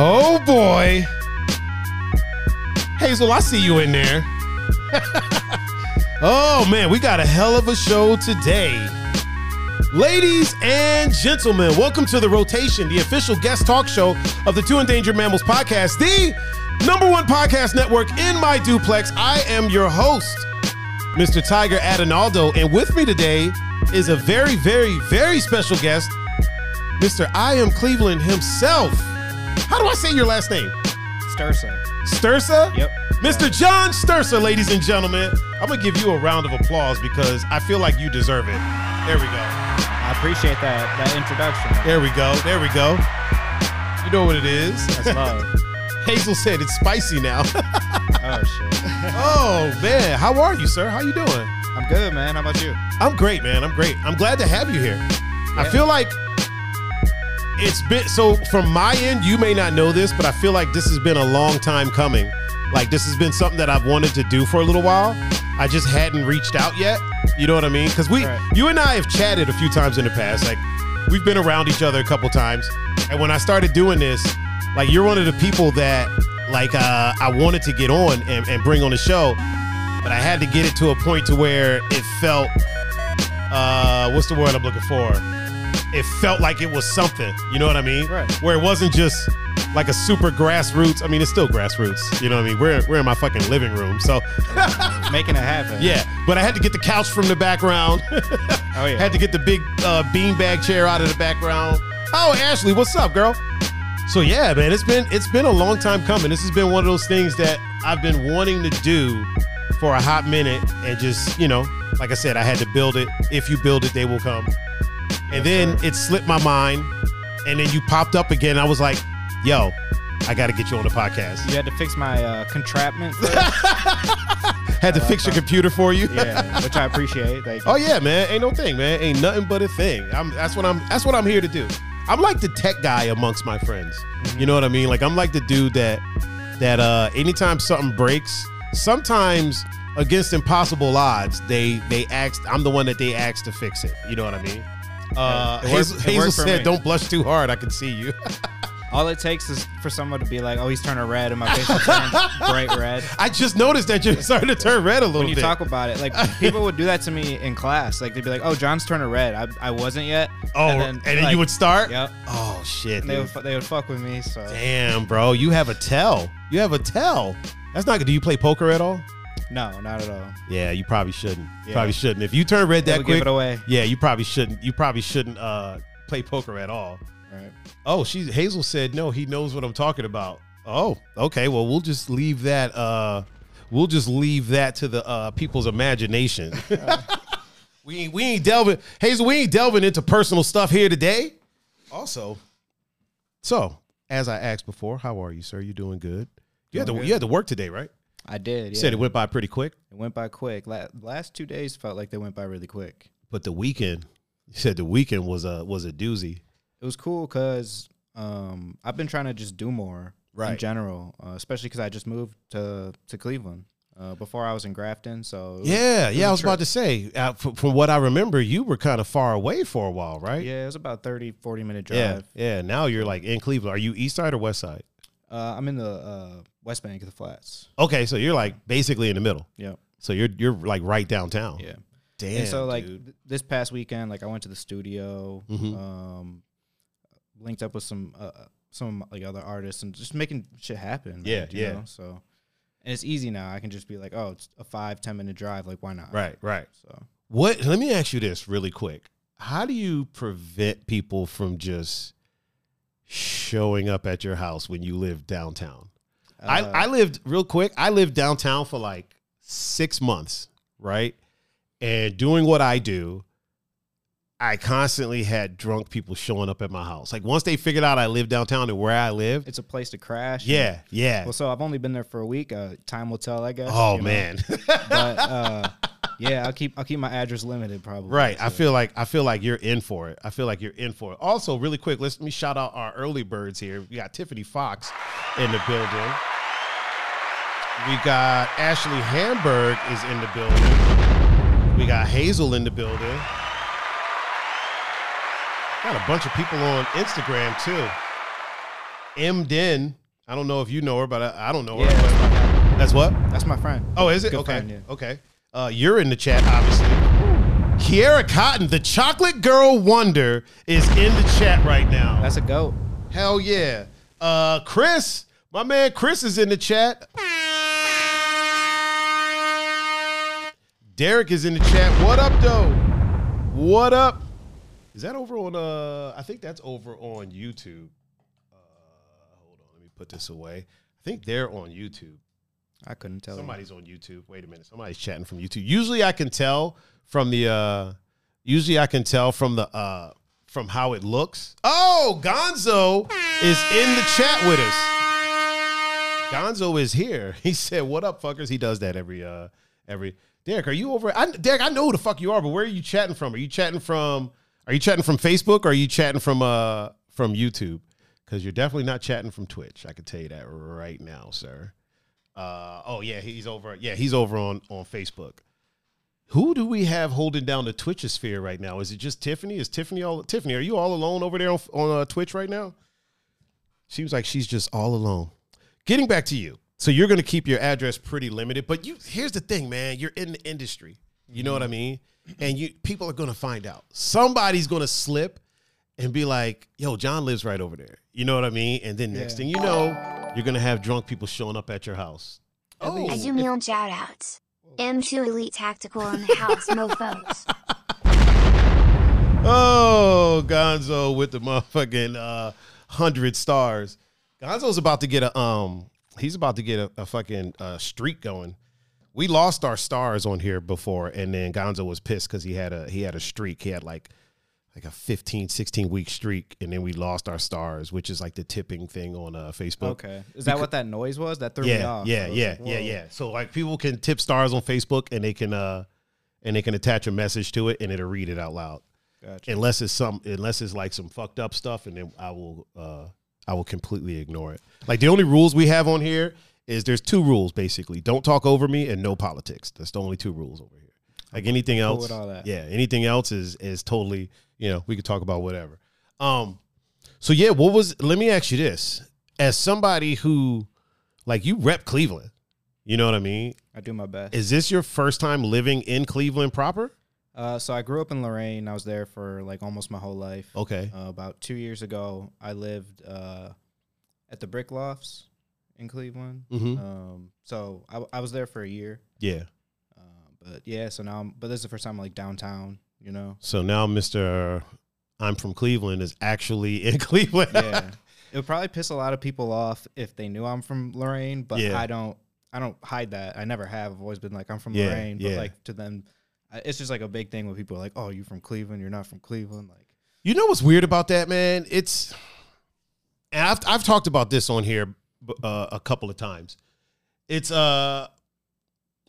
Oh boy. Hazel, I see you in there. oh man, we got a hell of a show today. Ladies and gentlemen, welcome to the rotation, the official guest talk show of the Two Endangered Mammals podcast, the number one podcast network in my duplex. I am your host, Mr. Tiger Adinaldo, and with me today is a very, very, very special guest, Mr. I Am Cleveland himself. How do I say your last name? Stursa. Stursa? Yep. Mr. John Stursa, ladies and gentlemen. I'm gonna give you a round of applause because I feel like you deserve it. There we go. I appreciate that that introduction. There we go. There we go. You know what it is. That's love. Hazel said it's spicy now. oh shit. oh man, how are you, sir? How you doing? I'm good, man. How about you? I'm great, man. I'm great. I'm glad to have you here. I feel like it's been so from my end, you may not know this, but I feel like this has been a long time coming. Like this has been something that I've wanted to do for a little while. I just hadn't reached out yet. You know what I mean? Because we, Right. you and I have chatted a few times in the past. Like we've been around each other a couple times, and when I started doing this, like you're one of the people that like uh, I wanted to get on and, and bring on the show, but I had to get it to a point to where it felt uh what's the word I'm looking for? It felt like it was something. You know what I mean? Right. Where it wasn't just like a super grassroots. I mean, it's still grassroots. You know what I mean? We're we're in my fucking living room. So Making it happen. yeah, but I had to get the couch from the background. Oh yeah. had to get the big uh, beanbag chair out of the background. Oh, Ashley, what's up, girl? So yeah, man, it's been it's been a long time coming. This has been one of those things that I've been wanting to do for a hot minute, and just you know, like I said, I had to build it. If you build it, they will come. And then it slipped my mind, and then you popped up again. I was like, yo, I got to get you on the podcast. You had to fix my uh, contraption. Had to like fix your computer for you. yeah, which I appreciate. Thank you. Oh yeah, man. Ain't no thing, man. Ain't nothing but a thing. I'm that's what I'm that's what I'm here to do. I'm like the tech guy amongst my friends. You know what I mean? Like I'm like the dude that that uh anytime something breaks, sometimes against impossible odds, they they ask I'm the one that they ask to fix it. You know what I mean? Uh It worked- Hazel, it Hazel said. "Don't blush too hard. I can see you." All it takes is for someone to be like, "Oh, he's turning red," and my face will turn bright red. I just noticed that you're starting to turn red a little When you bit. talk about it, like people would do that to me in class. Like they'd be like, "Oh, John's turning red." I, I wasn't yet. oh, and then, like, you would start. Yep. Oh shit. And they would they would fuck with me. So Damn, bro, you have a tell. You have a tell. That's not good. Do you play poker at all? No, not at all. Yeah, you probably shouldn't. Yeah. Probably shouldn't. If you turn red that would give quick, it away. yeah, you probably shouldn't. You probably shouldn't uh, play poker at all. Right. Oh, she Hazel said no. He knows what I'm talking about. Oh, okay. Well, we'll just leave that. Uh, we'll just leave that to the uh, people's imagination. we ain't, we ain't delving Hazel. We ain't delving into personal stuff here today. Also, so as I asked before, how are you, sir? You doing good? You had to Doing good. you had to work today, right? I did. You Yeah. said it went by pretty quick, It went by quick. La- last two days felt like they went by really quick. but the weekend. You said the weekend was a was a doozy. It was cool because um, I've been trying to just do more in general, uh, especially because I just moved to to Cleveland. Uh, before I was in Grafton, so was- Yeah, yeah. I was about to say, uh, from, from what I remember, you were kind of far away for a while, right? Yeah, it was about 30, 40 minute yeah, drive. yeah. Now you're like in Cleveland. Are you East Side or West Side? Uh, I'm in the uh, West Bank of the Flats. Okay, so you're like basically in the middle. Yep. So you're you're like right downtown. Yeah. Damn. and so like th- this past weekend, like I went to the studio, Mhm. um, linked up with some uh, uh, some like other artists, and just making shit happen. man, Yeah, you yeah. know? So, and it's easy now. I can just be like, oh, it's a five ten minute drive. Like, why not? right, right. So What? Let me ask you this really quick. How do you prevent people from just showing up at your house when you live downtown? I, uh, I lived real quick. I lived downtown for like six months, right? And doing what I do, I constantly had drunk people showing up at my house. Like once they figured out I lived downtown and where I live, it's a place to crash. yeah, yeah. Well, so I've only been there for a week. Uh, time will tell, I guess. oh man, But uh, yeah, I'll keep I'll keep my address limited probably. right. I feel like I feel like you're in for it. I feel like you're in for it. Also, really quick, let's let me shout out our early birds here. We got Tiffany Fox in the building. We got Ashley Hamburg is in the building. We got Hazel in the building. Got a bunch of people on Instagram too. M Den. I don't know if you know her, but I, I don't know her. Yeah, that's. That's what? That's my friend. Oh, is it? Good okay. friend, yeah. Okay. Uh, you're in the chat, obviously. Kiara Cotton, the chocolate girl wonder, is in the chat right now. That's a goat. Hell yeah. Uh, Chris, my man Chris is in the chat. Derek is in the chat. What up, though? What up? Is that over on uh I think that's over on YouTube. Uh hold on, let me put this away. I think they're on YouTube. I couldn't tell. you. Somebody's on YouTube. Wait a minute. Somebody's chatting from YouTube. Usually I can tell from the uh usually I can tell from the uh from how it looks. Oh, Gonzo is in the chat with us. Gonzo is here. He said, "What up, fuckers?" He does that every uh every Derek, are you over? I, Derek, I know who the fuck you are, but where are you chatting from? Are you chatting from? Are you chatting from Facebook? or Are you chatting from uh from YouTube? Because you're definitely not chatting from Twitch. I can tell you that right now, sir. Uh oh yeah, he's over. Yeah, he's over on on Facebook. Who do we have holding down the Twitch sphere right now? Is it just Tiffany? Is Tiffany all Tiffany? Are you all alone over there on, on uh, Twitch right now? Seems like she's just all alone. Getting back to you. So you're going to keep your address pretty limited, but you here's the thing, man. You're in the industry. You know what I mean? And you people are going to find out. Somebody's going to slip and be like, "Yo, John lives right over there." You know what I mean? And then next Yeah. thing you know, you're going to have drunk people showing up at your house. At Oh, least- I do million shout outs. M2 Elite Tactical in the house, mofos. Oh, Gonzo with the motherfucking uh, hundred stars. Gonzo's about to get a um. He's about to get a, a fucking uh, streak going. We lost our stars on here before, and then Gonzo was pissed because he had a he had a streak. He had like like a 15, 16 week streak, and then we lost our stars, which is like the tipping thing on uh, Facebook. Okay. Is that what that noise was? That threw me Yeah, off. yeah, yeah, like, yeah, yeah. So like people can tip stars on Facebook, and they can uh and they can attach a message to it, and it'll read it out loud Gotcha. unless it's some unless it's like some fucked up stuff and then i will uh i will completely ignore it like the only rules we have on here is there's two rules basically don't talk over me and no politics that's the only two rules over here like anything else with all that. yeah anything else is is totally you know we could talk about whatever um so yeah what was let me ask you this as somebody who like you rep cleveland you know what i mean I do my best. is this your first time living in cleveland proper Uh, so I grew up in Lorain. I was there for like almost my whole life. okay Uh, about two years ago, I lived uh, at the Brick Lofts in Cleveland. hmm Um, so I, I was there for a year. yeah Uh, but yeah, so now, I'm, but this is the first time like downtown. You know. So now Mr. I'm from Cleveland is actually in Cleveland. Yeah. it would probably piss a lot of people off if they knew I'm from Lorain, but Yeah. I don't. I don't hide that. I never have. I've always been like I'm from Yeah, Lorain, but yeah. like to them, it's just like a big thing when people are like, "Oh, you from Cleveland? You're not from Cleveland." Like, you know what's weird about that, man? It's and I've I've talked about this on here uh, a couple of times. It's uh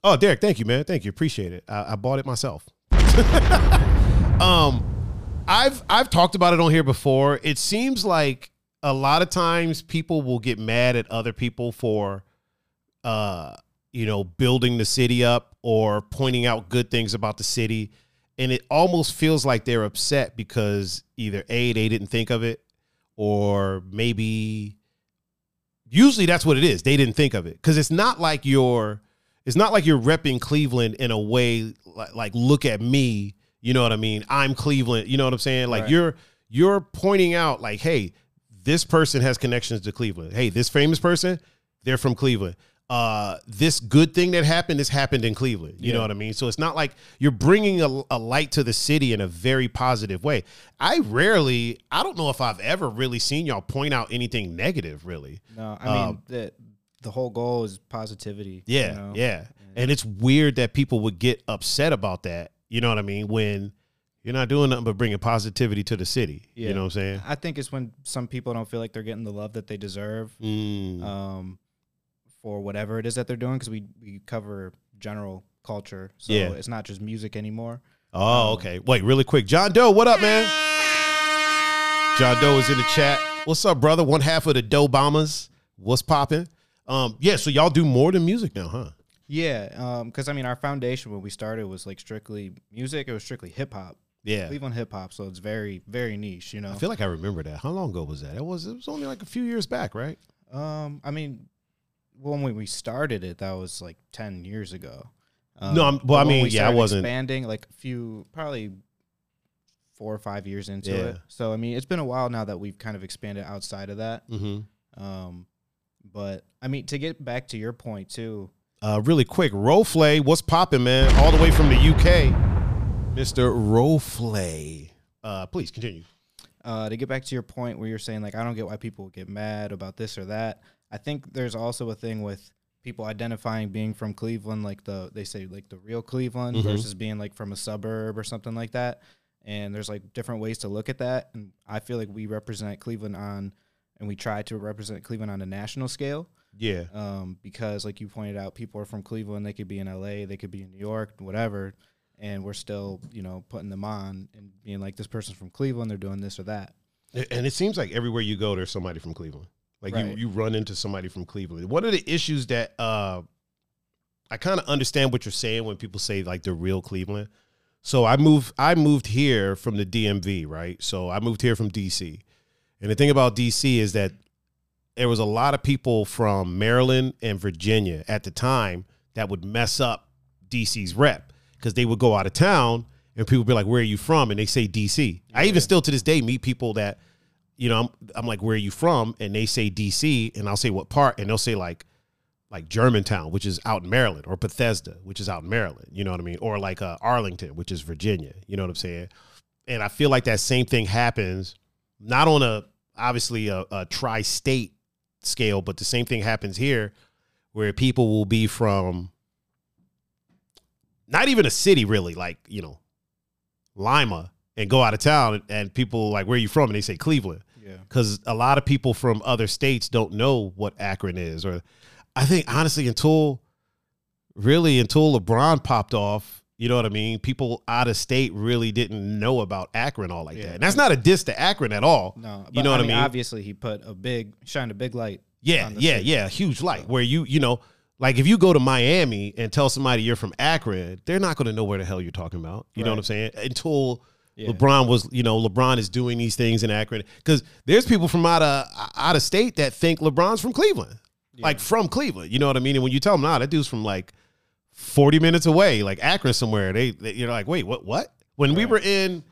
oh Derek, thank you, man. Thank you, appreciate it. I, I bought it myself. um, I've I've talked about it on here before. It seems like a lot of times people will get mad at other people for uh you know building the city up or pointing out good things about the city. And it almost feels like they're upset because either a they didn't think of it or maybe usually that's what it is. They didn't think of it. Because it's not like you're it's not like you're repping cleveland in a way like, like look at me you know what i mean? I'm cleveland you know what i'm saying? Like Right. you're you're pointing out like hey this person has connections to cleveland. Hey this famous person they're from cleveland. Uh this good thing that happened this happened in cleveland you know what i mean? So it's not like you're bringing a, a light to the city in a very positive way. I rarely i don't know if i've ever really seen y'all point out anything negative really. No, I mean Um, the the whole goal is positivity. you yeah know? yeah and it's weird that people would get upset about that you know what i mean when you're not doing nothing but bringing positivity to the city you know what i'm saying I think it's when some people don't feel like they're getting the love that they deserve. Mm. um, for whatever it is that they're doing because we, we cover general culture. So Yeah. it's not just music anymore. Oh, okay. Wait, really quick. John Doe, what up, man? John Doe is in the chat. What's up, brother? One half of the Doe Bombers. What's popping? Um, yeah, so y'all do more than music now, huh? Yeah. Because, I mean, our foundation when we started was like strictly music, it was strictly hip hop. Yeah. Cleveland hip hop, so it's very very niche. You know. I feel like I remember that. How long ago was that? It was it was only like a few years back, right? um, I mean, when we started it, that was like ten years ago. Um, No, I'm- well, I mean, we yeah, I wasn't- expanding like a few, probably four or five years into Yeah. it. So I mean, it's been a while now that we've kind of expanded outside of that. Mm-hmm. Um, but I mean, to get back to your point too, Uh, really quick, Roflay, what's popping, man? All the way from the UK, Mr. Roflay. Uh, please continue. uh, to get back to your point where you're saying like I don't get why people get mad about this or that. I think there's also a thing with people identifying being from Cleveland, like the they say like the real Cleveland Mhm. versus being like from a suburb or something like that. And there's like different ways to look at that. And I feel like we represent Cleveland on, and we try to represent Cleveland on a national scale. Yeah. um, because like you pointed out, people are from Cleveland. They could be in LA, they could be in New York, whatever, and we're still, you know, putting them on and being like, this person's from Cleveland. They're doing this or that. And it seems like everywhere you go, there's somebody from Cleveland. Like Right. you, you run into somebody from Cleveland. One of the issues that uh, I kind of understand what you're saying when people say like the real Cleveland. So I moved, I moved here from the DMV, right? So I moved here from DC, and the thing about DC is that there was a lot of people from Maryland and Virginia at the time that would mess up DC's rep because they would go out of town and people would be like, "Where are you from?" and they say DC. I even still to this day meet people that, you know, I'm, I'm like, "Where are you from?" and they say DC, and I'll say what part, and they'll say like, like Germantown, which is out in Maryland, or Bethesda, which is out in Maryland. You know what I mean? Or like uh, Arlington, which is Virginia. You know what I'm saying? And I feel like that same thing happens, not on a obviously a, a tri-state scale, but the same thing happens here, where people will be from not even a city really, like you know, Lima, and go out of town, and, and people like, "Where are you from?" and they say Cleveland Yeah. because a lot of people from other states don't know what Akron is, or I think honestly, until really until LeBron popped off, you know what I mean. People out of state really didn't know about Akron all like Yeah. that, and that's not a diss to Akron at all. No, you but, know what I mean. Obviously, he put a big, shined a big light. Yeah, yeah, city. yeah, huge light where you you know. Like if you go to Miami and tell somebody you're from Akron, they're not going to know where the hell you're talking about. You know what I'm saying? Until Yeah. LeBron was, you know, LeBron is doing these things in Akron because there's people from out of out of state that think LeBron's from Cleveland, like from Cleveland. You know what I mean? And when you tell them, nah, that dude's from like 40 minutes away, like Akron somewhere, they, they you're like, wait, what? What? When we were in,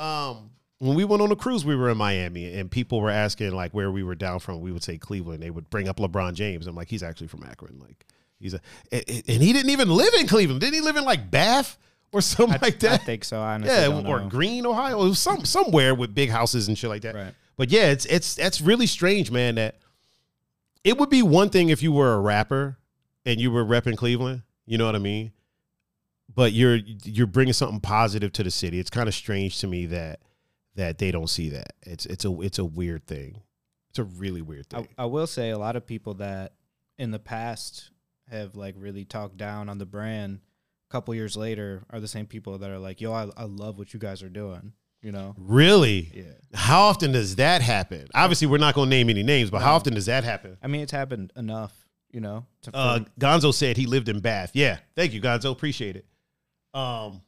um, when we went on a cruise, we were in Miami, and people were asking like where we were down from. We would say Cleveland. They would bring up LeBron James. I'm like, he's actually from Akron. Like he's a, and he didn't even live in Cleveland. Didn't he live in like Bath or something like that. I think so. I honestly yeah, or know. Green, Ohio, it was some somewhere with big houses and shit like that. Right. But yeah, it's it's that's really strange, man. That it would be one thing if you were a rapper and you were repping Cleveland. You know what I mean? But you're you're bringing something positive to the city. It's kind of strange to me that that they don't see that. It's it's a it's a weird thing. It's a really weird thing. I, I will say a lot of people that in the past have like really talked down on the brand a couple years later are the same people that are like, yo, I, I love what you guys are doing. You know? really? Yeah. How often does that happen? Obviously, we're not going to name any names, but how often does that happen? I mean, it's happened enough, you know? To, Uh, Gonzo said he lived in Bath. Yeah, thank you, Gonzo. Appreciate it. Um,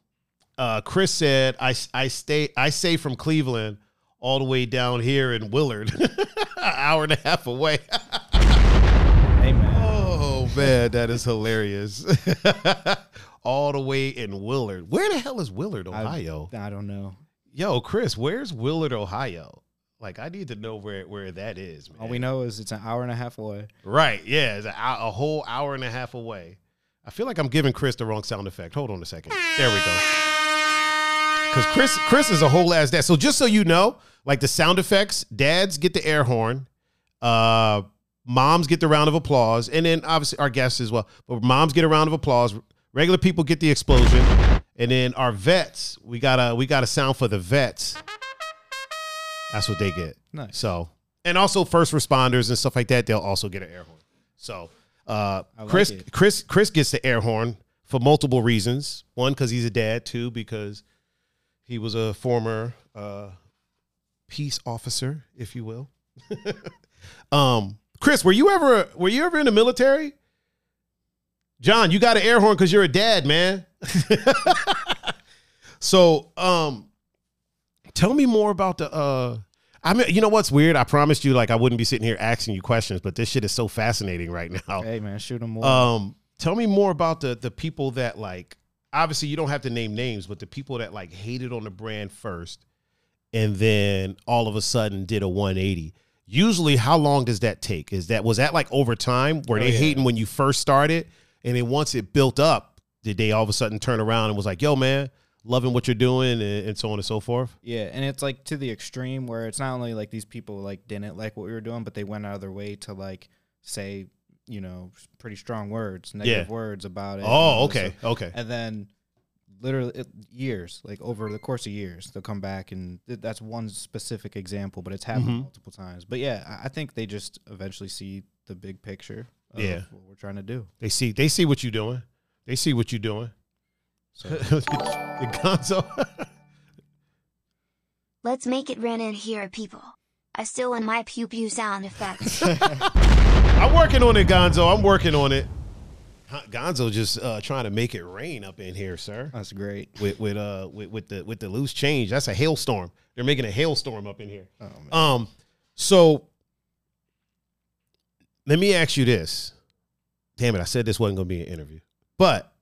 uh, Chris said I I stay I say from Cleveland all the way down here in Willard, an hour and a half away. hey, man. oh man, that is hilarious. all the way in Willard. Where the hell is Willard, I- Ohio? I don't know. Yo, Chris, where's Willard, Ohio? Like, I need to know where where that is, man. All we know is it's an hour and a half away. Right. Yeah. It's a, a whole hour and a half away. I feel like I'm giving Chris the wrong sound effect. Hold on a second. There we go. Because Chris, Chris is a whole ass dad. So just so you know, like the sound effects, dads get the air horn, uh, moms get the round of applause, and then obviously our guests as well. But moms get a round of applause. Regular people get the explosion, and then our vets, we got a we got a sound for the vets. That's what they get. Nice. So, and also first responders and stuff like that, they'll also get an air horn. So, uh, like Chris, it. Chris, Chris gets the air horn for multiple reasons. One, because he's a dad. Two, because he was a former uh, peace officer, if you will. um, Chris, were you ever were you ever in the military? John, you got an air horn because you're a dad, man. so, um, tell me more about the. uh I mean, you know what's weird? I promised you like I wouldn't be sitting here asking you questions, but this shit is so fascinating right now. Hey man, shoot them more. Um, tell me more about the the people that like. Obviously, you don't have to name names, but the people that like hated on the brand first, and then all of a sudden did a 180. Usually, how long does that take? Is that was that like over time? Were Oh, they yeah. hating when you first started, and then once it built up, did they all of a sudden turn around and was like, "Yo, man, loving what you're doing," and, and so on and so forth? Yeah, and it's like to the extreme where it's not only like these people like didn't like what we were doing, but they went out of their way to like say, you know, pretty strong words, negative words about it. Oh, okay, stuff. okay, And then literally it, years, like over the course of years, they'll come back and th- that's one specific example, but it's happened Mhm. multiple times. But yeah, I- I think they just eventually see the big picture of Yeah. what we're trying to do. they see they see what you're doing. They see what you're doing. So the Gonzo. Let's make it rain in here, people. I still in my pew pew sound effects. I'm working on it, Gonzo. I'm working on it. Gonzo just uh, trying to make it rain up in here, sir. that's great. With with uh with, with the with the loose change. That's a hailstorm. They're making a hailstorm up in here. Oh, man. Um, so let me ask you this. Damn it! I said this wasn't going to be an interview, but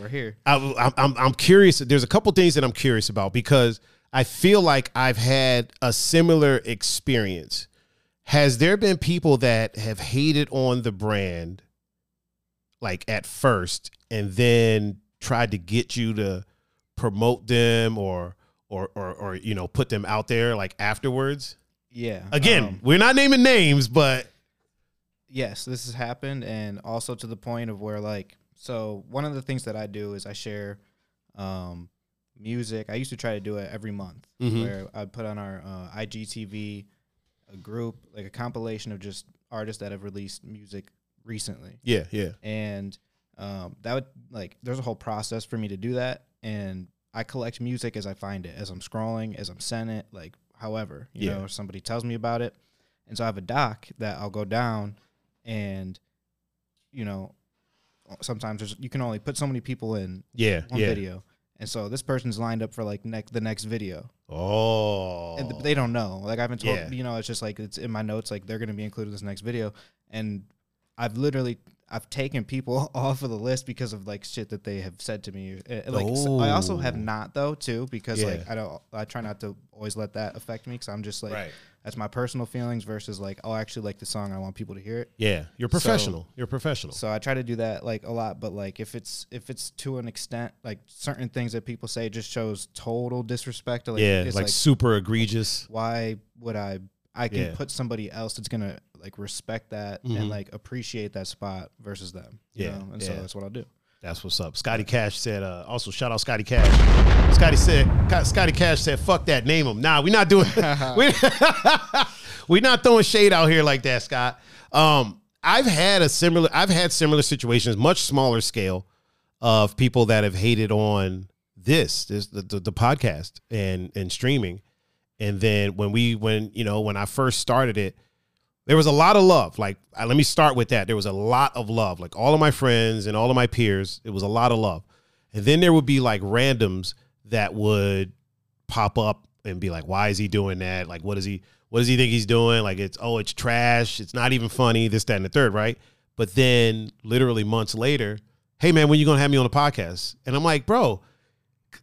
we're here. I, I'm, I'm I'm curious. There's a couple things that I'm curious about because I feel like I've had a similar experience. Has there been people that have hated on the brand, like at first, and then tried to get you to promote them or or or, or you know put them out there like afterwards? Yeah. Again, um, we're not naming names, but yes, this has happened, and also to the point of where like, so one of the things that I do is I share um, music. I used to try to do it every month, Mhm. where I'd put on our uh, IGTV a group like a compilation of just artists that have released music recently, yeah, yeah, and um, that would like there's a whole process for me to do that, and I collect music as I find it, as I'm scrolling, as I'm sending it, like however you Yeah. know somebody tells me about it, and so I have a doc that I'll go down, and you know sometimes there's you can only put so many people in yeah, one yeah. video, and so this person's lined up for like next the next video, Oh, and th- they don't know. Like I haven't told Yeah. you know, it's just like it's in my notes. Like they're gonna be included in this next video, and I've literally I've taken people off of the list because of like shit that they have said to me. Uh, Like s- I also have Oh. not though too because like I don't I try not to always let that affect me because I'm just like right. that's my personal feelings versus like oh I actually like the song I want people to hear it. Yeah, you're professional. you're professional. So I try to do that like a lot, but like if it's if it's to an extent like certain things that people say just shows total disrespect. Like, yeah, it's like, super egregious. why would I? I can Yeah. put somebody else that's gonna like respect that Mhm. and like appreciate that spot versus them. you Yeah, know? and so that's what I'll do. That's what's up. Scotty Cash said. Uh, also, shout out Scotty Cash. Scotty said. Scotty Cash said, "Fuck that, name him." Nah, we're not doing. we we not throwing shade out here like that, Scott. Um, I've had a similar. I've had similar situations, much smaller scale, of people that have hated on this, this the, the, the podcast and and streaming, and then when we when you know when I first started it, there was a lot of love. Like, uh, let me start with that. There was a lot of love. Like all of my friends and all of my peers, it was a lot of love. And then there would be like randoms that would pop up and be like, "Why is he doing that? Like, what is he? What does he think he's doing? Like, it's oh, it's trash. It's not even funny. This, that, and the third, right?" But then, literally months later, hey man, when you gonna have me on the podcast? And I'm like, bro.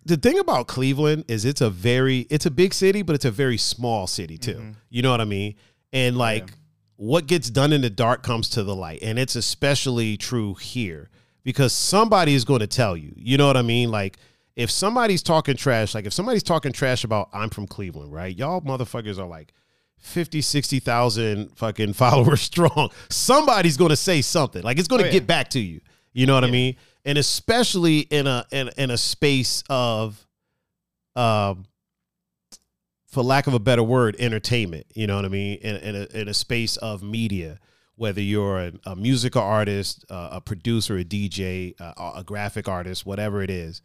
The thing about Cleveland is it's a very it's a big city, but it's a very small city too. Mhm. You know what I mean? And like Yeah. What gets done in the dark comes to the light. And it's especially true here because somebody is going to tell you. You know what I mean? Like if somebody's talking trash, like if somebody's talking trash about I'm from Cleveland, right? Y'all motherfuckers are like 50, 60,000 fucking followers strong. Somebody's going to say something. Like it's going to Oh, yeah. get back to you. You know what I mean? And especially in a in, in a space of um for lack of a better word, entertainment. You know what I mean? In, in, a, in a space of media, whether you're a, a musical artist, uh, a producer, a DJ, uh, a graphic artist, whatever it is,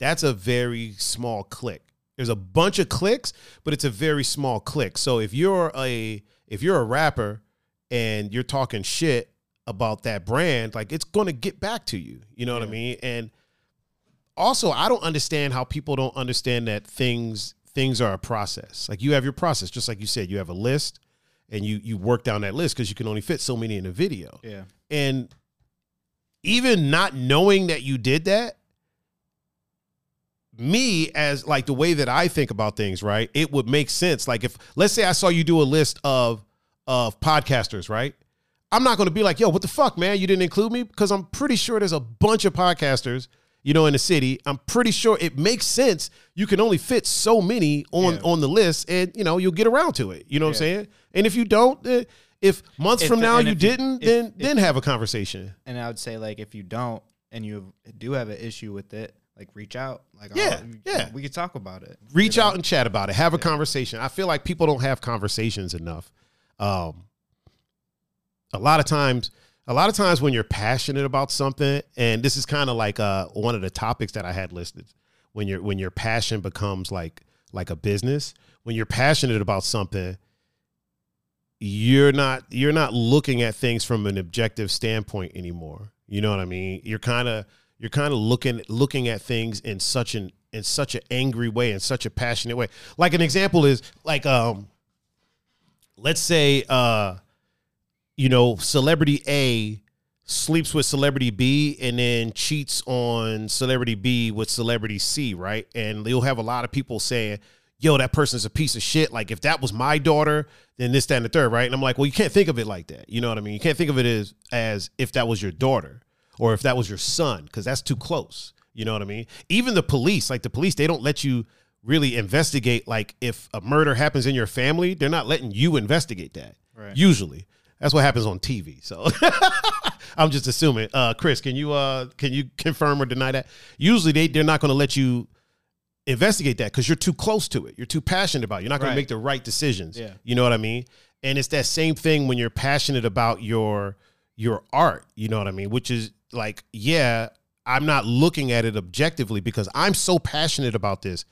that's a very small click. There's a bunch of clicks, but it's a very small click. So if you're a if you're a rapper and you're talking shit about that brand, like it's going to get back to you. You know what I mean? And also, I don't understand how people don't understand that things things are a process. Like you have your process, just like you said, you have a list and you you work down that list because you can only fit so many in a video. Yeah. And even not knowing that you did that, me as like the way that I think about things, right? It would make sense. Like if let's say I saw you do a list of of podcasters, right? I'm not going to be like, "Yo, what the fuck, man? You didn't include me?" Because I'm pretty sure there's a bunch of podcasters, you know, in the city. I'm pretty sure it makes sense. You can only fit so many on Yeah. on the list, and you know, you'll get around to it. You know what I'm saying? And if you don't, if months If- from now you didn't, if- then if- then have a conversation. And I would say like if you don't and you do have an issue with it, like reach out. Like Yeah, yeah. we could talk about it. reach you know? out and chat about it have a conversation i feel like people don't have conversations enough um a lot of times a lot of times when you're passionate about something and this is kind of like uh one of the topics that i had listed when your when your passion becomes like like a business when you're passionate about something you're not you're not looking at things from an objective standpoint anymore. You know what i mean? You're kind of you're kind of looking looking at things in such an in such an angry way in such a passionate way. Like an example is like um let's say uh you know celebrity a sleeps with celebrity b and then cheats on celebrity b with celebrity c right? And you'll have a lot of people saying yo that person's a piece of shit. Like if that was my daughter then this that and the third right? And i'm like well you can't think of it like that. You know what i mean? You can't think of it as as if that was your daughter or if that was your son because that's too close. You know what i mean? Even the police like the police they don't let you really investigate like if a murder happens in your family they're not letting you investigate that Right. usually that's what happens on tv so i'm just assuming. Uh chris can you uh can you confirm or deny that? Usually they, they're not going to let you investigate that because you're too close to it. You're too passionate about it. You're not going Right. to make the right decisions. Yeah. you know what i mean? And it's that same thing when you're passionate about your your art you know what i mean? Which is like yeah i'm not looking at it objectively because i'm so passionate about this.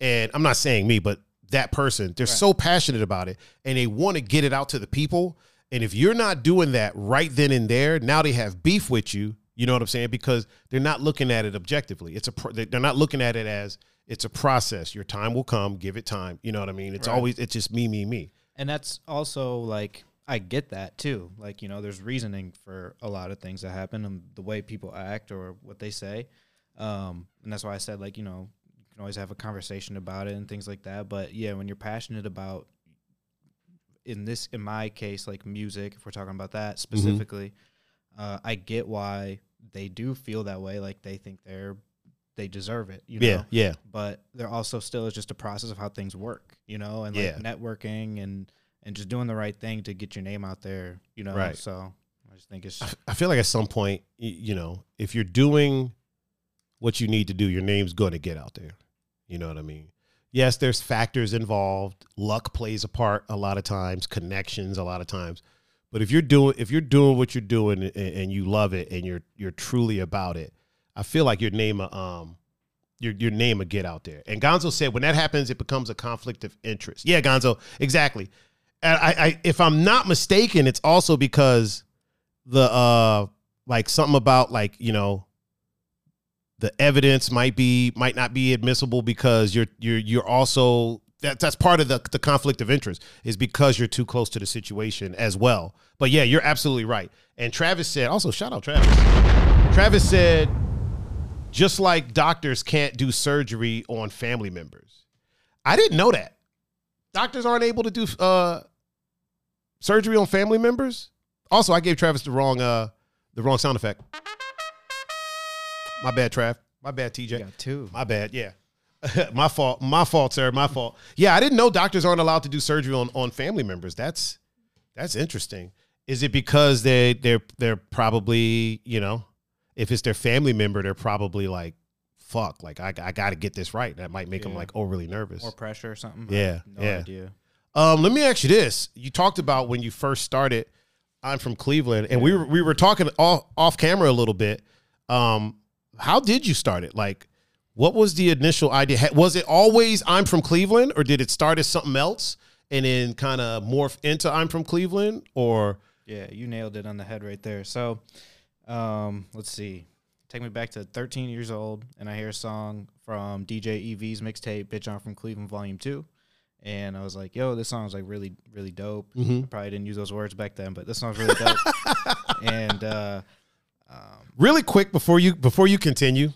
And i'm not saying me but that person they're so passionate about it and they want to get it out to the people and if you're not doing that right then and there now they have beef with you you know what i'm saying because they're not looking at it objectively it's a pro- they're not looking at it as it's a process your time will come give it time you know what i mean it's Right. always it's just me me me And that's also like I get that too. Like, you know, there's reasoning for a lot of things that happen and the way people act or what they say. Um, and that's why I said like, you know, you can always have a conversation about it and things like that. But yeah, when you're passionate about in this in my case, like music, if we're talking about that specifically, uh, I get why they do feel that way. Like they think they're they deserve it. You know? yeah but there also still is just a process of how things work, you know, and like Yeah. networking and and just doing the right thing to get your name out there, you know. Right. So I just think it's I feel like at some point, you know, if you're doing what you need to do, your name's going to get out there. You know what I mean? Yes, there's factors involved. Luck plays a part a lot of times, connections a lot of times. But if you're doing if you're doing what you're doing and, and you love it and you're you're truly about it, I feel like your name uh, um your your name will get out there. And Gonzo said when that happens, it becomes a conflict of interest. Yeah, Gonzo, exactly. And I, I if I'm not mistaken, it's also because the uh like something about like you know the evidence might be might not be admissible because you're you're you're also that that's part of the the conflict of interest is because you're too close to the situation as well. But yeah, you're absolutely right. And Travis said also shout out Travis. Travis said just like doctors can't do surgery on family members. I didn't know that. Doctors aren't able to do uh surgery on family members. Also, I gave Travis the wrong uh the wrong sound effect. My bad, Trav. My bad, TJ. you got two. My bad. Yeah. my fault. My fault, sir. My fault. Yeah, I didn't know doctors aren't allowed to do surgery on, on family members. That's that's interesting. Is it because they they're they're probably, you know, if it's their family member, they're probably like, fuck, like I, I got to get this right. That might make them like overly nervous. Or pressure or something. Yeah, no yeah. idea. Um, let me ask you this: You talked about when you first started. I'm from Cleveland, and we were we were talking off off camera a little bit. Um, how did you start it? Like, what was the initial idea? Was it always I'm from Cleveland, or did it start as something else and then kind of morph into I'm from Cleveland? Or Yeah, you nailed it on the head right there. So, um, let's see. Take me back to 13 years old, and I hear a song from DJ EV's mixtape "Bitch I'm from Cleveland" Volume Two, and I was like, "Yo, this song's like really, really dope." Mhm. I probably didn't use those words back then, but this song's really dope. and uh, um, Really quick before you before you continue,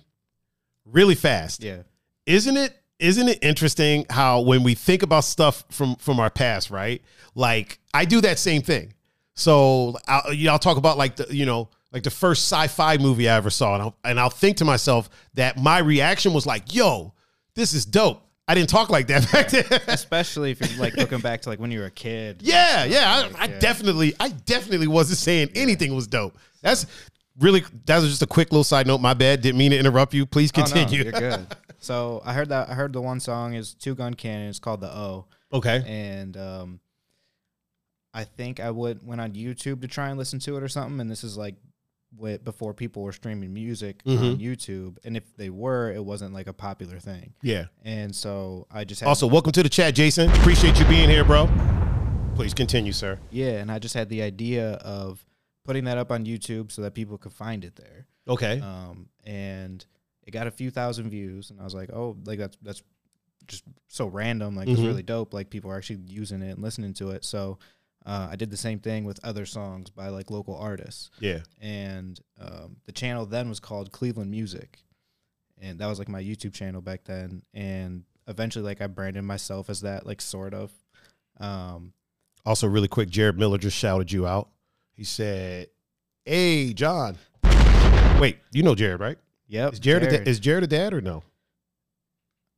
really fast. yeah, isn't it isn't it interesting how when we think about stuff from from our past right like i do that same thing so i'll, you know, I'll talk about like the you know like the first sci-fi movie i ever saw and I'll, and I'll think to myself that my reaction was like yo this is dope i didn't talk like that back then especially if you're like looking back to like when you were a kid. yeah yeah I, I yeah. definitely i definitely wasn't saying anything was dope that's really that was just a quick little side note my bad didn't mean to interrupt you please Oh, no, continue you're good. So I heard that I heard the one song is Two Gun Cannon. It's called the O. okay and um, I think I would went on YouTube to try and listen to it or something. And this is like way before people were streaming music on Mhm. YouTube, and if they were, it wasn't like a popular thing. yeah And so I just had Also, welcome to the chat, Jason. Appreciate you being here, bro. Please continue, sir. yeah, and I just had the idea of putting that up on YouTube so that people could find it there. Okay. Um, and it got a few thousand views, and I was like, oh, like that's that's just so random. Like it's Mhm. really dope. Like people are actually using it and listening to it. So uh, I did the same thing with other songs by like local artists, yeah. and um, the channel then was called Cleveland Music, and that was like my YouTube channel back then. And eventually, like I branded myself as that, like sort of. Um, Also, really quick, Jared Miller just shouted you out. He said, "Hey, John." Wait, you know Jared, right? yep. Is Jared, A, da- is Jared a dad or no?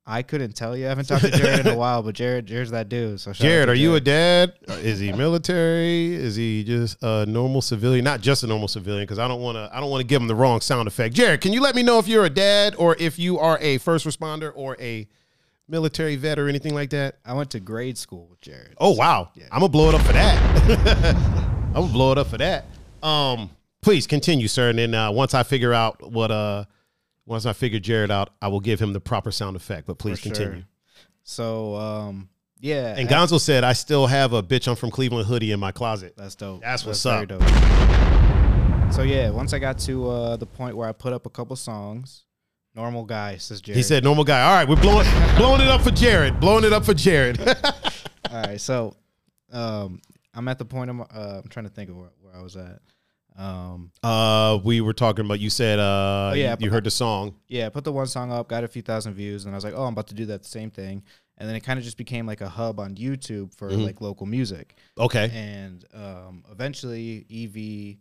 I couldn't tell you. I haven't talked to Jared in a while, but Jared, Jared's that dude. So Jared, are you a dad? Is he military? Is he just a normal civilian? Not just a normal civilian, because I don't want to. I don't want to give him the wrong sound effect. Jared, can you let me know if you're a dad or if you are a first responder or a military vet or anything like that? I went to grade school with Jared. Oh wow, Yeah. I'm gonna blow it up for that. I'm gonna blow it up for that. Um, please continue, sir. And then uh, once I figure out what uh, once I figure Jared out, I will give him the proper sound effect. But please For continue. sure. So um, yeah, And I- Gonzo said, "I still have a bitch I'm from Cleveland hoodie in my closet." that's dope. That's what's very up. dope. So yeah, once I got to uh, the point where I put up a couple songs, normal guy says Jared. He said, "Normal guy." All right, we're blowing blowing it up for Jared. Blowing it up for Jared. All right, so um, I'm at the point of my, uh, I'm trying to think of where, where I was at. Um, uh, we were talking about. You said, uh, Oh, yeah, you, you heard the song. yeah, I put the one song up, got a few thousand views, and I was like, oh, I'm about to do that same thing. And then it kind of just became like a hub on YouTube for Mhm. like local music. Okay. And um, eventually, Ev,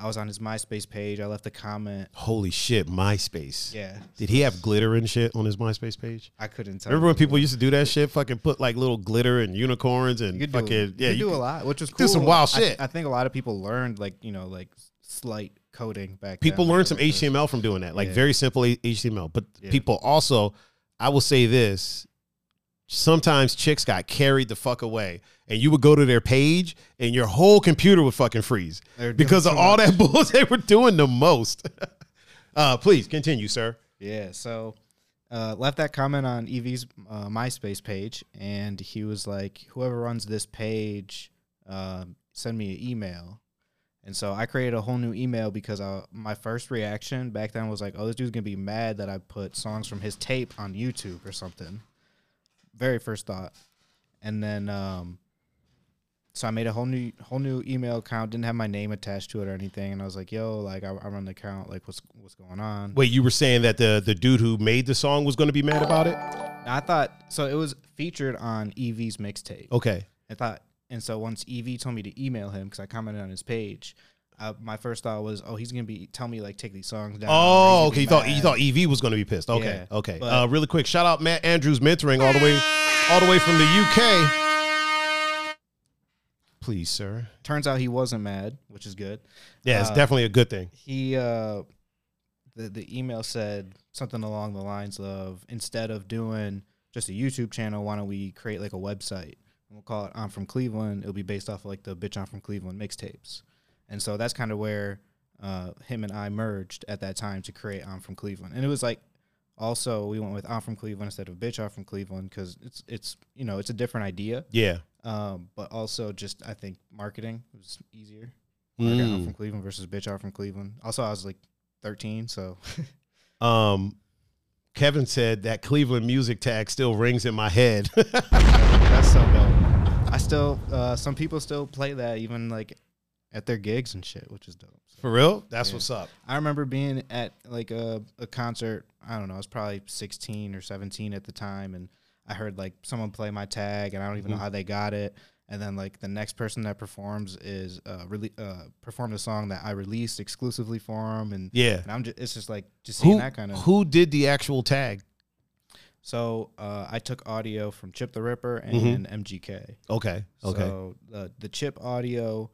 I was on his MySpace page. I left a comment. Holy shit, MySpace. Yeah, Did he have glitter and shit on his MySpace page? I couldn't tell. Remember when people used to do that shit? Fucking put like little glitter and unicorns and You could do, fucking yeah, yeah. you You do a lot, which was do some wild I- shit. I, think a lot of people learned like you know like slight coding back. people then. learn some HTML from doing that, like Yeah. very simple HTML. But Yeah. people also, I will say this: sometimes chicks got carried the fuck away, and you would go to their page, and your whole computer would fucking freeze They were doing because of all much. that bullshit they were doing the most. uh, please continue, sir. Yeah, so uh, left that comment on EV's uh, MySpace page, and he was like, "Whoever runs this page, um, send me an email." And so I created a whole new email because uh, my first reaction back then was like, "Oh, this dude's gonna be mad that I put songs from his tape on YouTube or something." Very first thought, and then um, so I made a whole new whole new email account. Didn't have my name attached to it or anything, and I was like, "Yo, like I, I run the account. Like, what's what's going on?" Wait, you were saying that the the dude who made the song was going to be mad about it? I thought so. It was featured on EV's mixtape. Okay. I thought, and so once Evie told me to email him because I commented on his page, uh, my first thought was, oh, he's gonna be tell me like take these songs down. Oh, gonna okay. You thought you thought EV was going to be pissed. Okay, Yeah, okay. but- uh, really quick, shout out Matt Andrews mentoring all the way, all the way from the UK. Please, sir. Turns out he wasn't mad, which is good. Yeah, it's Uh, definitely a good thing. He uh, the the email said something along the lines of instead of doing just a YouTube channel, why don't we create like a website? We'll call it I'm from Cleveland. It'll be based off of like the bitch I'm from Cleveland mixtapes. And so that's kind of where uh, him and I merged at that time to create I'm from Cleveland. And it was like also we went with I'm from Cleveland instead of bitch I'm from Cleveland because it's it's you know it's a different idea. Yeah. Um, but also just I think marketing was easier. Market, I'm Mm. from Cleveland versus bitch I'm from Cleveland. Also, I was like 13, so Um, Kevin said that Cleveland music tag still rings in my head. That's so dope. I still, uh, some people still play that even like at their gigs and shit, which is dope. For real? That's Yeah. what's up. I remember being at like a, a concert. I don't know. I was probably 16 or 17 at the time, and I heard like someone play my tag, and I don't even Mm-hmm. know how they got it. And then like the next person that performs is uh really uh performed a song that I released exclusively for them, and Yeah. and I'm just it's just like just seeing Who, that kind of. who did the actual tag? So uh, I took audio from Chip tha Ripper Mhm. and MGK. Okay. Okay. So the the Chip audio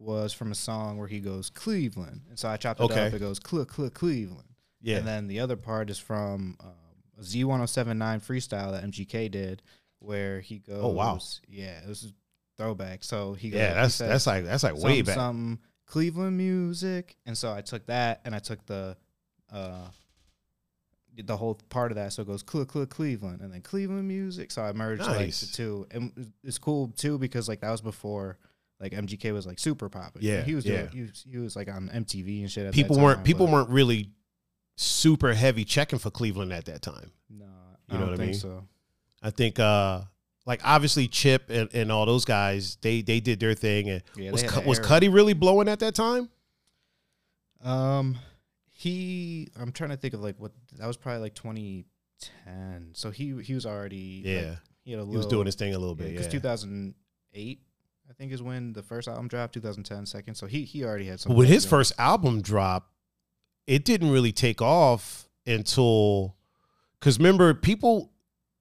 was from a song where he goes Cleveland, and so I chopped it Okay. up. It goes Cle Cle Cleveland. yeah. And then the other part is from a Z1079 freestyle that MGK did, where he goes. Oh, wow. Yeah, it was a throwback. So he goes, yeah, that's said that's like that's like way back. something Cleveland music, and so I took that and I took the. Uh, the whole part of that, so it goes Cle Cle Cleveland, and then Cleveland music. So I merged like Nice. the two, and it's cool too because like that was before like MGK was like super popular. Yeah, he was yeah. doing, he was, he was like on MTV and shit. At People that weren't people but- weren't really super heavy checking for Cleveland at that time. No, You I know don't what I think mean? so. I think uh like obviously Chip and, and all those guys, they they did their thing and Yeah, was was. Cudi really blowing at that time? Um, he. I'm trying to think of like what that was probably like 2010. So he he was already like, Yeah. he had a He little was doing his thing a little bit. because Yeah. 2008 I think is when the first album dropped. 2010 second. So he he already had some. When his first album dropped, it didn't really take off until because remember people,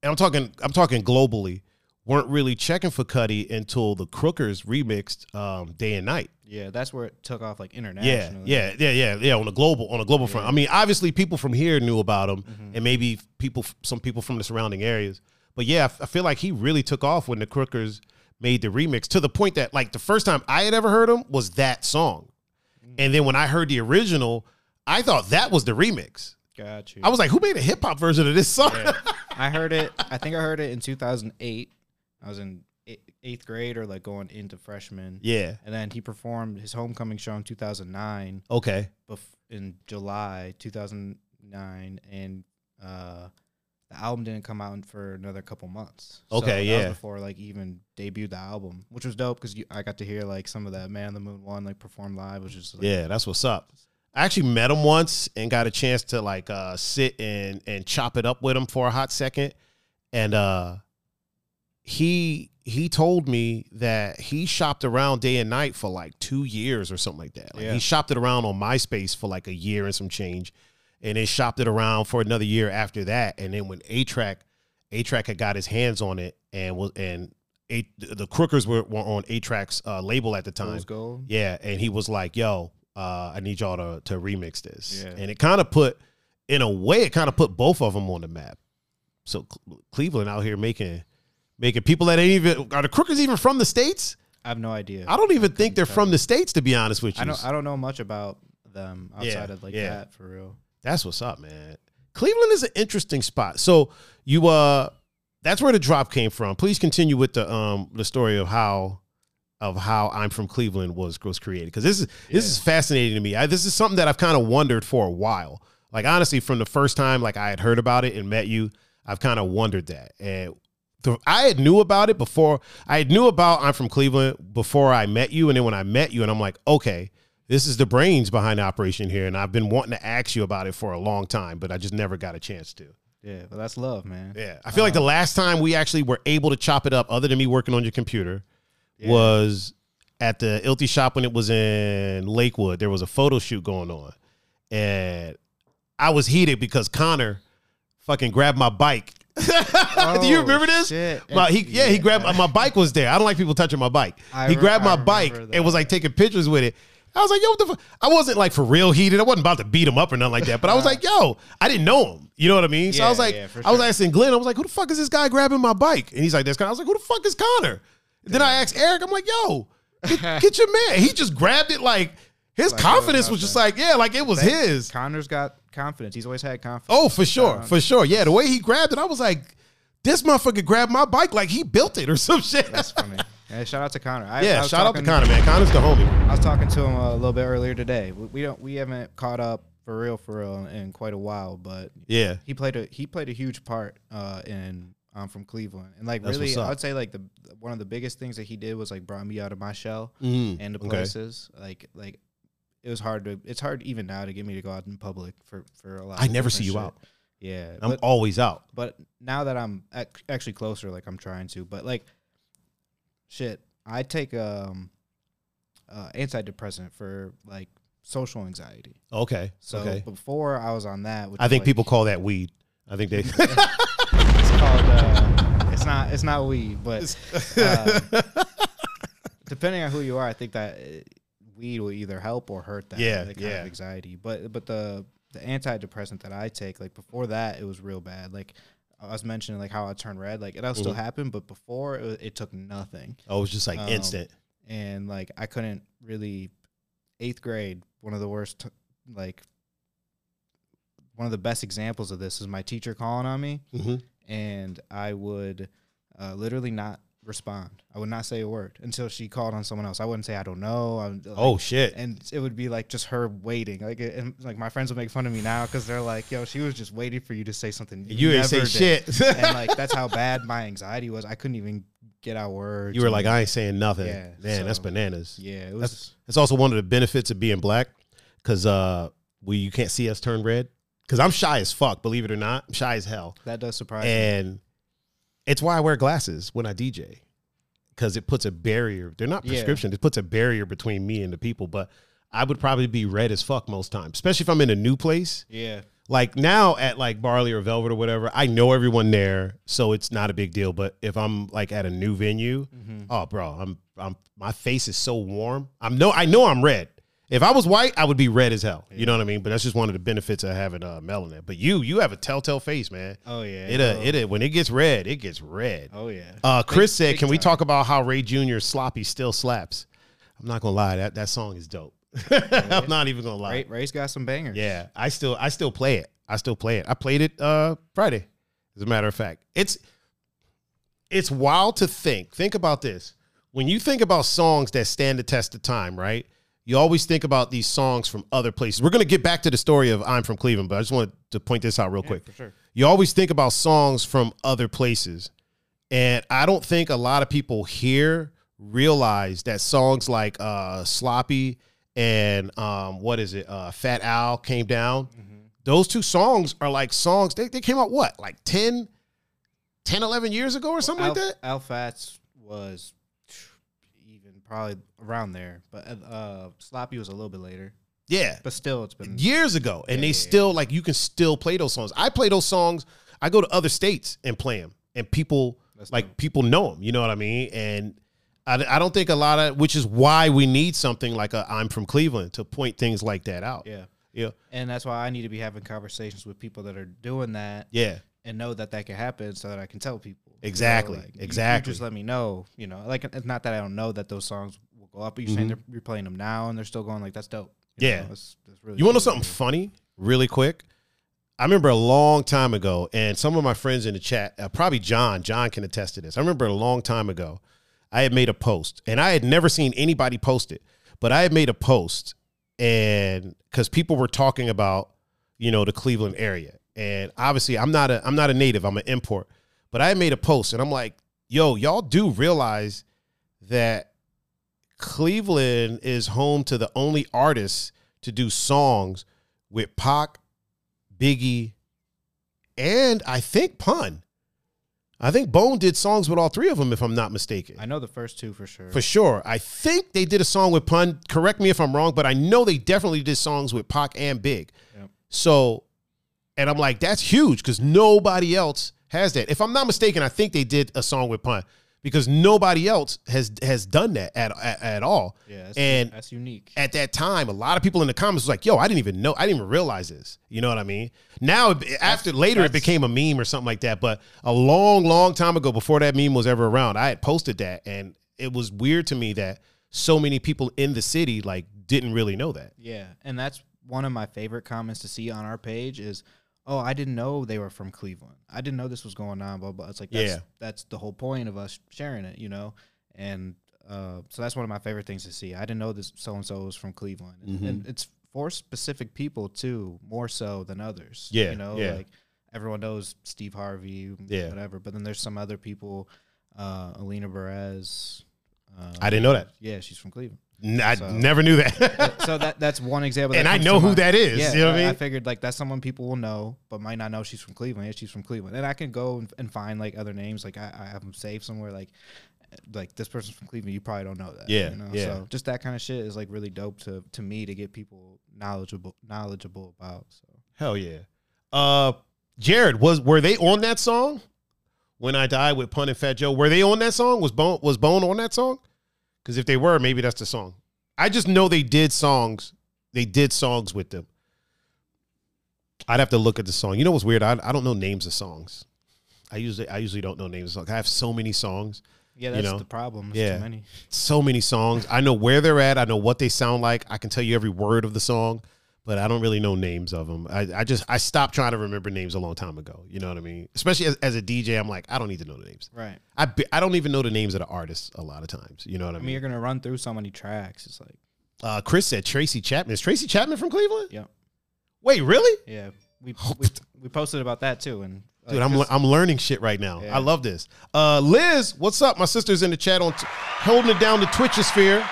and I'm talking I'm talking globally, weren't really checking for Cudi until the Crookers remixed um, Day and Night. Yeah, that's where it took off like Yeah, internationally. yeah, yeah, yeah, yeah. On a global on a global front. I mean, obviously people from here knew about him, Mhm. and maybe people some people from the surrounding areas. But yeah, I f- I feel like he really took off when the Crookers made the remix to the point that like the first time I had ever heard him was that song, and then when I heard the original, I thought that was the remix. Got you. I was like, who made a hip hop version of this song? Yeah. I heard it. I think I heard it in 2008. I was in eighth grade or like going into freshman. yeah. And then he performed his homecoming show in 2009, Okay. bef- in July 2009, and uh, the album didn't come out for another couple months. So Okay, was yeah. before like even debuted the album, which was dope because I got to hear like some of that Man on the Moon one like perform live, which is like, Yeah, that's what's up. I actually met him once and got a chance to like uh sit and and chop it up with him for a hot second. And uh he he told me that he shopped around day and night for like two years or something like that. Like Yeah. he shopped it around on MySpace for like a year and some change. And then shopped it around for another year after that. And then when A-Trak A Track had got his hands on it and was and a, the Crookers were, were on A-Trak's uh, label at the time. Yeah, and he was like, "Yo, uh, I need y'all to to remix this," Yeah. and it kind of put, in a way, it kind of put both of them on the map. So Cle- Cleveland out here making making people that ain't even are the Crookers even from the states. I have no idea. I don't even think they're from the states, to be honest with you. I don't. I don't know much about them outside Yeah, of like yeah. that for real. That's what's up, man. Cleveland is an interesting spot. So you uh that's where the drop came from. Please continue with the um the story of how of how I'm from Cleveland was was created because this is this is fascinating to me. I, this is something that I've kind of wondered for a while. Like honestly, from the first time like I had heard about it and met you, I've kind of wondered that. And the, I had knew about it before. I had knew about I'm from Cleveland before I met you, and then when I met you, and I'm like, okay, this is the brains behind the operation here, and I've been wanting to ask you about it for a long time, but I just never got a chance to. Yeah, but that's love, man. Yeah, I feel like the um, last time we actually were able to chop it up, other than me working on your computer, Yeah. was at the Ilty shop when it was in Lakewood. There was a photo shoot going on, and I was heated because Connor fucking grabbed my bike. Do you Oh, remember this? shit. My, he, yeah, he grabbed my, my bike was there. I don't like people touching my bike. I he re- grabbed my bike and was like taking pictures with it. I was like, yo, what the fuck? I wasn't like for real heated. I wasn't about to beat him up or nothing like that. But I was like, yo, I didn't know him. You know what I mean? So I was like, yeah, for I was asking Glenn, I was like, who the fuck is this guy grabbing my bike? And he's like, this guy. I was like, who the fuck is Connor? Then I asked Eric, I'm like, yo, get, get your man. He just grabbed it like his Like confidence was just like, yeah, like it was his. Connor's got confidence. He's always had confidence. Oh, for sure, Uh, for sure. Yeah, the way he grabbed it, I was like, this motherfucker grabbed my bike like he built it or some shit. That's funny. Yeah, shout out to Connor. I, I yeah, was shout out to Connor, man. Connor's the homie. I was talking to him a little bit earlier today. We, we don't. We haven't caught up for real, for real, in quite a while. But Yeah. he played a he played a huge part uh, in I'm from Cleveland, and like That's really. I would say like the one of the biggest things that he did was like brought me out of my shell Mhm. and the Okay. places like like it was hard to it's hard even now to get me to go out in public for for a lot. I never see you shit. out. Yeah, I'm but always out. but now that I'm ac- actually closer, like I'm trying to, but like, shit, I take um, uh, antidepressant for like social anxiety. Okay. So okay. before I was on that, which I think like- people call that weed. I think they. it's called. Uh, it's not. It's not weed, but uh, depending on who you are, I think that uh, weed will either help or hurt that. Yeah, that kind yeah. of anxiety. But but the the antidepressant that I take, like before that, it was real bad. Like I was mentioning, like how I turned red. Like it'll still Mhm. happen, but before it, it took nothing, oh, it was just like Um, instant. and like I couldn't really. Eighth grade, one of the worst, like. One of the best examples of this is my teacher calling on me hmm and I would uh, literally not respond. I would not say a word until she called on someone else. I wouldn't say I don't know. I like, Oh shit. and it would be like just her waiting. Like, it, and like my friends would make fun of me now because they're like, "Yo, she was just waiting for you to say something." You ain't say did." shit. and like that's how bad my anxiety was. I couldn't even get out words. you were like, I ain't saying nothing. Yeah, Man, that's bananas. "Yeah, it was." That's that's also one of the benefits of being black, because uh, we you can't see us turn red. Because I'm shy as fuck, believe it or not. I'm shy as hell, that does surprise me. and it's why I wear glasses when I DJ, because it puts a barrier. They're not Yeah. prescription. It puts a barrier between me and the people. But I would probably be red as fuck most times, especially if I'm in a new place. Yeah, like now at like Barley or Velvet or whatever, I know everyone there, so it's not a big deal. But if I'm like at a new venue, Mm-hmm. oh bro, I'm I'm my face is so warm. I'm no I know I'm red. If I was white, I would be red as hell. You know what I mean? But that's just one of the benefits of having uh, melanin. But you you have a telltale face, man. oh yeah, It uh, it uh, when it gets red, it gets red. oh yeah. Uh, Chris said, "Can we talk about how Ray Jr. sloppy still slaps?" I'm not gonna lie, that that song is dope. I'm not even gonna lie. Ray, Ray's got some bangers. Yeah, I still I still play it. I still play it. I played it uh Friday. As a matter of fact, it's it's wild to think. Think about this. When you think about songs that stand the test of time, right? You always think about these songs from other places. We're going to get back to the story of I'm from Cleveland, but I just wanted to point this out real Yeah, quick. for sure. You always think about songs from other places. And I don't think a lot of people here realize that songs like uh Sloppy and um what is it? Uh Fat Al came down. Those two songs are like songs they, they came out what? Like 10 10 11 years ago or something Al, like that? Al Fats was even probably around there, but uh, Sloppy was a little bit later. Yeah. But still, it's been years ago and Yeah, they yeah, still like you can still play those songs i play those songs i go to other states and play them and people That's like dope. people know them you know what i mean and I, I don't think a lot of which is why we need something like a i'm from cleveland to point things like that out yeah. yeah And that's why I need to be having conversations with people that are doing that yeah and know that that can happen, so that I can tell people. You know, Exactly, you- you exactly. just let me know. You know, like it's not that I don't know that those songs up, but you're saying they're, you're playing them now and they're still going. Like that's dope. You Mm-hmm. Yeah. know, that's, that's really You want to know cool. something funny, really quick? I remember a long time ago, and some of my friends in the chat, uh, probably John, John can attest to this. I remember a long time ago, I had made a post, and I had never seen anybody post it, but I had made a post, and because people were talking about, you know, the Cleveland area, and obviously I'm not a I'm not a native, I'm an import, but I had made a post, and I'm like, yo, y'all do realize that Cleveland is home to the only artists to do songs with Pac, Biggie, and I think Pun. I think Bone did songs with all three of them, if I'm not mistaken. I know the first two for sure. For sure. I think they did a song with Pun. Correct me if I'm wrong, but I know they definitely did songs with Pac and Big. Yep. So, and I'm like, that's huge because nobody else has that. If I'm not mistaken, I think they did a song with Pun because nobody else has has done that at at, at all. yeah, that's, and that's unique. at that time, a lot of people in the comments was like, "Yo, I didn't even know. I didn't even realize this." You know what I mean? Now, it- after later, it became a meme or something like that. But a long, long time ago, before that meme was ever around, I had posted that, and it was weird to me that so many people in the city like didn't really know that. Yeah, and that's one of my favorite comments to see on our page is, "Oh, I didn't know they were from Cleveland. I didn't know this was going on." Blah blah. It's like that's, Yeah. that's the whole point of us sharing it, you know. And uh, so that's one of my favorite things to see. I didn't know this so and so was from Cleveland, and, Mhm. and it's for specific people too, more so than others. Yeah, you know, yeah. like everyone knows Steve Harvey, Yeah. whatever. But then there's some other people, uh, Alina Perez. Uh, I didn't know that. Yeah, she's from Cleveland. I So- never knew that. so that that's one example. that and I know who mind. that is. Yeah, you know what I I, mean? I figured like that's someone people will know, but might not know she's from Cleveland. Yeah, she's from Cleveland, and I can go and, and find like other names. Like I, I have them saved somewhere. Like like this person's from Cleveland. You probably don't know that. Yeah, you know? yeah. So just that kind of shit is like really dope to to me to get people knowledgeable knowledgeable about. So Hell yeah. Uh, Jared was were they on that song? When I die with Pun and Fat Joe, were they on that song? Was Bone was Bone on that song? Because if they were, maybe that's the song. I just know they did songs. They did songs with them. I'd have to look at the song. You know what's weird? I, I don't know names of songs. I usually I usually don't know names of songs. I have so many songs, yeah, You that's know? the problem. There's Yeah. too many. so many songs. I know where they're at. I know what they sound like. I can tell you every word of the song, but I don't really know names of them. I, I just I stopped trying to remember names a long time ago. You know what I mean? Especially as, as a DJ, I'm like I don't need to know the names. Right. I be, I don't even know the names of the artists a lot of times. You know what I I mean, mean? you're gonna run through so many tracks. It's like, Uh, Chris said Tracy Chapman. Is Tracy Chapman from Cleveland? yeah, Wait, really? yeah. We we, we posted about that too, and like, Dude, I'm, I'm learning shit right now. Yeah. I love this. Uh, Liz, what's up? My sister's in the chat on t- holding it down the Twitchosphere.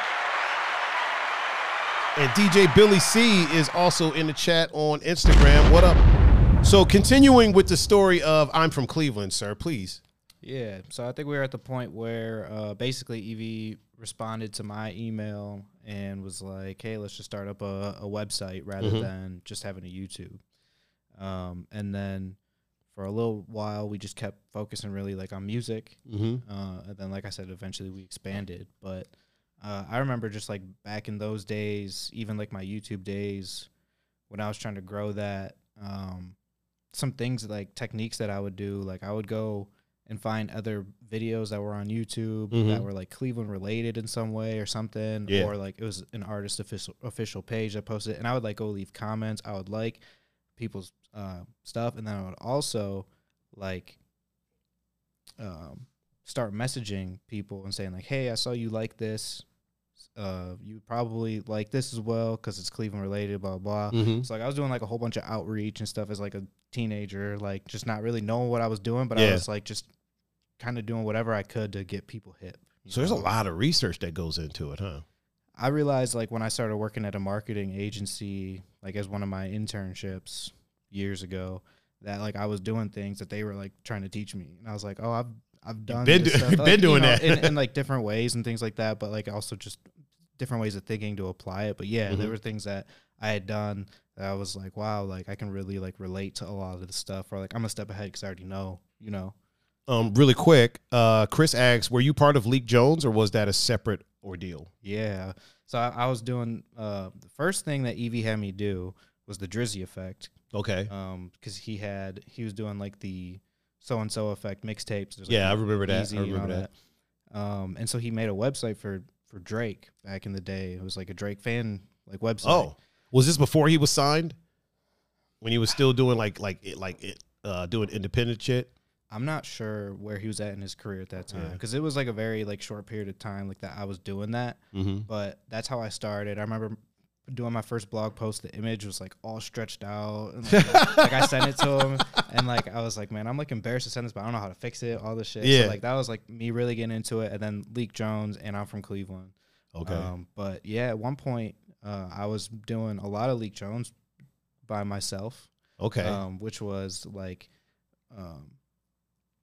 And DJ Billy C is also in the chat on Instagram. What up? So, continuing with the story of I'm from Cleveland, sir, please. Yeah, so I think we were at the point where uh, basically EV responded to my email and was like, "Hey, let's just start up a, a website rather Mhm. than just having a YouTube." Um, and then for a little while, we just kept focusing really like on music. Mm-hmm. Uh, and then, like I said, eventually we expanded. But uh, I remember just like back in those days, even like my YouTube days, when I was trying to grow that, um, some things like techniques that I would do, like I would go and find other videos that were on YouTube Mhm. that were like Cleveland related in some way or something, Yeah. or like it was an artist official official page that posted, and I would like go leave comments. I would like people's uh, stuff, and then I would also like um, start messaging people and saying like, "Hey, I saw you like this. Uh, you probably like this as well because it's Cleveland related." Blah blah. Mm-hmm. So like I was doing like a whole bunch of outreach and stuff as like a teenager, like just not really knowing what I was doing, but I was like just kind of doing whatever I could to get people hip. So, there's a lot of research that goes into it, huh? I realized like when I started working at a marketing agency, like as one of my internships years ago, that like I was doing things that they were like trying to teach me, and I was like, oh, I've I've done been this do- been Like, you doing know, that. in, in like different ways and things like that, but like also just different ways of thinking to apply it. But yeah, Mhm. there were things that I had done that I was like, wow, like I can really like relate to a lot of the stuff, or like I'm a step ahead because I already know, you know. Um, really quick, uh, Chris asks, were you part of Leak Jones or was that a separate ordeal? Yeah. So I, I was doing uh, the first thing that EV had me do was the Drizzy effect. Okay. Um, because he had he was doing like the so and so effect mixtapes. There's, like, Yeah, I remember that. I remember that. that. Um, and so he made a website for for Drake back in the day. It was like a Drake fan like website. Oh, was this before he was signed? When he was still doing like like it like it uh doing independent shit? I'm not sure where he was at in his career at that time Yeah. because it was like a very like short period of time like that I was doing that. Mm-hmm. but that's how I started. I remember doing my first blog post. The image was like all stretched out, and like, like, I sent it to him, and like I was like, man, I'm like embarrassed to send this, but I don't know how to fix it. All this shit. Yeah. So, like that was like me really getting into it, and then Leak Jones, and I'm from Cleveland. Okay. Um, but yeah, at one point, uh, I was doing a lot of Leak Jones by myself. okay. Um, which was like, um,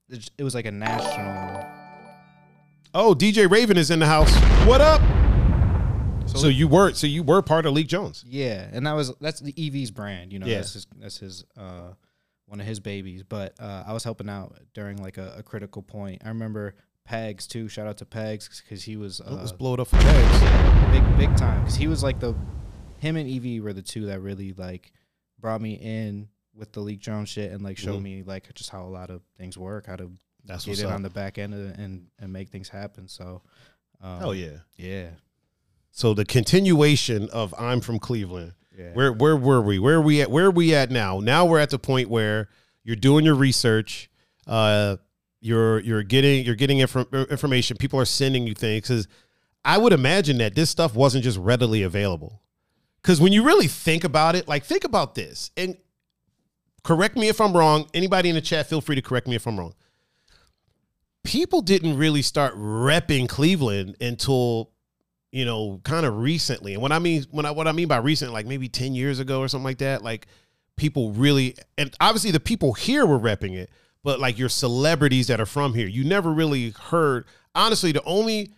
it it was like a national. oh, DJ Raven is in the house. What up? So, So you were so you were part of Leak Jones. Yeah, and that was that's the EV's brand. You know, Yeah. that's his that's his uh one of his babies. But uh, I was helping out during like a, a critical point. I remember Pegs too. Shout out to Pegs because he was uh, let's blow it up for Pegs. big big time. Because he was like the him and EV were the two that really like brought me in with the Leak Jones shit and like showed Mhm. me like just how a lot of things work, how to That's get it up. on the back end and and make things happen. So, um, Hell yeah. yeah, So the continuation of I'm from Cleveland. yeah. Where where were we? Where are we at? Where are we at now? Now we're at the point where you're doing your research. Uh, you're you're getting you're getting infor- information. People are sending you things because I would imagine that this stuff wasn't just readily available. Because when you really think about it, like think about this, and correct me if I'm wrong. Anybody in the chat, feel free to correct me if I'm wrong. People didn't really start repping Cleveland until you know, kind of recently. And when I mean when I what I mean by recent, like maybe 10 years ago or something like that, like people really and obviously the people here were repping it, but like your celebrities that are from here, you never really heard honestly the only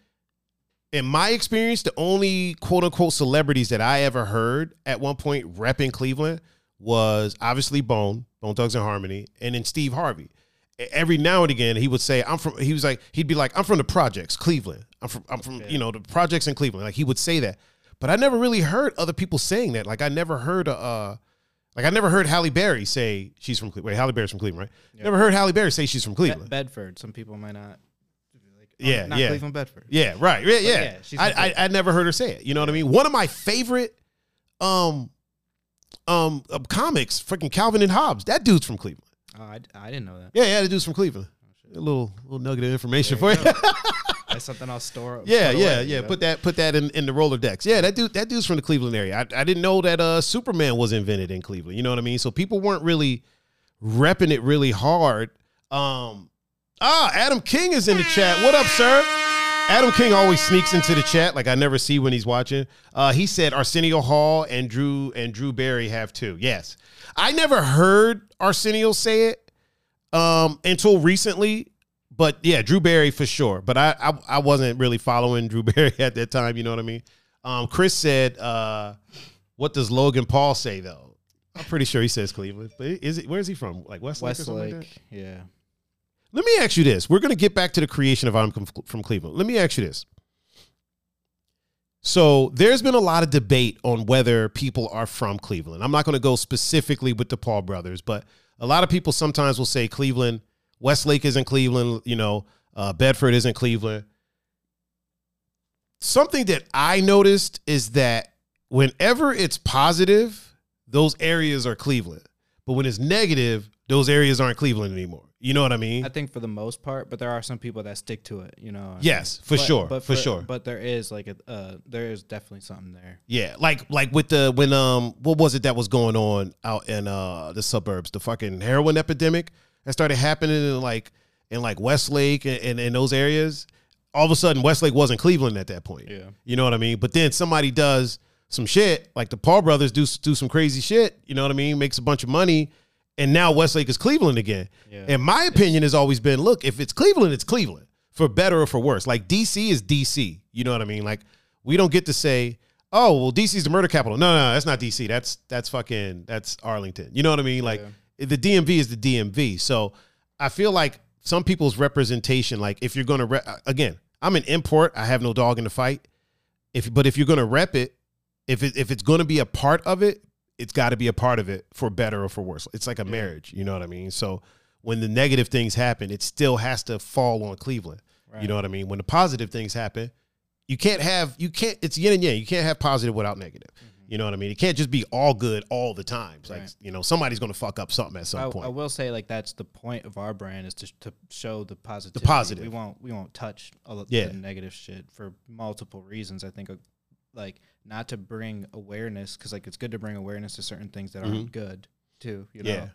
in my experience, the only quote unquote celebrities that I ever heard at one point repping Cleveland was obviously Bone, Bone Thugs and Harmony, and then Steve Harvey. Every now and again, he would say, "I'm from." He was like, he'd be like, "I'm from the projects, Cleveland. I'm from, I'm from, you know, the projects in Cleveland." Like he would say that, but I never really heard other people saying that. Like I never heard, uh, like I never heard Halle Berry say she's from Cleveland. Wait, Halle Berry's from Cleveland, right? Never heard Halle Berry say she's from Cleveland. Bedford. Some people might not. Like, oh, Yeah, not yeah. Cleveland, Bedford. Yeah, right. Yeah, yeah. yeah, I, I I never heard her say it. You know what I mean? One of my favorite um um uh, comics, freaking Calvin and Hobbes. That dude's from Cleveland. Oh, I, I didn't know that. Yeah, yeah, the dude's from Cleveland. A little little nugget of information for you. you That's something I'll store. yeah, yeah, away, yeah. you know? Put that put that in, in the Rolodex. Yeah, that dude that dude's from the Cleveland area. I, I didn't know that uh Superman was invented in Cleveland. You know what I mean? So people weren't really repping it really hard. Um Ah, Adam King is in the chat. What up, sir? Adam King always sneaks into the chat, like I never see when he's watching. Uh, he said Arsenio Hall and Drew and Drew Carey have two. Yes, I never heard Arsenio say it um, until recently, but yeah, Drew Carey for sure. But I, I I wasn't really following Drew Carey at that time. You know what I mean? Um, Chris said, uh, "What does Logan Paul say though?" I'm pretty sure he says Cleveland, but is it? Where is he from? Like Westlake, something like? Westlake. yeah. Let me ask you this. We're going to get back to the creation of I'm from Cleveland. Let me ask you this. So there's been a lot of debate on whether people are from Cleveland. I'm not going to go specifically with the Paul brothers, but a lot of people sometimes will say Cleveland, Westlake isn't Cleveland, you know, uh, Bedford isn't Cleveland. Something that I noticed is that whenever it's positive, those areas are Cleveland. But when it's negative, those areas aren't Cleveland anymore. You know what I mean? I think for the most part, but there are some people that stick to it. You know. Yes, for But- sure, But for sure. But there is like a uh, there is definitely something there. Yeah, like like with the when um what was it that was going on out in uh the suburbs? The fucking heroin epidemic that started happening in like in like Westlake and, and, and those areas. All of a sudden, Westlake wasn't Cleveland at that point. Yeah. you know what I mean. But then somebody does some shit, like the Paul brothers do do some crazy shit. You know what I mean? Makes a bunch of money, and now Westlake is Cleveland again. Yeah. And my opinion has always been, look, if it's Cleveland, it's Cleveland for better or for worse. Like DC is DC. You know what I mean? Like we don't get to say, oh, well, DC's the murder capital. No, no, that's not DC. That's that's fucking that's Arlington. You know what I mean? Like the DMV is the DMV. So I feel like some people's representation, like if you're gonna re- uh, again, I'm an import. I have no dog in the fight. If but if you're gonna rep it, if it, if it's gonna be a part of it, it's got to be a part of it for better or for worse. It's like a marriage. You know what I mean? So when the negative things happen, it still has to fall on Cleveland. You know what I mean? When the positive things happen, you can't have you can't it's yin and yang. You can't have positive without negative. You know what I mean? It can't just be all good all the time. It's like you know somebody's gonna fuck up something at some I, point. I will say like that's the point of our brand is to, to show the positive. The positive. We won't we won't touch all Yeah. the negative shit for multiple reasons. I think uh, like not to bring awareness because like it's good to bring awareness to certain things that aren't good too. You know. Mm-hmm. Yeah.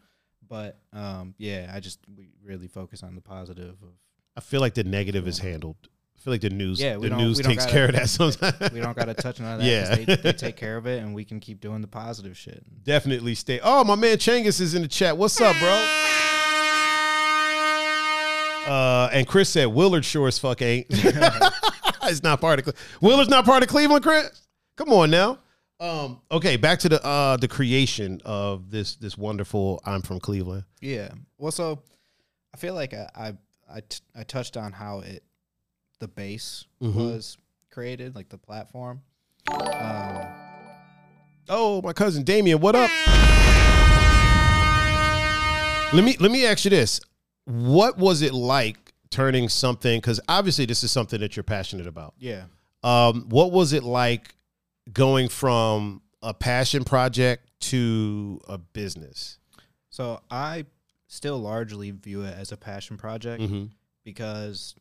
But um yeah, I just we really focus on the positive of I feel like the negative is handled. I feel like the news Yeah, the news takes gotta- care of that sometimes. we don't got to touch none of that. Yeah. they, they take care of it, and we can keep doing the positive shit. Definitely stay. Oh, my man Changus is in the chat. What's up, bro? Uh, and Chris said Willard sure as fuck ain't. it's not part of Cle- Willard's not part of Cleveland, Chris. Come on now. Um, okay, back to the uh the creation of this this wonderful I'm from Cleveland. Yeah. Well, so I feel like I I I, t- I touched on how it the base Mhm. was created, like the platform. Um, Oh, my cousin Damien, what up? Let me let me ask you this. What was it like turning something cuz obviously this is something that you're passionate about. yeah. Um, what was it like going from a passion project to a business? So I still largely view it as a passion project Mm-hmm. because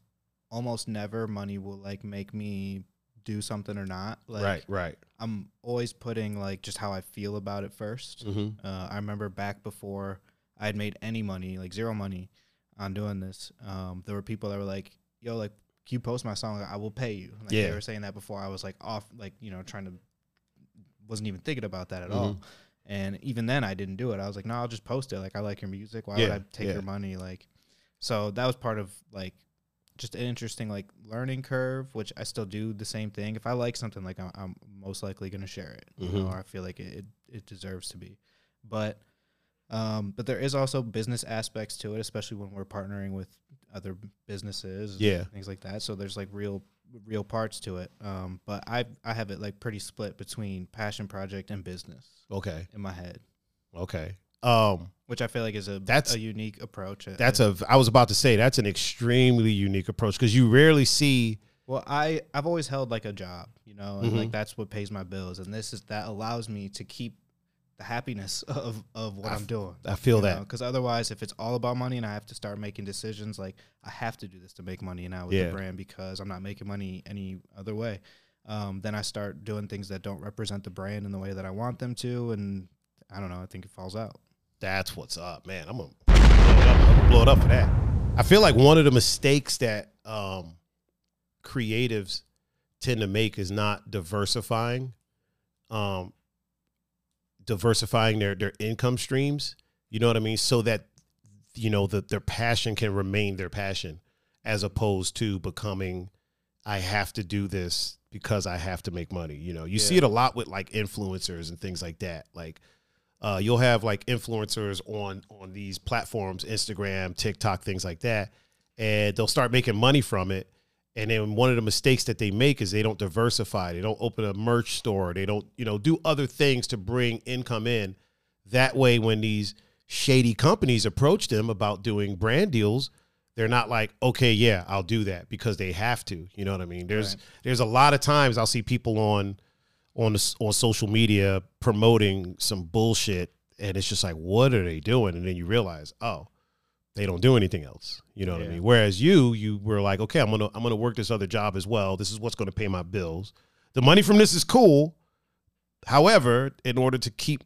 almost never money will like make me do something or not. Like, right, right. I'm always putting like just how I feel about it 1st Mm-hmm. Uh, I remember back before I had made any money, like zero money, on doing this. Um, there were people that were like, "Yo, like, you post my song? I will pay you." Like, Yeah. they were saying that before. I was like off, like you know, trying to wasn't even thinking about that at Mm-hmm. all. And even then, I didn't do it. I was like, "No, I'll just post it. Like, I like your music. Why Yeah, would I take yeah. your money?" Like, so that was part of like just an interesting like learning curve, which I still do the same thing. If I like something, like I'm, I'm most likely gonna share it, you know, Mhm. or I feel like it, it it deserves to be. But um, but there is also business aspects to it, especially when we're partnering with other businesses, and Yeah. things like that. So there's like real real parts to it. Um, but I I have it like pretty split between passion project and business Okay, in my head, okay. Um, which I feel like is a That's- a unique approach. That's a I was about to say that's an extremely unique approach because you rarely see. Well, I I've always held like a job, you know, and like Mhm. that's what pays my bills, and this is that allows me to keep the happiness of of what I I'm doing. I feel that. because otherwise, if it's all about money and I have to start making decisions, like I have to do this to make money now with Yeah. the brand because I'm not making money any other way. Um, then I start doing things that don't represent the brand in the way that I want them to, and I don't know. I think it falls out. That's what's up, man. I'm gonna blow it up, I'm gonna blow it up for that. I feel like one of the mistakes that um, creatives tend to make is not diversifying, um, diversifying their their income streams. You know what I mean? So that you know that their passion can remain their passion, as opposed to becoming, I have to do this because I have to make money. You know, you see it a lot with like influencers and things like that. Like uh, you'll have like influencers on on these platforms instagram tiktok things like that and they'll start making money from it and then one of the mistakes that they make is they don't diversify. They don't open a merch store. They don't you know do other things to bring income in. That way when these shady companies approach them about doing brand deals they're not like okay yeah i'll do that because they have to. You know what i mean? There's Right. there's a lot of times i'll see people on on the, on social media promoting some bullshit and it's just like what are they doing? And then you realize oh they don't do anything else you know what i mean whereas you you were like okay i'm gonna i'm gonna work this other job as well this is what's gonna pay my bills the money from this is cool however in order to keep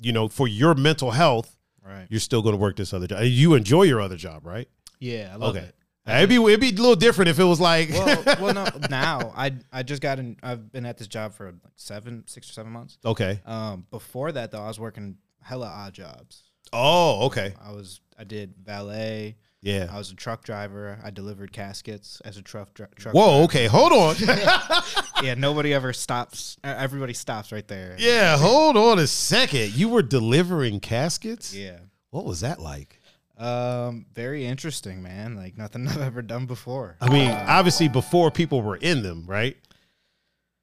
you know for your mental health Right. you're still gonna work this other job you enjoy your other job right Yeah, I love Okay. it. it'd be it'd be a little different if it was like well, well, no. Now I I just got in. I've been at this job for like seven, six or seven months. okay Um, before that though, I was working hella odd jobs. Oh okay I was I did valet. yeah I was a truck driver. I delivered caskets as a truck dri- truck. whoa driver. okay hold on Yeah, nobody ever stops. uh, Everybody stops right there. Yeah, hold on a second. You were delivering caskets? Yeah. What was that like? Um, very interesting, man. Like nothing I've ever done before. I mean, obviously before people were in them, right?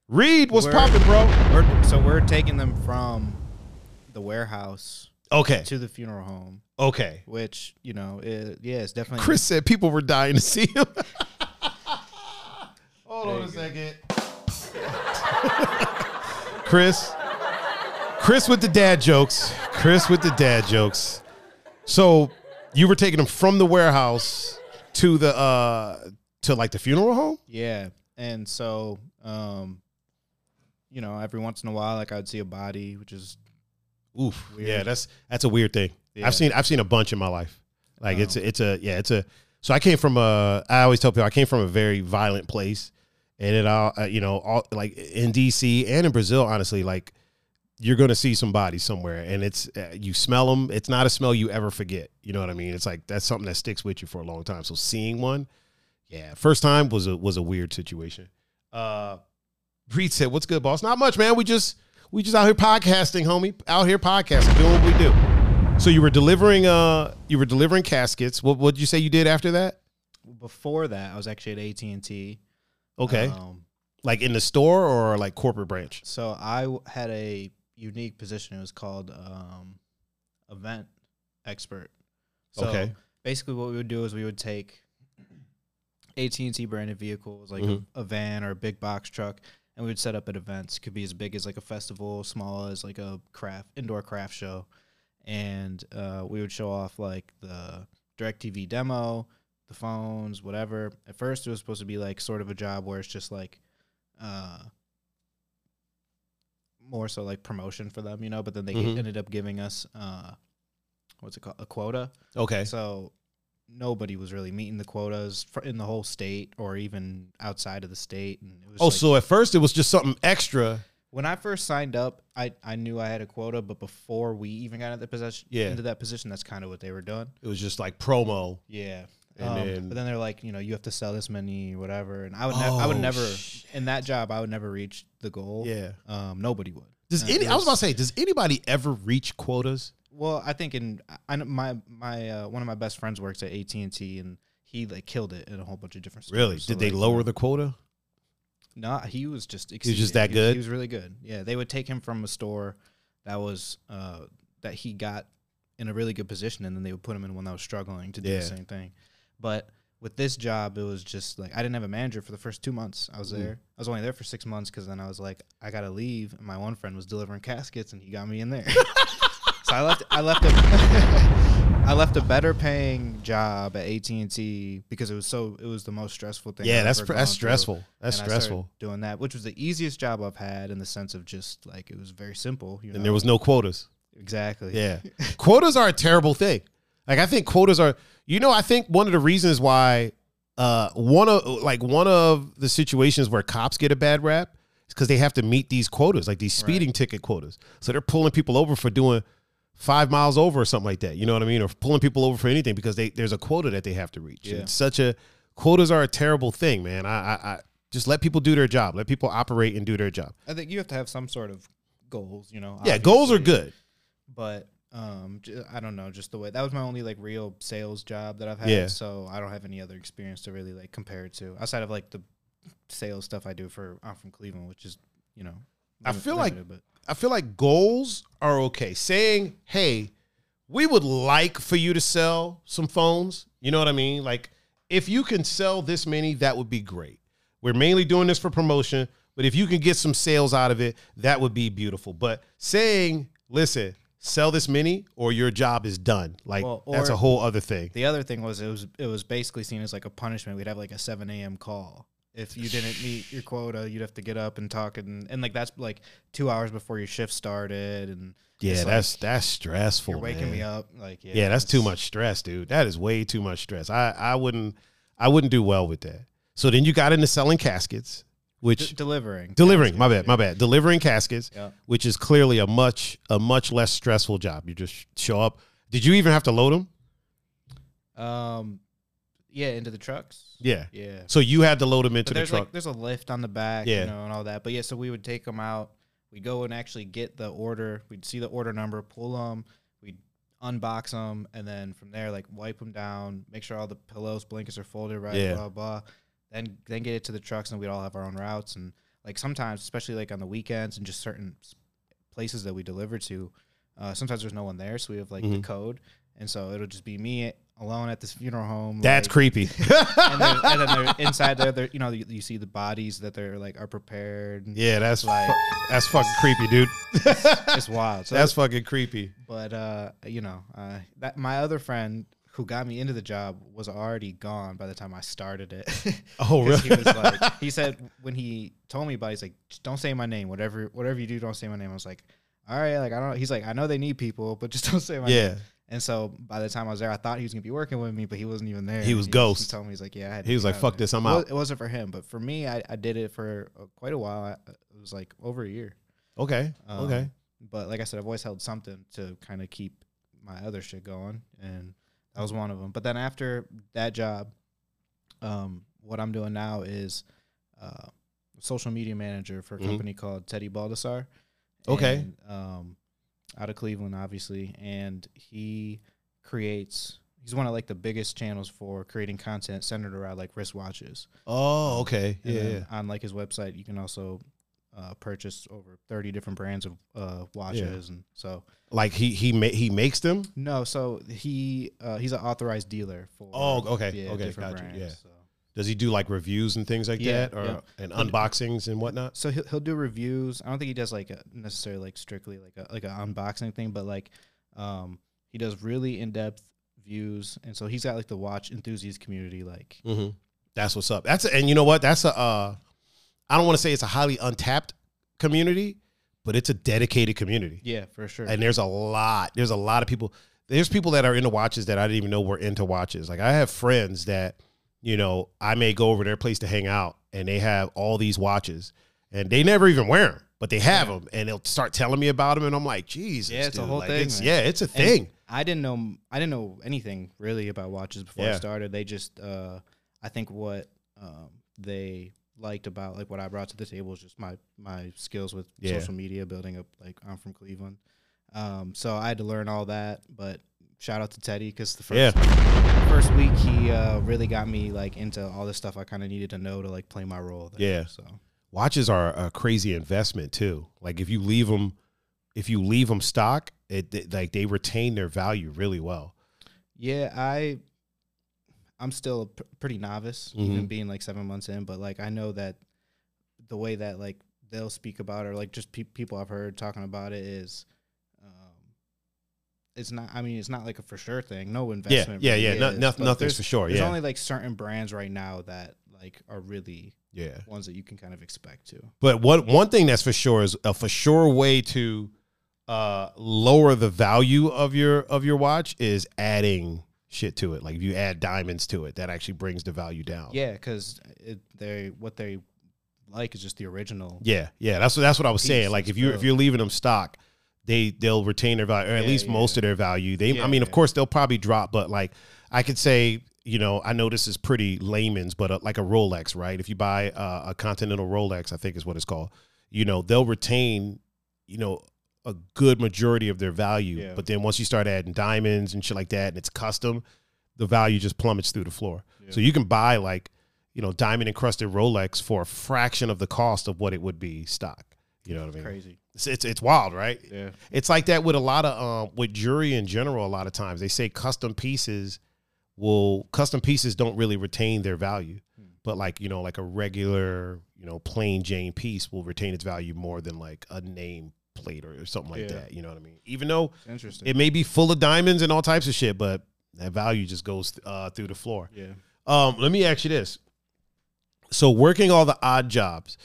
Reed was We're- popping, bro. We're, so we're taking them from the warehouse Okay. to the funeral home, Okay. which you know, it, yeah, it's definitely Chris said people were dying to see him. Hold on a second. Chris. Chris with the dad jokes. Chris with the dad jokes. So you were taking them from the warehouse to the uh to like the funeral home? Yeah. And so, um, you know, every once in a while, like I would see a body, which is Oof. Weird. Yeah, that's that's a weird thing. Yeah. I've seen I've seen a bunch in my life. Like it's Oh. a, it's a yeah it's a. So I came from a. I always tell people I came from a very violent place, and it all uh, you know all like in DC and in Brazil. Honestly, like you're gonna see some bodies somewhere, and it's uh, you smell them. It's not a smell you ever forget. You know what I mean? It's like that's something that sticks with you for a long time. So seeing one, yeah, first time was a was a weird situation. Uh, Reed said, "What's good, boss? Not much, man. We just we just out here podcasting, homie. Out here podcasting, doing what we do." So you were delivering uh you were delivering caskets. What what did you say you did after that? before that. I was actually at AT and T. Okay. Um, like in the store or like corporate branch? so I had a unique position. It was called um, event expert. So Okay. Basically, what we would do is we would take AT and T branded vehicles, like Mhm. a, a van or a big box truck, and we would set up at events. Could be as big as like a festival, small as like a craft indoor craft show, and uh, we would show off like the Directv demo, the phones, whatever. At first, it was supposed to be like sort of a job where it's just like uh more so like promotion for them, you know. But then they Mhm. ended up giving us uh what's it called a quota. Okay. So nobody was really meeting the quotas in the whole state or even outside of the state. And it was Oh, like- so at first it was just something extra. when I first signed up, I, I knew I had a quota, but before we even got into the position, Yeah. into that position, that's kind of what they were doing. It was just like promo. Yeah. And Um, then- but then they're like, you know, you have to sell this many, whatever. And I would, nev- I would Oh, never shit. in that job, I would never reach the goal. Yeah. Um, nobody would. Does any? it I was about to say, does anybody ever reach quotas? Well, I think in I know my my uh, one of my best friends works at AT and T, and he like killed it in a whole bunch of different. Stores. Really? So, Did they like, lower the quota? No, he was just. he was just that He good? He was really good. Yeah, they would take him from a store that was uh, that he got in a really good position, and then they would put him in one that was struggling to do Yeah. the same thing. But with this job, it was just like I didn't have a manager for the first two months. I was Mm. there. I was only there for six months because then I was like, I gotta leave. And my one friend was delivering caskets, and he got me in there. so I left. I left a. I left a better paying job at AT and T because it was so. It was the most stressful thing. Yeah, I've that's that's through. stressful. That's And stressful. doing that, which was the easiest job I've had in the sense of just like it was very simple. You know? And there was no quotas. exactly. Yeah. quotas are a terrible thing. Like I think quotas are you know, I think one of the reasons why uh one of like one of the situations where cops get a bad rap is because they have to meet these quotas, like these speeding ticket quotas. So they're pulling people over for doing five miles over or something like that. You know what I mean? Or pulling people over for anything because they there's a quota that they have to reach. Yeah. It's such a quotas are a terrible thing, man. I, I I just let people do their job. Let people operate and do their job. I think you have to have some sort of goals. You know. Yeah, goals are good. but um, I don't know, just the way that was my only like real sales job that I've had. Yeah. So I don't have any other experience to really like compare it to outside of like the sales stuff I do for I'm from Cleveland, which is you know. I feel like- limited, I feel like goals are okay. Saying, hey, we would like for you to sell some phones. You know what I mean? Like, if you can sell this many, that would be great. We're mainly doing this for promotion, but if you can get some sales out of it, that would be beautiful. But saying, listen, sell this many or your job is done. Like, Well, that's a whole other thing. The other thing was it was it was basically seen as like a punishment. We'd have like a seven a.m. call. If you didn't meet your quota, you'd have to get up and talk, and, and like that's like two hours before your shift started, and Yeah, it's like, that's that's stressful. you're waking man. me up. Like yeah, Yeah, that's too much stress, dude. That is way too much stress. I I wouldn't I wouldn't do well with that. So then you got into selling caskets, which D- delivering, delivering, my bad, my bad. Delivering caskets, Yeah. which is clearly a much a much less stressful job. You just show up. Did you even have to load them? Um, yeah, into the trucks. Yeah. Yeah. So you had to load them into the there's truck. like there's a lift on the back, Yeah. you know, and all that. But yeah, so we would take them out. We'd go and actually get the order. We'd see the order number, pull them. We'd unbox them, and then from there, like wipe them down, make sure all the pillows, blankets are folded right, Yeah. blah blah. Then then get it to the trucks, and we'd all have our own routes. And like sometimes, especially like on the weekends and just certain places that we deliver to, uh, sometimes there's no one there, so we have like the Mhm. code, and so it'll just be me alone at this funeral home. That's like, creepy. and then, and then they're inside there, they're, you know, you, you see the bodies that they're like are prepared. yeah, that's Like- fu- that's fucking creepy, dude. It's wild. So that's fucking creepy. but uh, you know, uh, that my other friend who got me into the job was already gone by the time I started it. oh, really? He was like, he said when he told me about, it, he's like, don't say my name. Whatever, whatever you do, don't say my name. I was like, all right, like I don't. He's like, I know they need people, but just don't say my name. And so by the time I was there, I thought he was gonna be working with me, but he wasn't even there. He was just- ghost. He told me he's like, yeah. I had He was like, "Fuck this, I'm out. It wasn't for him, but for me, I, I did it for uh, quite a while. I, it was like over a year. Okay. Um, okay. But like I said, I've always held something to kind of keep my other shit going, and that was one of them. But then after that job, um, what I'm doing now is uh, social media manager for a Mhm. company called Teddy Baldassarre. Okay. And, um, out of Cleveland, obviously, and he creates. He's one of like the biggest channels for creating content centered around like wristwatches. Oh, okay. And Yeah, yeah. On like his website, you can also uh, purchase over thirty different brands of uh, watches, and so Like he he ma- he makes them. no, so he uh, he's an authorized dealer for. Oh, okay, yeah, okay, different got you, brands, yeah. so. Does he do like reviews and things like Yeah, that, or yeah. and unboxings and whatnot? So he'll, he'll do reviews. I don't think he does like a necessarily like strictly like a like an unboxing thing, but like um he does really in depth views, and so he's got like the watch enthusiast community. Like Mm-hmm. That's what's up. That's a, and you know what? That's a. Uh, I don't want to say it's a highly untapped community, but it's a dedicated community. Yeah, for sure. And there's a lot. There's a lot of people. There's people that are into watches that I didn't even know were into watches. Like I have friends that, you know, I may go over their place to hang out, and they have all these watches, and they never even wear them, but they have them, and they'll start telling me about them, and I'm like, Jesus, Yeah, it's a whole like, thing, it's- yeah, it's a And thing. I didn't know I didn't know anything really about watches before Yeah. I started. They just uh I think what um they liked about like what I brought to the table was just my my skills with Yeah. social media, building up like I'm from Cleveland. Um so I had to learn all that, but shout out to Teddy because the first Yeah, first week he uh really got me like into all the stuff I kind of needed to know to like play my role. There. Yeah. So watches are a crazy investment too. Like if you leave them, if you leave them stock, it, it- like they retain their value really well. Yeah, I I'm still a pr- pretty novice, Mhm. even being like seven months in. But like I know that the way that like they'll speak about it, or like just pe- people I've heard talking about it is, it's not. I mean, it's not like a for sure thing. No investment. yeah, really yeah. No, is, nothing, but nothing's for sure. There's Yeah, only like certain brands right now that like are really yeah. ones that you can kind of expect to. But what one thing that's for sure is a for sure way to uh, lower the value of your of your watch is adding shit to it. Like if you add diamonds to it, that actually brings the value down. Yeah, because they what they like is just the original. Yeah, yeah. That's what that's what I was saying. Like if you if you're leaving them stock, they they'll retain their value, or at Yeah, least yeah. most of their value. They, I Yeah, mean, of course, they'll probably drop, but like I could say, you know, I know this is pretty layman's, but uh like a Rolex, right? If you buy uh, a Continental Rolex, I think is what it's called. You know, they'll retain, you know, a good majority of their value. Yeah. But then once you start adding diamonds and shit like that, and it's custom, the value just plummets through the floor. So you can buy like, you know, diamond encrusted Rolex for a fraction of the cost of what it would be stock. You know what I mean? Crazy. It's, it's it's wild, right? Yeah. It's like that with a lot of um with jewelry in general. A lot of times they say custom pieces will custom pieces don't really retain their value, but like you know like a regular you know plain Jane piece will retain its value more than like a name plate or something like Yeah. that. You know what I mean? Even though Interesting. it may be full of diamonds and all types of shit, but that value just goes uh, through the floor. yeah. Um, let me ask you this. So working all the odd jobs,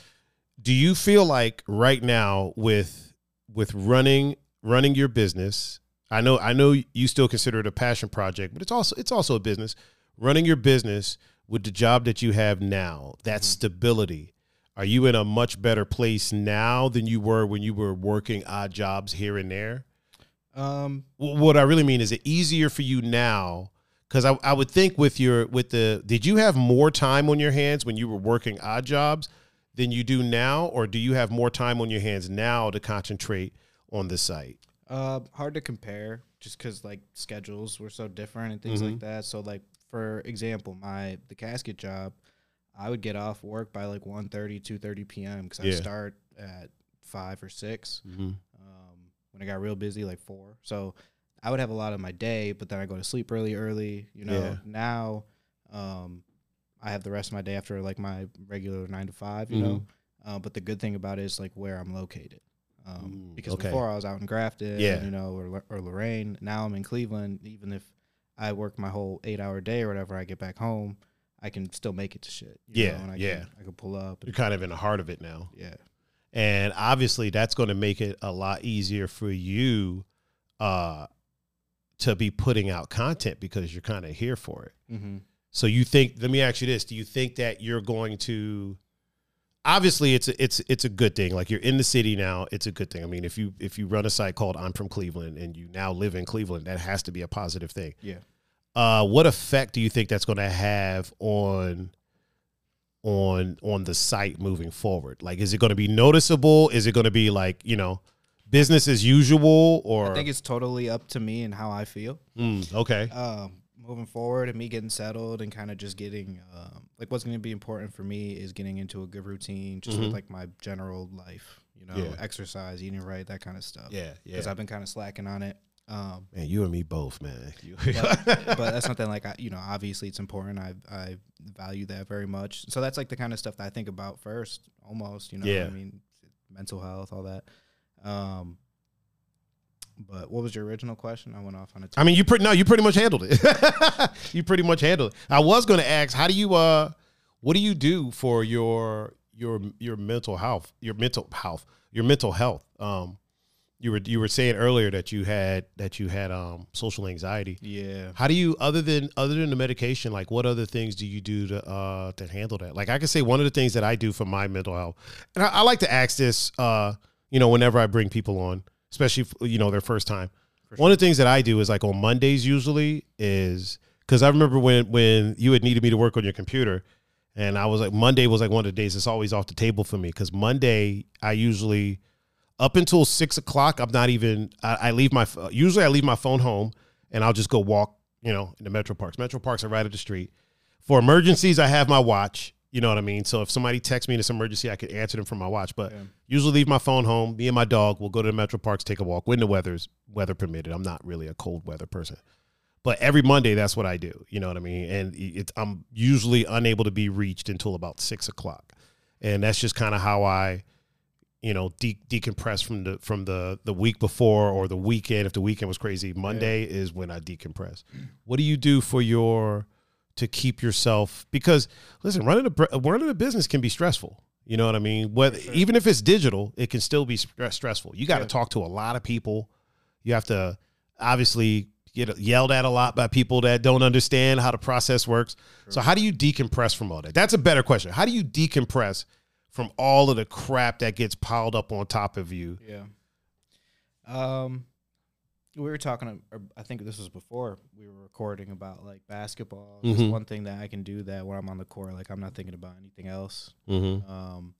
do you feel like right now with with running running your business, I know I know you still consider it a passion project, but it's also it's also a business. Running your business with the job that you have now, that stability, are you in a much better place now than you were when you were working odd jobs here and there? Um. What I really mean is it easier for you now? Because I, I would think with your with the did you have more time on your hands when you were working odd jobs than you do now, or do you have more time on your hands now to concentrate on the site? Uh, hard to compare just because like schedules were so different and things Mm-hmm. like that. So like for example, my the casket job, I would get off work by like 1.30, 2.30 p.m. because Yeah. I start at five or 6 Mm-hmm. Um, when I got real busy, like four. So I would have a lot of my day, but then I go to sleep really early. You know, Yeah. now um, I have the rest of my day after like my regular nine to five. You know, Mm-hmm. uh, but the good thing about it is like where I'm located. Um, Mm, because okay. before I was out in Grafton, Yeah. you know, or, or Lorain. Now I'm in Cleveland. Even if I work my whole eight hour day or whatever, I get back home, I can still make it to shit. you Yeah, know, and I yeah. Can, I can pull up. You're kind of in the heart of it now, yeah. and obviously that's going to make it a lot easier for you uh, to be putting out content because you're kind of here for it. Mm-hmm. So you think? Let me ask you this: Do you think that you're going to? Obviously, it's a, it's it's a good thing. Like you're in the city now, it's a good thing. I mean, if you if you run a site called I'm from Cleveland and you now live in Cleveland, that has to be a positive thing. Yeah. Uh, what effect do you think that's going to have on on on the site moving forward? Like, is it going to be noticeable? Is it going to be like you know, business as usual? Or I think it's totally up to me and how I feel. Mm, okay, um, moving forward and me getting settled and kind of just getting um, like what's going to be important for me is getting into a good routine just Mhm. with like my general life you know Yeah. exercise eating right that kind of stuff yeah, yeah. because i've been kind of slacking on it um, Man, you and me both, man. But, but that's something like I, you know obviously it's important i i value that very much so that's like the kind of stuff that i think about first almost you know Yeah. i mean mental health all that um but what was your original question i went off on a I mean, you pretty no, you pretty much handled it. you pretty much handled it. I was going to ask, how do you uh, what do you do for your your your mental health, your mental health, your mental health. Um, you were you were saying earlier that you had that you had um social anxiety. Yeah. How do you other than other than the medication, like what other things do you do to uh to handle that? Like I can say one of the things that I do for my mental health, and I, I like to ask this uh, you know, whenever I bring people on, especially you know, their first time. One of the things that I do is like on Mondays usually is because I remember when when you had needed me to work on your computer, and I was like Monday was like one of the days that's always off the table for me because Monday I usually up until six o'clock I'm not even I, I leave my usually I leave my phone home and I'll just go walk you know in the Metro Parks. Metro Parks are right at the street. For emergencies, I have my watch. You know what I mean? So if somebody texts me in this emergency, I could answer them from my watch. But Yeah. usually leave my phone home. Me and my dog will go to the Metro Parks, take a walk when the weather's weather permitted. I'm not really a cold weather person. But every Monday, that's what I do. You know what I mean? And it's I'm usually unable to be reached until about six o'clock, and that's just kind of how I, you know, de- decompress from the from the the week before or the weekend. If the weekend was crazy, Monday is when I decompress. What do you do for your to keep yourself? Because listen, running a running a business can be stressful. You know what I mean? Whether even if it's digital, it can still be stress- stressful. You got to Yeah. talk to a lot of people. You have to obviously get yelled at a lot by people that don't understand how the process works. So how do you decompress from all that? That's a better question. How do you decompress from all of the crap that gets piled up on top of you? Yeah. Um, we were talking. Or I think this was before we were recording about like basketball. Mhm. one thing that I can do that when I'm on the court, like I'm not thinking about anything else. Mm-hmm. Um,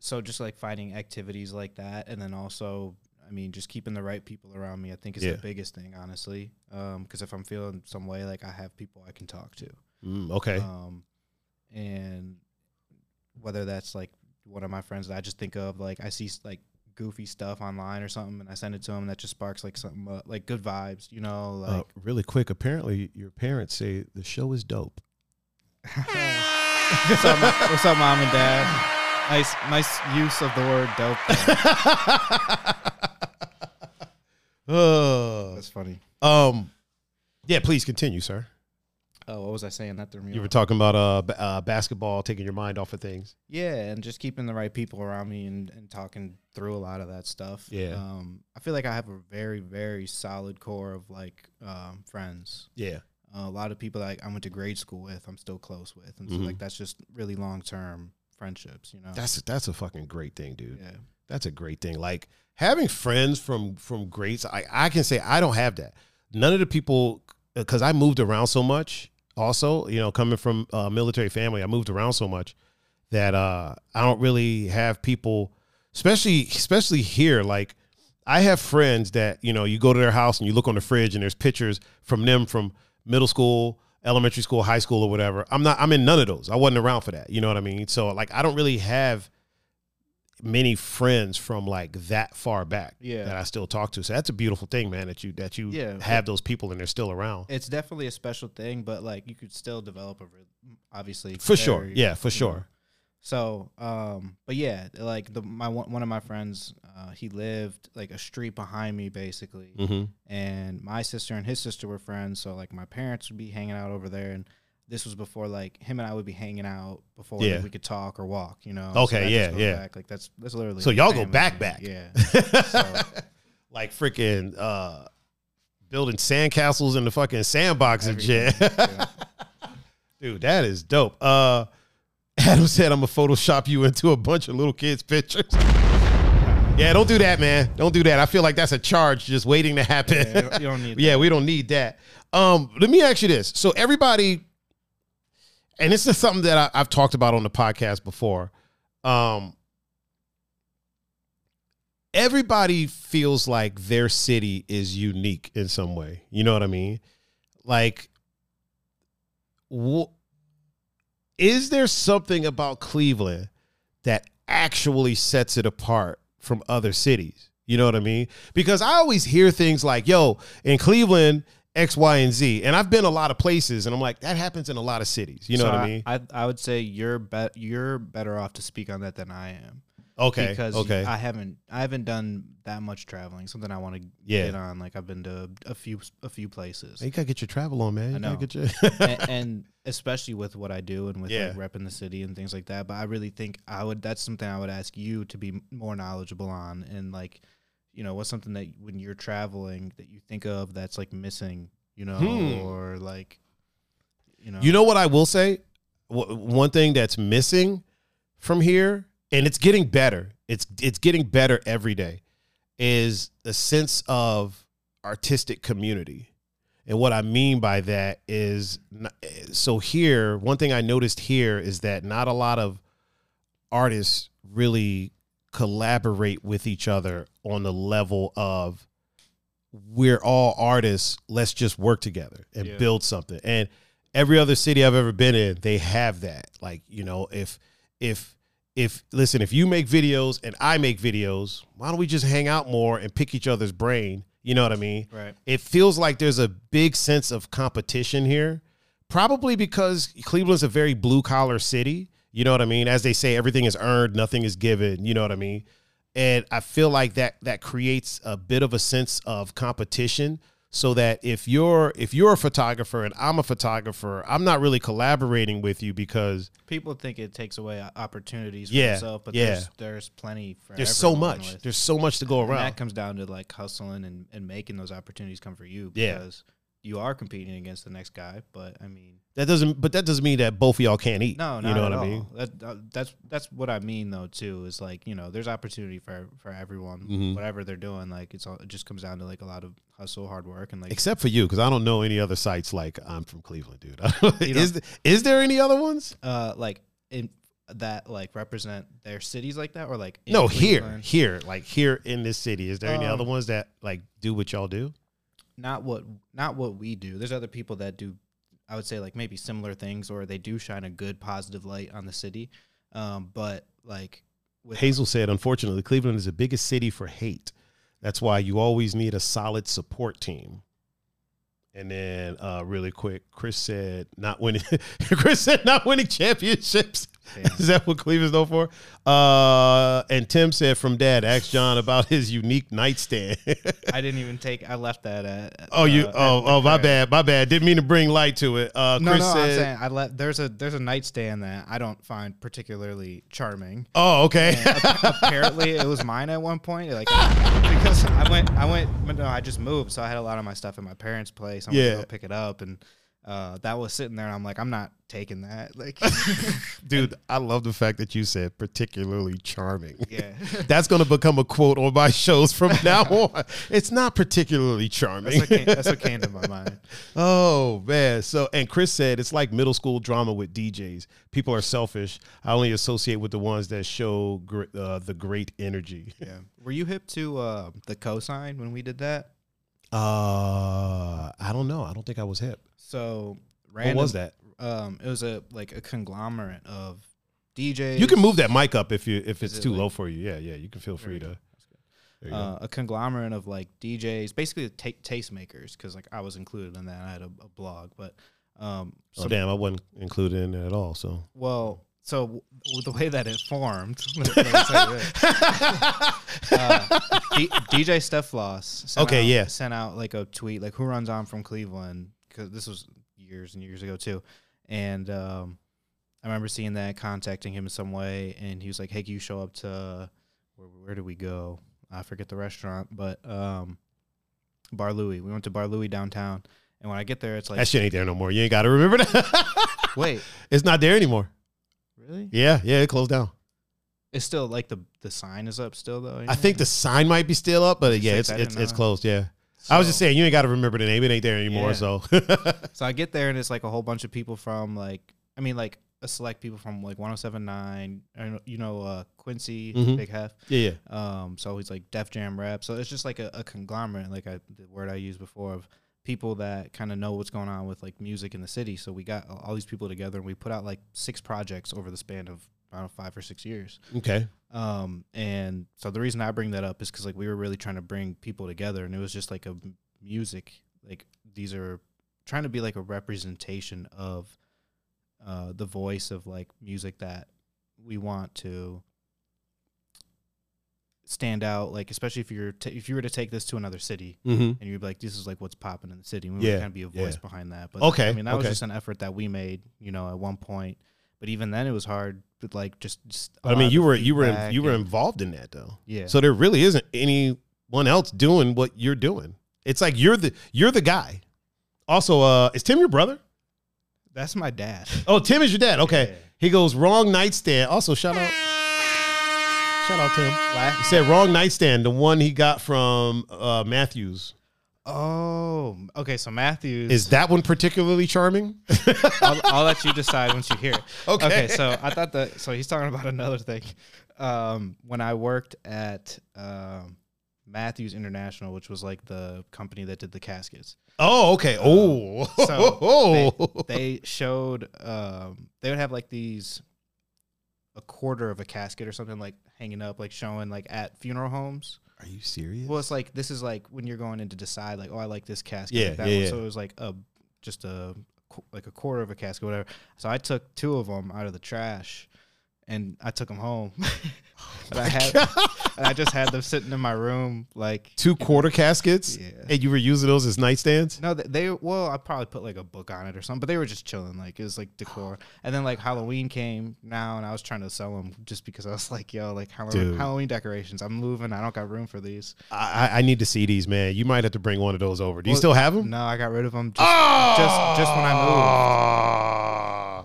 so just like finding activities like that, and then also, I mean, just keeping the right people around me. I think is Yeah. the biggest thing, honestly. Um, because if I'm feeling some way, like I have people I can talk to. Mm, okay. Um, and whether that's like one of my friends that I just think of, like I see like goofy stuff online or something, and I send it to him, and that just sparks like something uh, like good vibes, you know, Uh, like. really quick. Apparently, your parents say the show is dope. what's, up, what's up, mom and dad? Nice, nice use of the word dope. Uh, That's funny. um, yeah. Please continue, sir. Oh, what was I saying? That threw me You were off. talking about uh, ba- uh basketball, taking your mind off of things. Yeah, and just keeping the right people around me and, and talking through a lot of that stuff. Yeah. Um, I feel like I have a very, very solid core of like um, friends. Yeah. Uh, a lot of people that I went to grade school with, I'm still close with, and so Mhm. like that's just really long term friendships. You know. That's that's a fucking great thing, dude. yeah. That's a great thing. Like having friends from from greats. I I can say I don't have that. None of the people because I moved around so much. Also, you know, coming from a military family, I moved around so much that uh I don't really have people, especially especially here. Like I have friends that you know you go to their house and you look on the fridge and there's pictures from them from middle school, elementary school, high school, or whatever. I'm not. I'm in none of those. I wasn't around for that. You know what I mean? So like I don't really have many friends from like that far back Yeah. that I still talk to. So that's a beautiful thing, man. That you that you Yeah. have those people and they're still around. It's definitely a special thing, but like you could still develop a re- obviously For sure. Yeah, for sure. know. So, um, but yeah, like the my one one of my friends, uh, he lived like a street behind me, basically, Mm-hmm. and my sister and his sister were friends. So like my parents would be hanging out over there, and this was before like him and I would be hanging out before Yeah. we could talk or walk. You know? Okay, that yeah, yeah. Back. Like that's that's literally. So y'all go back, back. Yeah. So- like freaking uh building sandcastles in the fucking sandbox and shit. Yeah. Dude, that is dope. Uh Adam said I'm gonna Photoshop you into a bunch of little kids' pictures. Yeah, don't do that, man. Don't do that. I feel like that's a charge just waiting to happen. Yeah, you don't- you don't need yeah, we don't need that. Um, let me ask you this. So everybody, and this is something that I, I've talked about on the podcast before. Um, everybody feels like their city is unique in some way. You know what I mean? Like, wh- is there something about Cleveland that actually sets it apart from other cities? You know what I mean? Because I always hear things like, yo, in Cleveland, X, Y, and Z. And I've been a lot of places and I'm like, that happens in a lot of cities. You know So what I mean? I, I would say you're bet you're better off to speak on that than I am. Okay. because okay. I haven't I haven't done that much traveling. Something I want to Yeah. get on. Like I've been to a few a few places, you gotta get your travel on, man. You I know. get your and, and especially with what I do and with Yeah. like repping the city and things like that. But I really think I would. That's something I would ask you to be more knowledgeable on, and like, you know, what's something that when you're traveling that you think of that's like missing, you know, Hmm. or like, you know, You know what I will say? W- one thing that's missing from here, and it's getting better. It's it's getting better every day. Is a sense of artistic community, and what I mean by that is, so here, one thing I noticed here is that not a lot of artists really collaborate with each other on the level of we're all artists let's just work together and Yeah. build something. And every other city i've ever been in they have that. Like you know if if if listen if you make videos and i make videos why don't we just hang out more and pick each other's brain? You know what i mean? Right? it feels like there's a big sense of competition here probably because cleveland's a very blue collar city you know what i mean? As they say everything is earned nothing is given. You know what i mean? And i feel like that that creates a bit of a sense of competition so that if you're if you're a photographer and i'm a photographer i'm not really collaborating with you because People think it takes away opportunities for Yeah, themselves, but yeah. there's there's plenty for there's so much. with- there's so much to go And around. that comes down to like hustling and, and making those opportunities come for you Yeah. You are competing against the next guy. But I mean, that doesn't but that doesn't mean that both of y'all can't eat no, you know at what all. i mean That, uh, that's that's what I mean though too. Is like you know, there's opportunity for for everyone, Mhm. whatever they're doing. Like it's all it just comes down to like a lot of hustle, hard work, and like Except for you, because I don't know any other sites like I'm from Cleveland, dude. Is is there any other ones? uh like in that like represent their cities like that or like no, here, Cleveland? here, like here in this city. Is there any Um, other ones that like do what y'all do? Not what not what we do. There's other people that do I would say like maybe similar things or they do shine a good positive light on the city. Um, but like Hazel said, unfortunately, Cleveland is the biggest city for hate. That's why you always need a solid support team. And then, uh, really quick, Chris said not winning. Chris said not winning championships. Damn. Is that what Cleveland's known for? Uh, and Tim said from Dad, ask John about his unique nightstand. I didn't even take I left that at oh, you? uh, Oh, oh, my bad, my bad. Didn't mean to bring light to it. Uh, No, Chris no, I'm saying I left. there's a there's a nightstand that I don't find particularly charming. "Oh, okay." Ap- apparently it was mine at one point like because i went i went no i just moved so i had a lot of my stuff in my parents place i went Yeah. to go pick it up and uh, that was sitting there and i'm like i'm not taking that like Dude, I love the fact that you said particularly charming. yeah That's going to become a quote on my shows from now on. It's not particularly charming. that's what, came, that's what came to my mind oh, man. So, and Chris said it's like middle school drama with DJs. People are selfish. I only associate with the ones that show gr- uh, the great energy. yeah were you hip to uh, the cosign when we did that Uh, I don't know. I don't think I was hip. So What was that? um it was a like a conglomerate of djs You can move that mic up if you if Is it's it too like- low for you. Yeah, yeah. You can feel free to. go. There you go. uh, a conglomerate of like DJs, basically ta- tastemakers, because like I was included in that. I had a, a blog, but um, oh so, damn, I wasn't included in it at all. So well, so w- the way that it formed, let me tell you this. uh, D- DJ Steph Floss. Sent Okay, out, yeah. sent out like a tweet like who runs on from Cleveland because this was years and years ago too, and um, I remember seeing that, contacting him in some way, and he was like, "Hey, can you show up to where, where did we go? I forget the restaurant, but um, Bar Louie. We went to Bar Louie downtown, and when I get there, it's like, that shit ain't there no more. You ain't got to remember that. wait, it's not there anymore. really? Yeah, yeah, it closed down. It's still like the the sign is up still though. I think the sign might be still up, but yeah, it's it's it's closed. Yeah, I was just saying you ain't got to remember the name. It ain't there anymore. Yeah. So So I get there and it's like a whole bunch of people from like I mean like a select people from like 1079, I know- you know uh, Quincy Mhm. Big Hef. yeah, yeah. Um, so he's like Def Jam rap. So it's just like a, a conglomerate, like I, the word I used before of people that kind of know what's going on with like music in the city. So we got all these people together and we put out like six projects over the span of I don't know five or six years. Okay. Um, and so the reason I bring that up is because like we were really trying to bring people together, and it was just like a music like these are trying to be like a representation of uh, the voice of like music that we want to stand out, like especially if you're t- if you were to take this to another city Mm-hmm. and you'd be like, this is like what's popping in the city. We Yeah, would kind of be a voice yeah. behind that. But Okay, I mean that was just an effort that we made, you know, at one point. But even then, it was hard. But like just, just I mean, you were you were feedback you were involved in that though. yeah. So there really isn't anyone else doing what you're doing. It's like you're the you're the guy. Also, uh, is Tim your brother? that's my dad. Oh, Tim is your dad. Okay. Yeah. He goes wrong nightstand. Also, shout out, shout out Tim. La- He said wrong nightstand, the one he got from uh, Matthews. Oh, okay. So Matthews Is that one particularly charming? I'll, I'll let you decide once you hear it. Okay. Okay. So I thought that. So he's talking about another thing. Um, when I worked at um, Matthews International, which was like the company that did the caskets, Oh, okay. Oh, so they showed um, they would have like these a quarter of a casket or something like hanging up, like showing like at funeral homes. Are you serious? Well, it's like this is like when you're going in to decide, like, oh, I like this casket. Yeah, like that yeah, one. yeah. So it was like a just a like a quarter of a casket, whatever. So I took two of them out of the trash, and I took them home. and I had, and I just had them sitting in my room, like Two quarter caskets, Yeah. and you were using those as nightstands. no, they, they well, I probably put like a book on it or something, but they were just chilling, like it was like decor. And then like Halloween came now, and I was trying to sell them just because I was like, yo, like Halloween, Dude. Halloween decorations. I'm moving. I don't got room for these. I, I- need to see these, man. You might have to bring one of those over. Do you Well, still have them? No, I got rid of them. Just, ah! just, just when I moved.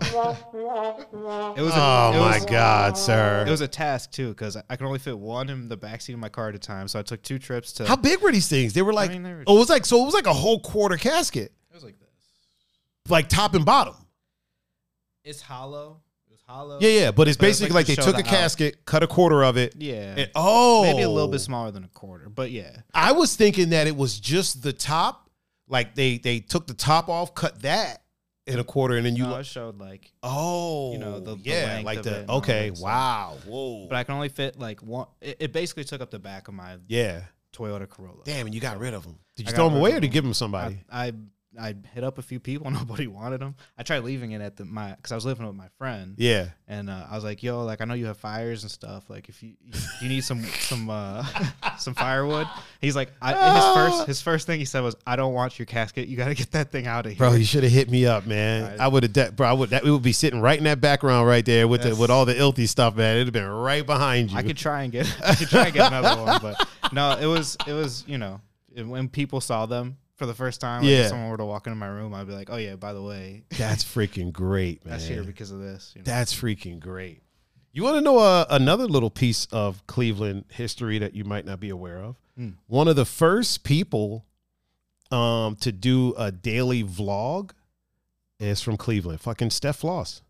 It was. A, oh it my God, sir! It was a task too, because I could only fit one in the backseat of my car at a time. So I took two trips to. How big were these things? They were like, mean, they were oh, it was like so. It was like a whole quarter casket, it was like this. like top and bottom. It's hollow. It was hollow. Yeah, yeah. But it's But it's basically like like, to they show took a the out. casket, cut a quarter of it. Yeah. and- oh, Maybe a little bit smaller than a quarter, but yeah. I was thinking that it was just the top. Like they they took the top off, cut that in a quarter, and then you. No, it showed like, oh, you know, oh, the- the yeah, like the okay, that wow, whoa, but I can only fit like one. It, it basically took up the back of my yeah. Toyota Corolla. Damn, and you got rid of them. Did you I throw them away or did you give them somebody? I, I I hit up a few people. Nobody wanted them. I tried leaving it at the my because I was living with my friend. yeah. And uh, I was like, "Yo, like I know you have fires and stuff. Like if you you need some some uh, some firewood." He's like, I, his first his first thing he said was, "I don't want your casket. You got to get that thing out of here." Bro, you should have hit me up, man. Right. I would have, de- bro. I would. That we would be sitting right in that background right there with the, with all the ilthy stuff, man. It'd have been right behind you. I could try and get I could try and get another one, but no, it was it was you know it- when people saw them for the first time. Like Yeah. if someone were to walk into my room, I'd be like, "Oh yeah, by the way, That's freaking great, man. that's here because of this." You know? That's freaking great. You want to know uh, another little piece of Cleveland history that you might not be aware of? Hmm. One of the first people um, to do a daily vlog is from Cleveland. Fucking Steph Floss.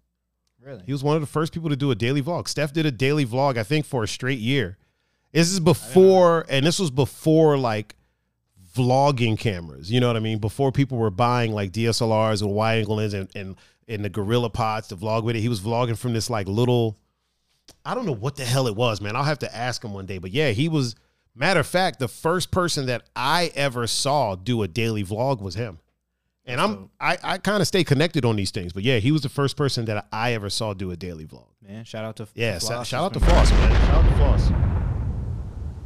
really? He was one of the first people to do a daily vlog. Steph did a daily vlog, I think, for a straight year. This is before, and this was before like vlogging cameras. You know what I mean? Before people were buying like DSLRs and wide angle lens and and and the Gorilla Pods to vlog with it. He was vlogging from this like little, I don't know what the hell it was, man. I'll have to ask him one day. But yeah, he was. Matter of fact, the first person that I ever saw do a daily vlog was him. And I'm I, I kind of stay connected on these things. But yeah, he was the first person that I ever saw do a daily vlog. Man, shout out to Yeah, Floss. shout out to Floss, man. Shout out to Floss.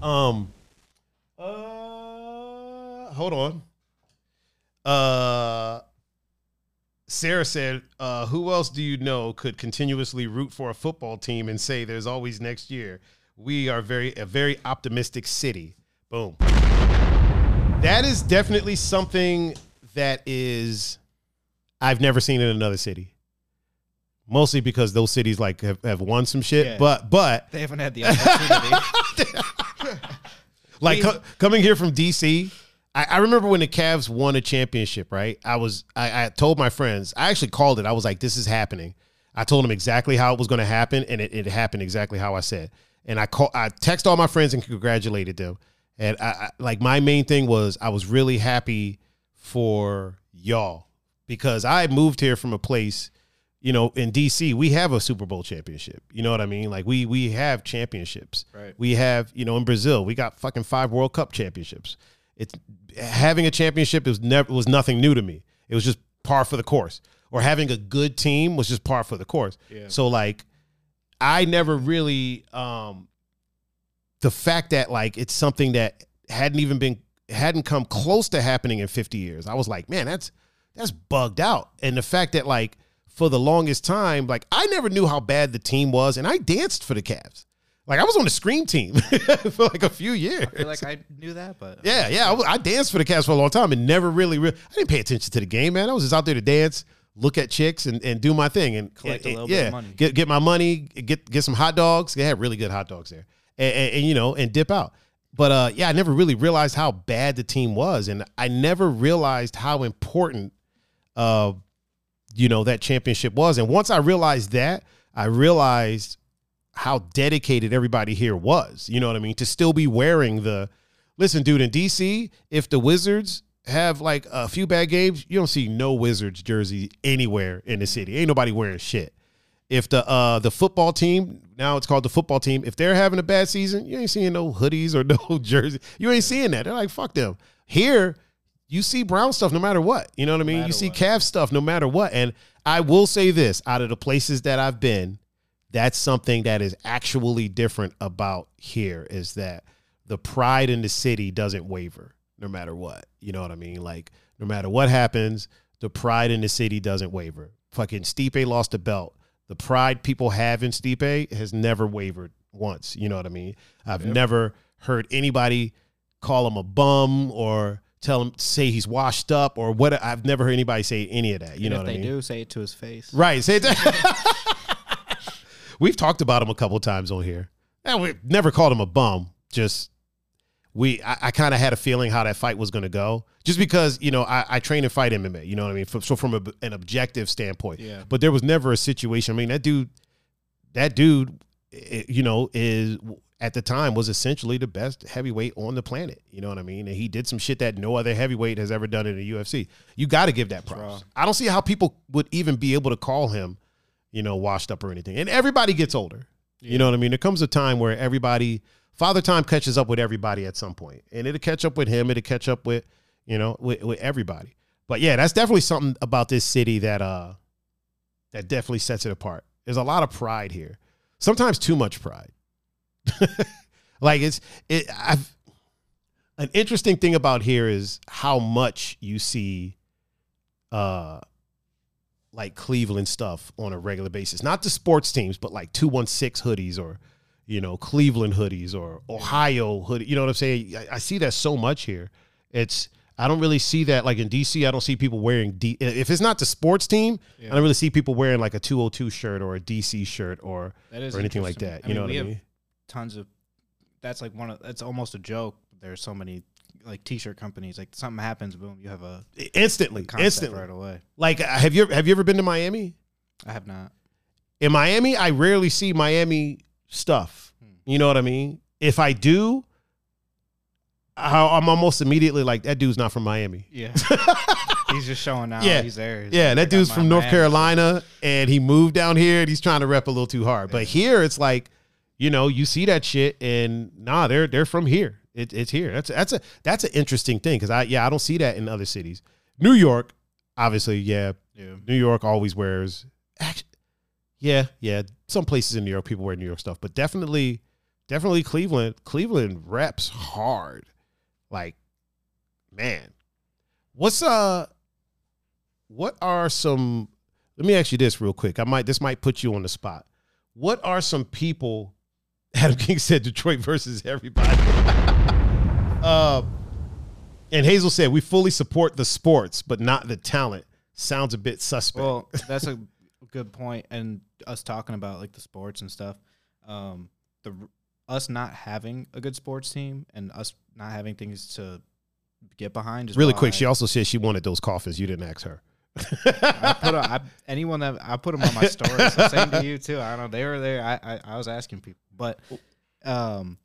Um, hold on. Uh, Sarah said, uh, "Who else do you know could continuously root for a football team and say there's always next year? We are very a very optimistic city." Boom. That is definitely something that is I've never seen in another city. Mostly because those cities like have, have won some shit, Yeah. but but They haven't had the opportunity. like co- coming here from DC, I, I remember when the Cavs won a championship. Right, I was I, I told my friends. I actually called it. I was like, "This is happening." I told them exactly how it was going to happen, and it, it happened exactly how I said. And I call I text all my friends and congratulated them. And I, I like my main thing was I was really happy for y'all because I moved here from a place you know, in DC, we have a Super Bowl championship. You know what I mean? Like we we have championships. Right. We have, you know, in Brazil, we got fucking five World Cup championships. It's having a championship is never was nothing new to me. It was just par for the course. Or having a good team was just par for the course. Yeah. So like I never really um the fact that like it's something that hadn't even been hadn't come close to happening in 50 years. I was like, man, that's that's bugged out. And the fact that like for the longest time, like I never knew how bad the team was, and I danced for the Cavs. Like I was on the scream team for like a few years. I feel like I knew that, but Yeah, yeah. I, I danced for the Cavs for a long time and never really, re- I didn't pay attention to the game, man. I was just out there to dance, look at chicks, and, and do my thing and Collect a and- little bit yeah, of money. Get get my money, get get some hot dogs. They had really good hot dogs there, and, and, and, you know, and dip out. But uh, yeah, I never really realized how bad the team was, and I never realized how important, uh, you know, that championship was. And once I realized that, I realized how dedicated everybody here was. You know what I mean? To still be wearing the listen, dude, in DC, if the Wizards have like a few bad games, you don't see no Wizards jersey anywhere in the city. Ain't nobody wearing shit. If the uh the football team, now it's called the football team, if they're having a bad season, you ain't seeing no hoodies or no jersey. You ain't seeing that. They're like, fuck them. Here, you see brown stuff no matter what. You know what I mean? You see what. Cavs stuff no matter what. And I will say this out of the places that I've been, that's something that is actually different about here is that the pride in the city doesn't waver no matter what. You know what I mean? Like no matter what happens, the pride in the city doesn't waver. Fucking Stipe lost a belt. The pride people have in Stipe has never wavered once. You know what I mean? I've never heard anybody call him a bum or tell him say he's washed up or what. I've never heard anybody say any of that. You and know what I mean? They do, say it to his face. Right. Say that. We've talked about him a couple times on here. And we never called him a bum. Just we I, I kind of had a feeling how that fight was going to go. Just because, you know, I, I train and fight MMA, you know what I mean? From, so from a, an objective standpoint. Yeah. But there was never a situation. I mean, that dude that dude eh, you know is at the time was essentially the best heavyweight on the planet. You know what I mean? And he did some shit that no other heavyweight has ever done in the UFC. You got to give that props. I don't see how people would even be able to call him, you know, washed up or anything. And everybody gets older. You know what I mean? There comes a time where everybody, father time catches up with everybody at some point, and it'll catch up with him. It'll catch up with, you know, with, with everybody. But yeah, that's definitely something about this city that uh that definitely sets it apart. There's a lot of pride here. Sometimes too much pride. like it's it I've an interesting thing about here is how much you see uh like Cleveland stuff on a regular basis. Not the sports teams, but like 216 hoodies or you know, Cleveland hoodies or Ohio hoodie. You know what I'm saying? I, I see that so much here. It's I don't really see that like in DC. I don't see people wearing D. If it's not the sports team, I don't really see people wearing like a 202 shirt or a DC shirt or or anything like that. I You mean, know what I mean? Tons of that's like one of that's almost a joke. There's so many like t-shirt companies. Like something happens, boom, you have a Instantly, instantly. right away. Like, uh, have you have you ever been to Miami? I have not. In Miami, I rarely see Miami stuff. You know what I mean? If I do, I- I'm almost immediately like that dude's not from Miami. Yeah. he's just showing out. Yeah. He's there. He's Yeah, like, that dude's from North Miami Carolina and he moved down here and he's trying to rep a little too hard. But here it's like, you know, you see that shit and nah, they're they're from here. It, it's here. That's that's a that's an interesting thing because I yeah I don't see that in other cities. New York, obviously, yeah. Yeah. New York always wears. Actually, yeah, yeah. Some places in New York people wear New York stuff, but definitely, definitely Cleveland. Cleveland reps hard. Like, man, what's uh, what are some? Let me ask you this real quick. I might this might put you on the spot. What are some people? Adam King said Detroit versus everybody. uh, and Hazel said we fully support the sports, but not the talent. Sounds a bit suspect. Well, that's a good point. And us talking about like the sports and stuff, um, the us not having a good sports team and us not having things to get behind. Is really quick, she also said she wanted those coffins. You didn't ask her. I put a, I, anyone that I put them on my stories. So same to you too. I don't know. They were there. I, I I was asking people, but um,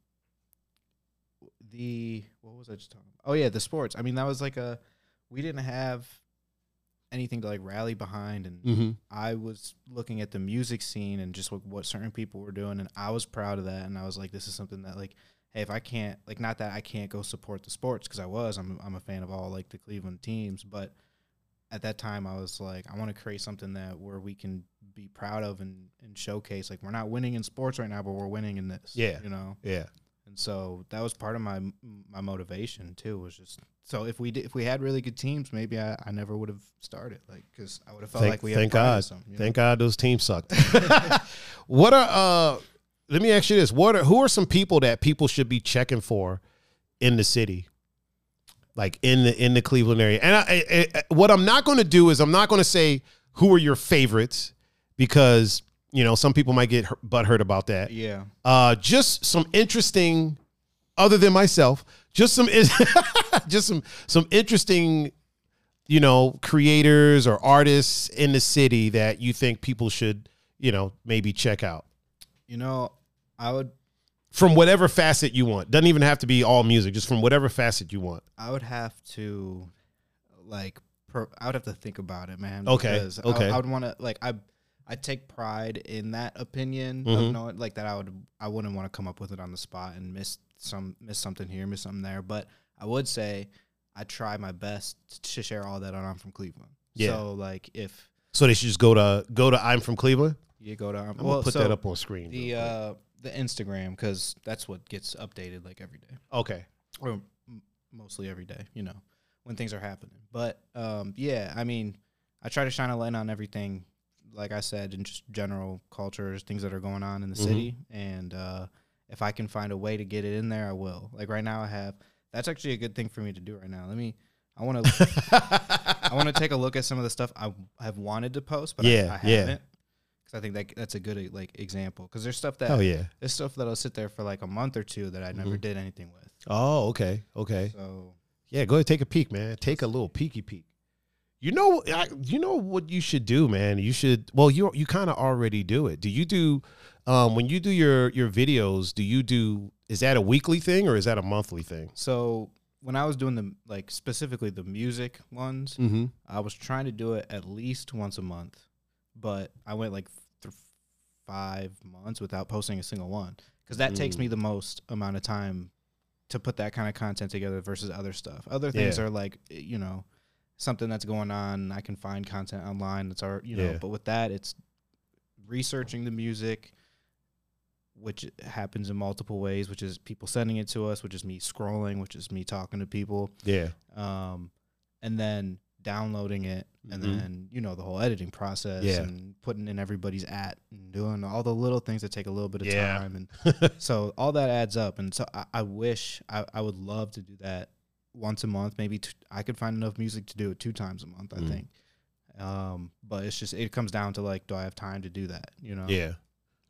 the what was I just talking? about? Oh yeah, the sports. I mean, that was like a we didn't have anything to like rally behind, and Mm-hmm. I was looking at the music scene and just like what certain people were doing, and I was proud of that. And I was like, this is something that like, hey, if I can't like, not that I can't go support the sports because I was, I'm I'm a fan of all like the Cleveland teams, but at that time I was like, I want to create something that where we can be proud of and and showcase like we're not winning in sports right now, but we're winning in this. Yeah. you know. Yeah. And so that was part of my my motivation too. Was just so if we did, if we had really good teams, maybe I, I never would have started like because I would have felt Thank, like we thank had God. some, you know? Thank God those teams sucked. what are uh let me ask you this. What are who are some people that people should be checking for in the city? Like in the in the Cleveland area. And I, I, I- what I'm not going to do is I'm not going to say who are your favorites because you know some people might get butt hurt, about that. Yeah, Uh, just some interesting, other than myself, just some, just some, some interesting, you know, creators or artists in the city that you think people should, you know, maybe check out you know, I would from whatever facet you want. Doesn't even have to be all music, just from whatever facet you want. I would have to like per, I would have to think about it, man. Okay, because I- okay. I, would want to like I I take pride in that opinion Mhm. of knowing like that I would I wouldn't want to come up with it on the spot and miss some miss something here, miss something there. But I would say I try my best to share all that on I'm from Cleveland. Yeah. So like if So they should just go to go to I'm from Cleveland. you go to um, I'm well, gonna put so that up on screen. the uh the Instagram because that's what gets updated like every day okay, or m- mostly every day, you know, when things are happening. But um, yeah, I mean, I try to shine a light on everything, like I said, in just general cultures, things that are going on in the Mhm. city, and uh, if I can find a way to get it in there, I will. Like right now, I have. That's actually a good thing for me to do right now. Let me. I want to. I want to take a look at some of the stuff I have wanted to post, but Yeah, I, I yeah. haven't. Because I think that that's a good like example. Because there's stuff that oh yeah. there's stuff that'll sit there for like a month or two that I never Mhm. did anything with. Oh okay, okay. So Yeah, go ahead, take a peek, man. Take a little peeky peek. You know, I, you know what you should do, man. You should. Well, you you kind of already do it. Do you do um, when you do your your videos? Do you do? Is that a weekly thing or is that a monthly thing? So when I was doing the like specifically the music ones, Mm-hmm. I was trying to do it at least once a month, but I went like th- five months without posting a single one because that takes Mm. me the most amount of time to put that kind of content together versus other stuff. Other things Yeah. are like eh, you know something that's going on. I can find content online that's our you know, Yeah. but with that it's researching the music. Which happens in multiple ways, which is people sending it to us, which is me scrolling, which is me talking to people Yeah. um, and then downloading it, and Mhm. then you know the whole editing process, Yeah. and putting in everybody's at, and doing all the little things that take a little bit of Yeah. time, and so all that adds up. And so I, I wish I, I would love to do that once a month. Maybe t- I could find enough music to do it two times a month. I Mm. think. Um, but it's just it comes down to like, do I have time to do that? You know? Yeah.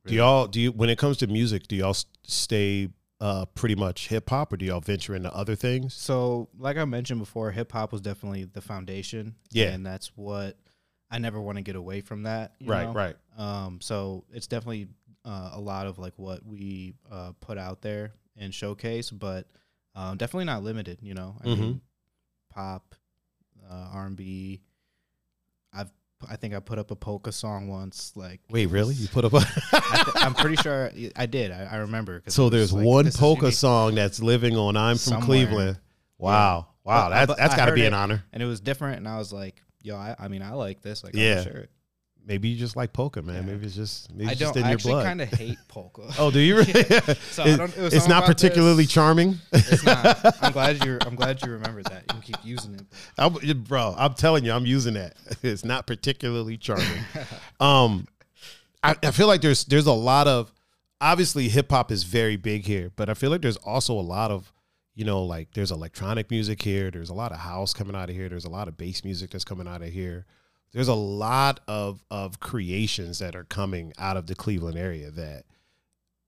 Do y'all do you when it comes to music? Do y'all stay uh, pretty much hip hop, or do y'all venture into other things? So, like I mentioned before, hip hop was definitely the foundation. Yeah. and that's what I never want to get away from that. you Right. know? Right. Um, so it's definitely uh, a lot of like what we uh, put out there and showcase, but um, definitely not limited. You know, I Mhm. mean, pop, uh, R and B. I've I think I put up a polka song once. Like, Wait, it really? You put up I a. th- I'm pretty sure I did. I, I remember. so there's like, one polka song that's living on "I'm from Somewhere. Cleveland." Wow, wow, But- that's that's I got to be it. an honor. and it was different. And I was like, yo, I, I mean, I like this. Like, Yeah. It. Maybe you just like polka, man. Yeah. Maybe it's just maybe it's just don't. in I your actually blood. kind of hate polka. oh, do you really? So I It- don't- it it's not particularly this. charming. It's not. I'm glad you. I'm glad you remembered that. You can keep using it. I'm, bro, I'm telling you, I'm using that. It's not particularly charming. um, I, I feel like there's there's a lot of obviously hip hop is very big here, but I feel like there's also a lot of you know like there's electronic music here. There's a lot of house coming out of here. There's a lot of bass music that's coming out of here. There's a lot of of creations that are coming out of the Cleveland area that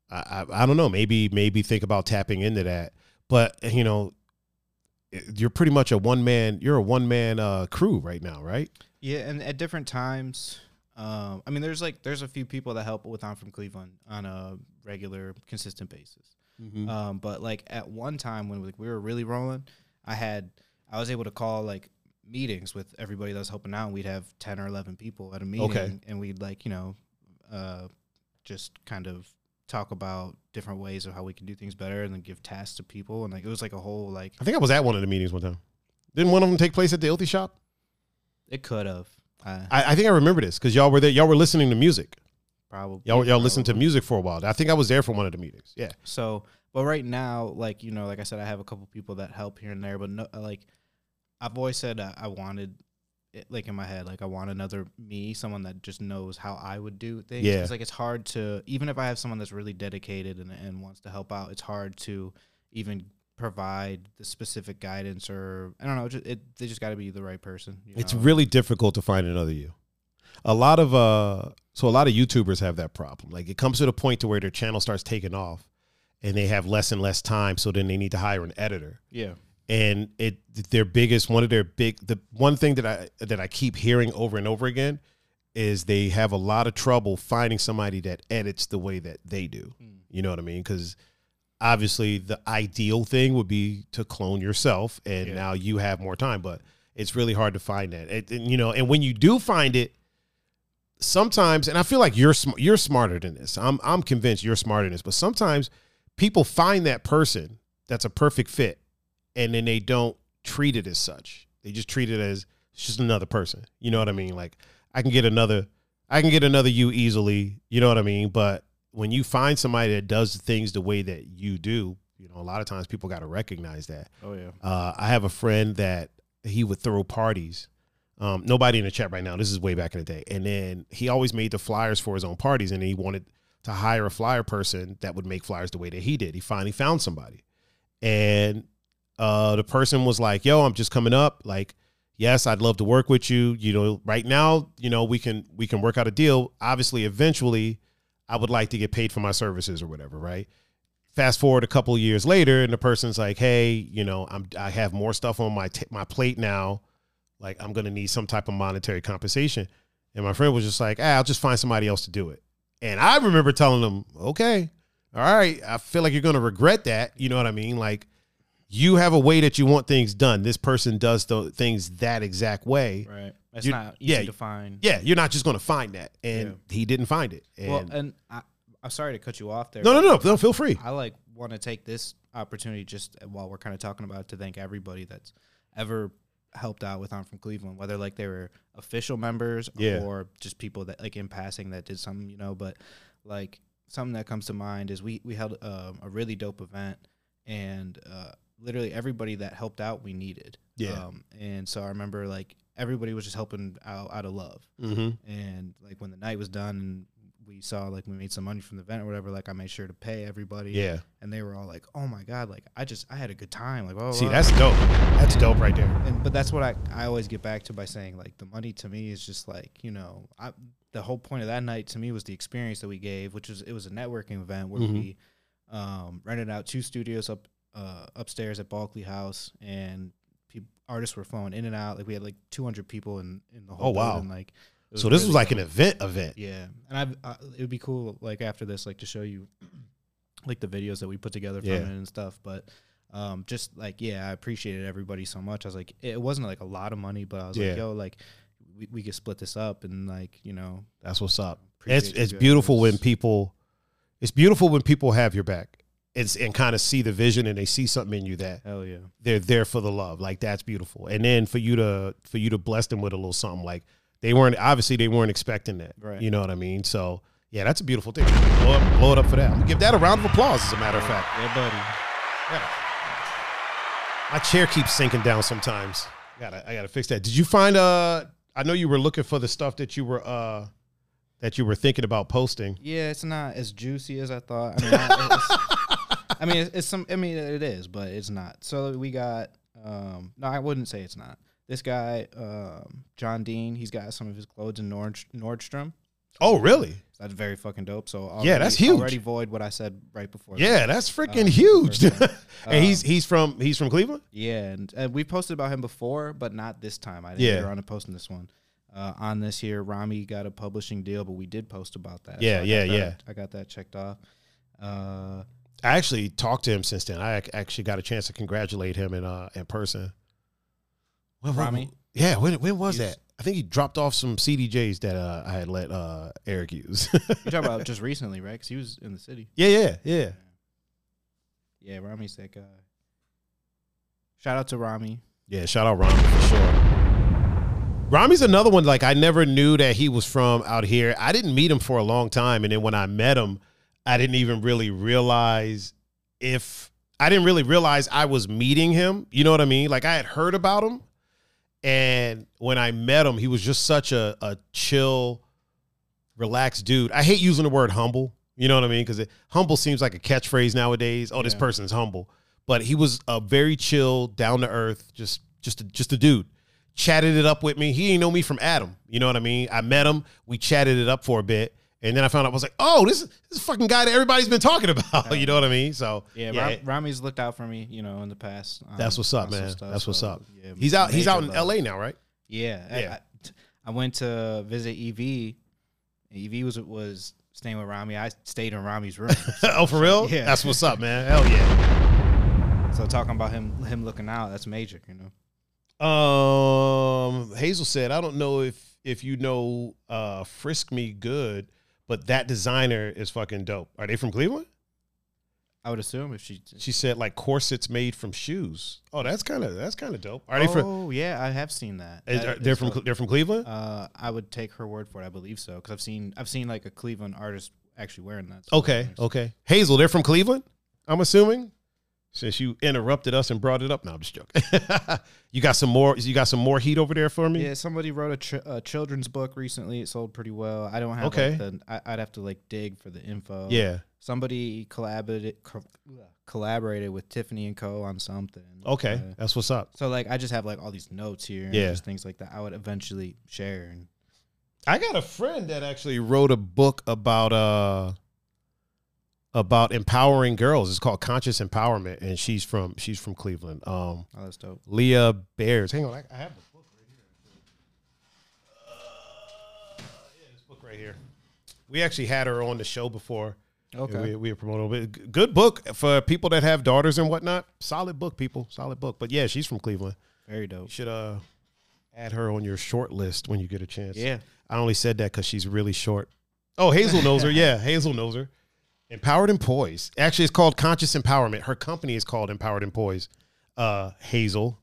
I, I I don't know. Maybe maybe think about tapping into that. But you know, you're pretty much a one man. You're a one man uh, crew right now, right? Yeah, and at different times, um, I mean, there's like there's a few people that help with I'm from Cleveland on a regular, consistent basis. Um, but like at one time when like, we were really rolling, I had I was able to call like meetings with everybody that was helping out. And we'd have ten or eleven people at a meeting, Okay. and we'd like you know, uh, just kind of talk about different ways of how we can do things better, and then give tasks to people, and like it was like a whole like I think I was at one of the meetings one time. Didn't one of them take place at the Ilty Shop? it could have. I, I think I remember this because y'all were there. Y'all were listening to music. probably. Y'all y'all listened to music for a while. I think I was there for one of the meetings. Yeah. So, but right now, like you know, like I said, I have a couple people that help here and there, but no, like I've always said, uh, I wanted, it, like in my head, like I want another me, someone that just knows how I would do things. Yeah. It's like it's hard to even if I have someone that's really dedicated and, and wants to help out, it's hard to even provide the specific guidance or I don't know. Just, it they just got to be the right person. you It's know? really difficult to find another you. A lot of uh so a lot of YouTubers have that problem. Like it comes to the point to where their channel starts taking off and they have less and less time, so then they need to hire an editor. yeah. And it their biggest one of their big the one thing that I that I keep hearing over and over again is they have a lot of trouble finding somebody that edits the way that they do. Mm. You know what I mean? Because obviously the ideal thing would be to clone yourself, and Yeah. now you have more time. But it's really hard to find that. It, and, you know, and when you do find it, sometimes, and I feel like you're sm- you're smarter than this. I'm I'm convinced you're smarter than this. But sometimes people find that person that's a perfect fit, and then they don't treat it as such. They just treat it as it's just another person. You know what I mean? Like I can get another, I can get another you easily. You know what I mean? But when you find somebody that does things the way that you do, you know, a lot of times people got to recognize that. Oh yeah. Uh, I have a friend that he would throw parties. Um, nobody in the chat right now. This is way back in the day. And then he always made the flyers for his own parties, and he wanted to hire a flyer person that would make flyers the way that he did. He finally found somebody, and uh, the person was like, "Yo, I'm just coming up. Like, yes, I'd love to work with you. You know, right now, you know, we can we can work out a deal. Obviously, eventually, I would like to get paid for my services or whatever, right?" fast forward a couple years later and the person's like hey you know i'm i have more stuff on my t- my plate now like i'm gonna need some type of monetary compensation and my friend was just like ah, i'll just find somebody else to do it and i remember telling them okay all right i feel like you're gonna regret that you know what i mean like you have a way that you want things done this person does the things that exact way Right. That's You- not easy yeah. to find. yeah you're not just gonna find that and he didn't find it and Well, and I, I'm sorry to cut you off there. no no no no feel free I like want to take this opportunity just while we're kind of talking about it to thank everybody that's ever helped out with I'm from Cleveland, whether like they were official members Yeah. or just people that like in passing that did something, you know. But like something that comes to mind is we we held um, a really dope event and uh, literally everybody that helped out we needed. Yeah. Um, and so I remember like everybody was just helping out out of love. mm-hmm. And like when the night was done and we saw like we made some money from the event or whatever, like I made sure to pay everybody. yeah And they were all like, "Oh my god, like I just I had a good time." Like, oh, see that's dope that's dope right there and but that's what I I always get back to by saying like the money to me is just like you know I the whole point of that night to me was the experience that we gave, which was it was a networking event where Mhm. we um, rented out two studios up uh, upstairs at Balkley House and. peop Artists were flowing in and out. Like we had like 200 people in, in the whole Oh, wow. building. Like, so this really was like an event event Yeah, and I, I it would be cool like after this like to show you like the videos that we put together from Yeah. it and stuff. But um, just like yeah, I appreciated everybody so much. I was like, it wasn't like a lot of money, but I was Yeah. like, yo, like we, we could split this up and like you know, That's what's up. It's it's guys. beautiful when people it's beautiful when people have your back. It's and kind of see the vision and they see something in you that hell yeah, they're there for the love. Like that's beautiful. And then for you to for you to bless them with a little something like they weren't obviously they weren't expecting that. Right. You know what I mean? So yeah, that's a beautiful thing. Blow, up, blow it up for that. I'm gonna give that a round of applause, as a matter of fact. yeah, buddy. My chair keeps sinking down sometimes. Gotta I gotta fix that. Did you find uh I know you were looking for the stuff that you were uh that you were thinking about posting. Yeah, it's not as juicy as I thought. I mean, I, it's, I mean, it's, it's some. I mean, it is, but it's not. So we got. Um, no, I wouldn't say it's not. This guy, um, John Dean, he's got some of his clothes in Nord, Nordstrom. Oh really? That's very fucking dope. So Yeah, that's huge. Already void what I said right before. that. Yeah, that's freaking Uh, huge. and he's Um, he's from he's from Cleveland. Yeah, and, and we posted about him before, but not this time. I didn't Yeah. get around to posting this one. Uh, on this here, Rami got a publishing deal, but we did post about that. Yeah, got yeah, that- yeah. I got that checked off. Uh, I actually talked to him since then. I actually got a chance to congratulate him in uh in person. When, when- Rami? yeah, when when was He's- that? I think he dropped off some CDJs that uh, I had let uh, Eric use. You're talking about just recently, right? Because he was in the city. yeah, yeah, yeah. Yeah, Rami's that guy. Shout out to Rami. Yeah, shout out Rami for sure. Rami's another one. Like I never knew that he was from out here. I didn't meet him for a long time, and then when I met him, I didn't even really realize if I didn't really realize I was meeting him. You know what I mean? Like I had heard about him, and when I met him, he was just such a a chill, relaxed dude. I hate using the word humble. You know what I mean? Because humble seems like a catchphrase nowadays. Oh, this Yeah. person's humble, but he was a very chill, down to earth, just just a, just a dude. Chatted it up with me. He didn't know me from Adam. You know what I mean? I met him. We chatted it up for a bit, and then I found out I was like, oh, this is this is fucking guy that everybody's been talking about. you know what I mean? So Yeah, Ram- Rami's looked out for me, you know, in the past. um, that's what's up, man. stuff, That's what's so, up. yeah, he's out. He's out in love. L.A. now, right? Yeah, I- Yeah. I, I went to visit EV. EV was was staying with Rami. I stayed in Rami's room. oh, for real? Yeah. That's what's up, man. Hell yeah. so talking about him him looking out, that's major, you know. Um, Hazel said, I don't know if if you know uh Frisk Me Good, but that designer is fucking dope. Are they from Cleveland? I would assume if she. She said like corsets made from shoes. Oh, that's kind of that's kind of dope. Are they from? Oh yeah, I have seen that. is- That are- they're is from dope. They're from Cleveland. Uh, I would take her word for it. I believe so because I've seen I've seen like a Cleveland artist actually wearing that. so Okay, okay. Hazel, they're from Cleveland. I'm assuming. Since you interrupted us and brought it up, no, I'm just joking. you got some more. You got some more heat over there for me. Yeah, somebody wrote a, ch- a children's book recently. It sold pretty well. I don't have Okay. like the. I, I'd have to like dig for the info. Yeah. somebody collaborated co- collaborated with Tiffany and Co on something. Okay, Uh, that's what's up. so like I just have like all these notes here, and Yeah. just things like that. I would eventually share. And I got a friend that actually wrote a book about uh about empowering girls. It's called Conscious Empowerment, and she's from she's from Cleveland. Um, oh, that's dope. Leah Bears. Hang on, I, I have the book right here. Uh, yeah, this book right here. We actually had her on the show before. Okay. we, we were promoting it. G- Good book for people that have daughters and whatnot. Solid book, people. Solid book. But yeah, she's from Cleveland. Very You dope. should uh add her on your short list when you get a chance. Yeah. I only said that because she's really short. Oh, Hazel knows her. Yeah, Hazel knows her. Empowered and Poised. Actually, it's called Conscious Empowerment. Her company is called Empowered and Poised. Uh, Hazel.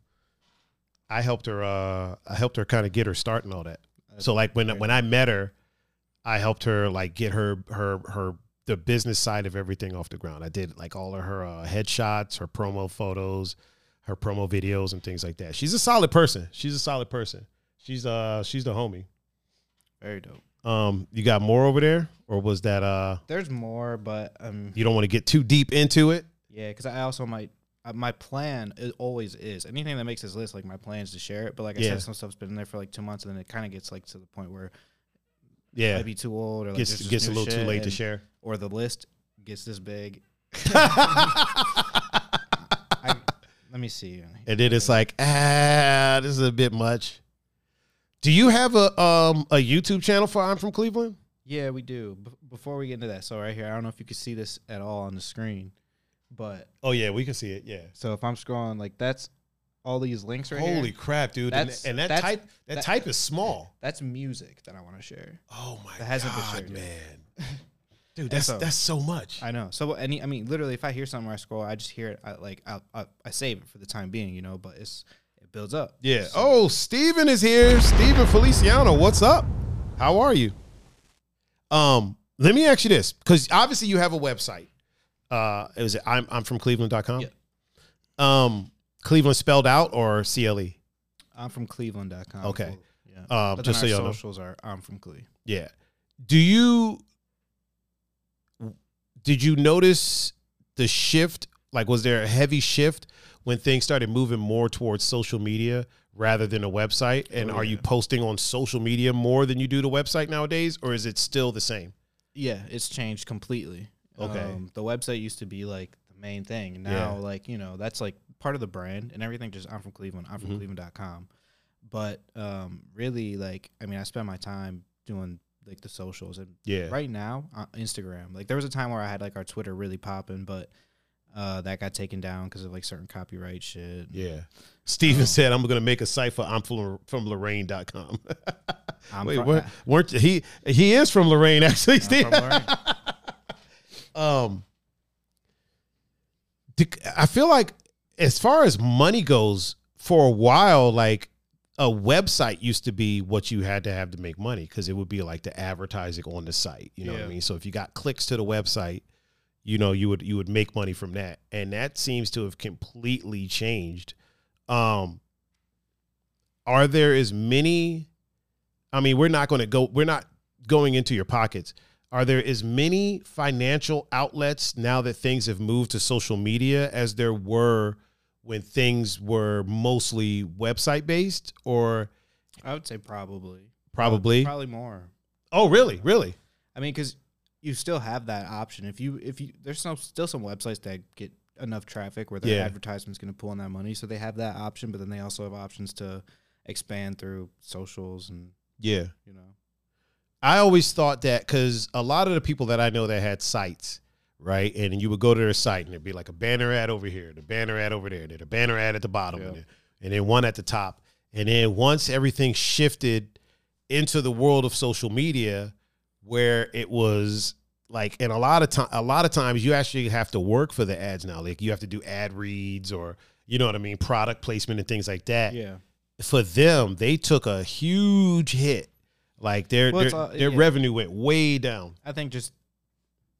I helped her. Uh, I helped her kind of get her start and all that. So like when when I met her, I helped her like get her her her the business side of everything off the ground. I did like all of her uh, headshots, her promo photos, her promo videos, and things like that. She's a solid person. She's a solid person. She's uh she's the homie. Very dope. Um, you got more over there, or was that uh There's more, but um, you don't want to get too deep into it? yeah, because I also might. Uh, my plan is always is anything that makes this list like my plan is to share it. But like I Yeah. said, some stuff's been in there for like two months, and then it kind of gets like to the point where it Yeah, might be too old or like gets there's just gets a new little too shit, late to and- share. or the list gets this big. I, let me see. and then it's like, ah, this is a bit much. Do you have a um a YouTube channel for I'm from Cleveland? Yeah, we do. B- before we get into that, so right here, I don't know if you can see this at all on the screen, but Oh yeah, we can see it. Yeah. so if I'm scrolling, like that's all these links right here. Holy crap, dude! And, That's- and that that's- type that, that- type is small. That's music that I want to share. Oh my That hasn't been god, shared yet. man! Dude, that's so- that's so much. I know. So any, I mean, literally, if I hear something where I scroll, I just hear it. I, like I, I, I save it for the time being, you know. But it's it builds up. Yeah. So- Oh, Steven is here. Steven Feliciano, what's up? How are you? Um, let me ask you this, because obviously you have a website. Uh it I'm I'm from Cleveland.com? Yeah. Um Cleveland spelled out or CLE? I'm from Cleveland.com. Okay. Yeah. Um, but just so our y'all know. socials are I'm from Cle. Yeah. Do you did you notice the shift? Like was there a heavy shift when things started moving more towards social media rather than a website? And Oh, are you posting on social media more than you do the website nowadays or is it still the same? Yeah, it's changed completely. Okay. Um, the website used to be like the main thing. Now, Yeah. like, you know, that's like part of the brand and everything just I'm from Cleveland. I'm from Mhm. Cleveland.com. But um, really, like, I mean, I spend my time doing like the socials and Yeah. right now uh, Instagram. Like, there was a time where I had like our Twitter really popping, but uh, that got taken down because of like certain copyright shit. Yeah. Steven Um, said I'm gonna make a site for I'm from from Lorain.com. I'm Wait, fr- weren't, weren't he he is from Lorain actually, I'm Steve. from Lorain. um I feel like as far as money goes, for a while, like a website used to be what you had to have to make money because it would be like the advertising on the site. You know what I mean? So if you got clicks to the website, you know you would you would make money from that, and that seems to have completely changed. Um, are there as many? I mean, we're not going to go. We're not going into your pockets. Are there as many financial outlets now that things have moved to social media as there were when things were mostly website based? Or I would say probably. Probably? Probably more. oh, really, really? I mean, because you still have that option. If you if you there's some still some websites that get enough traffic where their Yeah. advertisement's going to pull in that money, so they have that option. But then they also have options to expand through socials and Yeah. you know. I always thought that because a lot of the people that I know that had sites, right, and you would go to their site and there'd be like a banner ad over here, the banner ad over there, then a banner ad at the bottom, Yeah. and, then, and then one at the top, and then once everything shifted into the world of social media, where it was like, and a lot of time, a lot of times you actually have to work for the ads now, like you have to do ad reads or you know what I mean, product placement and things like that Yeah. for them, they took a huge hit. Like their Well, their, all- their yeah. revenue went way down. I think just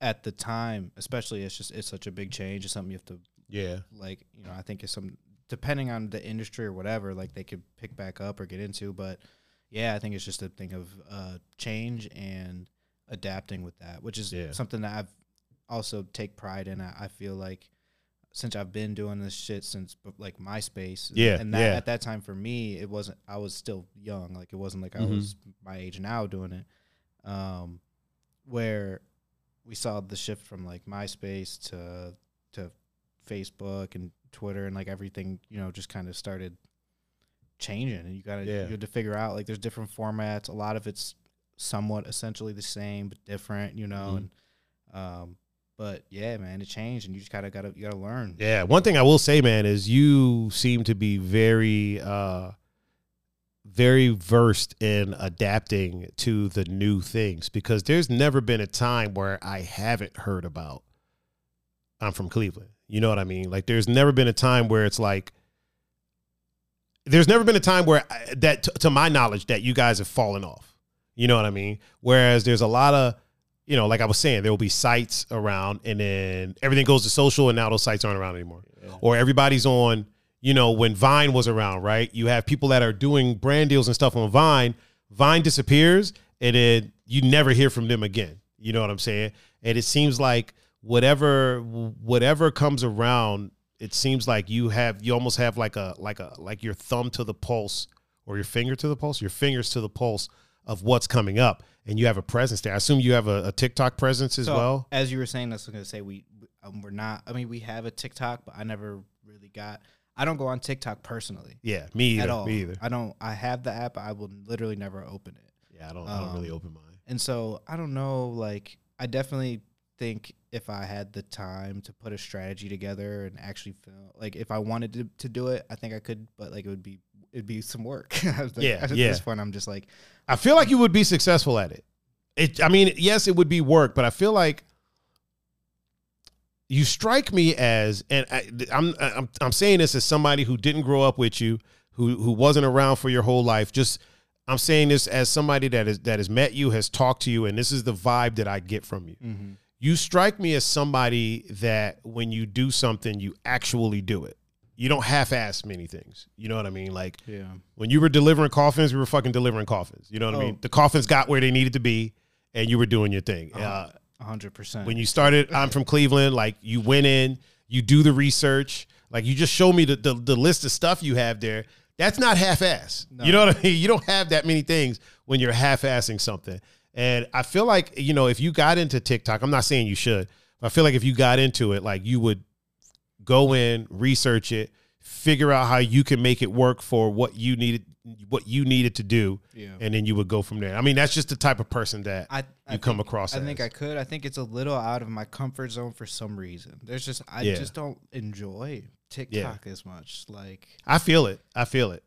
at the time, especially, it's just it's such a big change. It's something you have to Yeah, like. You know, I think it's some depending on the industry or whatever, like they could pick back up or get into. But yeah, I think it's just a thing of uh, change and adapting with that, which is Yeah. something that I've also take pride in. I, I feel like since I've been doing this shit since like MySpace, Yeah, and that, yeah. at that time for me, it wasn't. I was still young, like it wasn't like I Mhm. was my age now doing it. Um, where we saw the shift from like MySpace to to Facebook and Twitter and like everything, you know, just kind of started changing and you gotta Yeah. you had to figure out like there's different formats. A lot of it's somewhat essentially the same but different, you know, Mhm. and um but yeah, man, it changed and you just gotta gotta you gotta learn. yeah. One thing I will say, man, is you seem to be very, uh very versed in adapting to the new things because there's never been a time where I haven't heard about. I'm from Cleveland. You know what I mean? Like, there's never been a time where it's like. There's never been a time where I, that, t- to my knowledge, that you guys have fallen off. You know what I mean? Whereas there's a lot of, you know, like I was saying, there will be sites around, and then everything goes to social, and now those sites aren't around anymore. Or everybody's on, you know, when Vine was around, right? You have people that are doing brand deals and stuff on Vine. Vine disappears, and then you never hear from them again. You know what I'm saying? And it seems like whatever whatever comes around, it seems like you have you almost have like a like a like your thumb to the pulse or your finger to the pulse, your fingers to the pulse of what's coming up, and you have a presence there. I assume you have a, a TikTok presence as So, well. As you were saying, that's going to say we um, we're not. I mean, we have a TikTok, but I never really got. I don't go on TikTok personally Yeah, me either. at all. Me either. I don't. I have the app. I will literally never open it. Yeah, I don't. I don't really Um, open mine. And so I don't know. Like, I definitely think if I had the time to put a strategy together and actually film, like, if I wanted to, to do it, I think I could. But like, it would be it'd be some work. Like- Yeah, At yeah. this point, I'm just like, I feel like you would be successful at it. It. I mean, yes, it would be work, but I feel like you strike me as, and I, I'm I'm I'm saying this as somebody who didn't grow up with you, who who wasn't around for your whole life. Just I'm saying this as somebody that is that has met you, has talked to you, and this is the vibe that I get from you. mm-hmm. You strike me as somebody that when you do something, you actually do it. You don't half-ass many things. You know what I mean? Like yeah, when you were delivering coffins, we were fucking delivering coffins. You know what I Oh. mean? The coffins got where they needed to be, and you were doing your thing. Uh, a hundred percent. when you started, I'm from Cleveland. Like you went in, you do the research. Like you just show me the, the, the list of stuff you have there. That's not half-ass. You know what I mean? You don't have that many things when you're half-assing something. And I feel like you know if you got into TikTok, I'm not saying you should. But I feel like if you got into it, like you would go in, research it, figure out how you can make it work for what you needed what you needed to do, yeah. and then you would go from there. I mean, that's just the type of person that I, I you come think- across. I think. I could. I think it's a little out of my comfort zone for some reason There's just I Yeah. just don't enjoy TikTok as much. Like I feel it. I feel it.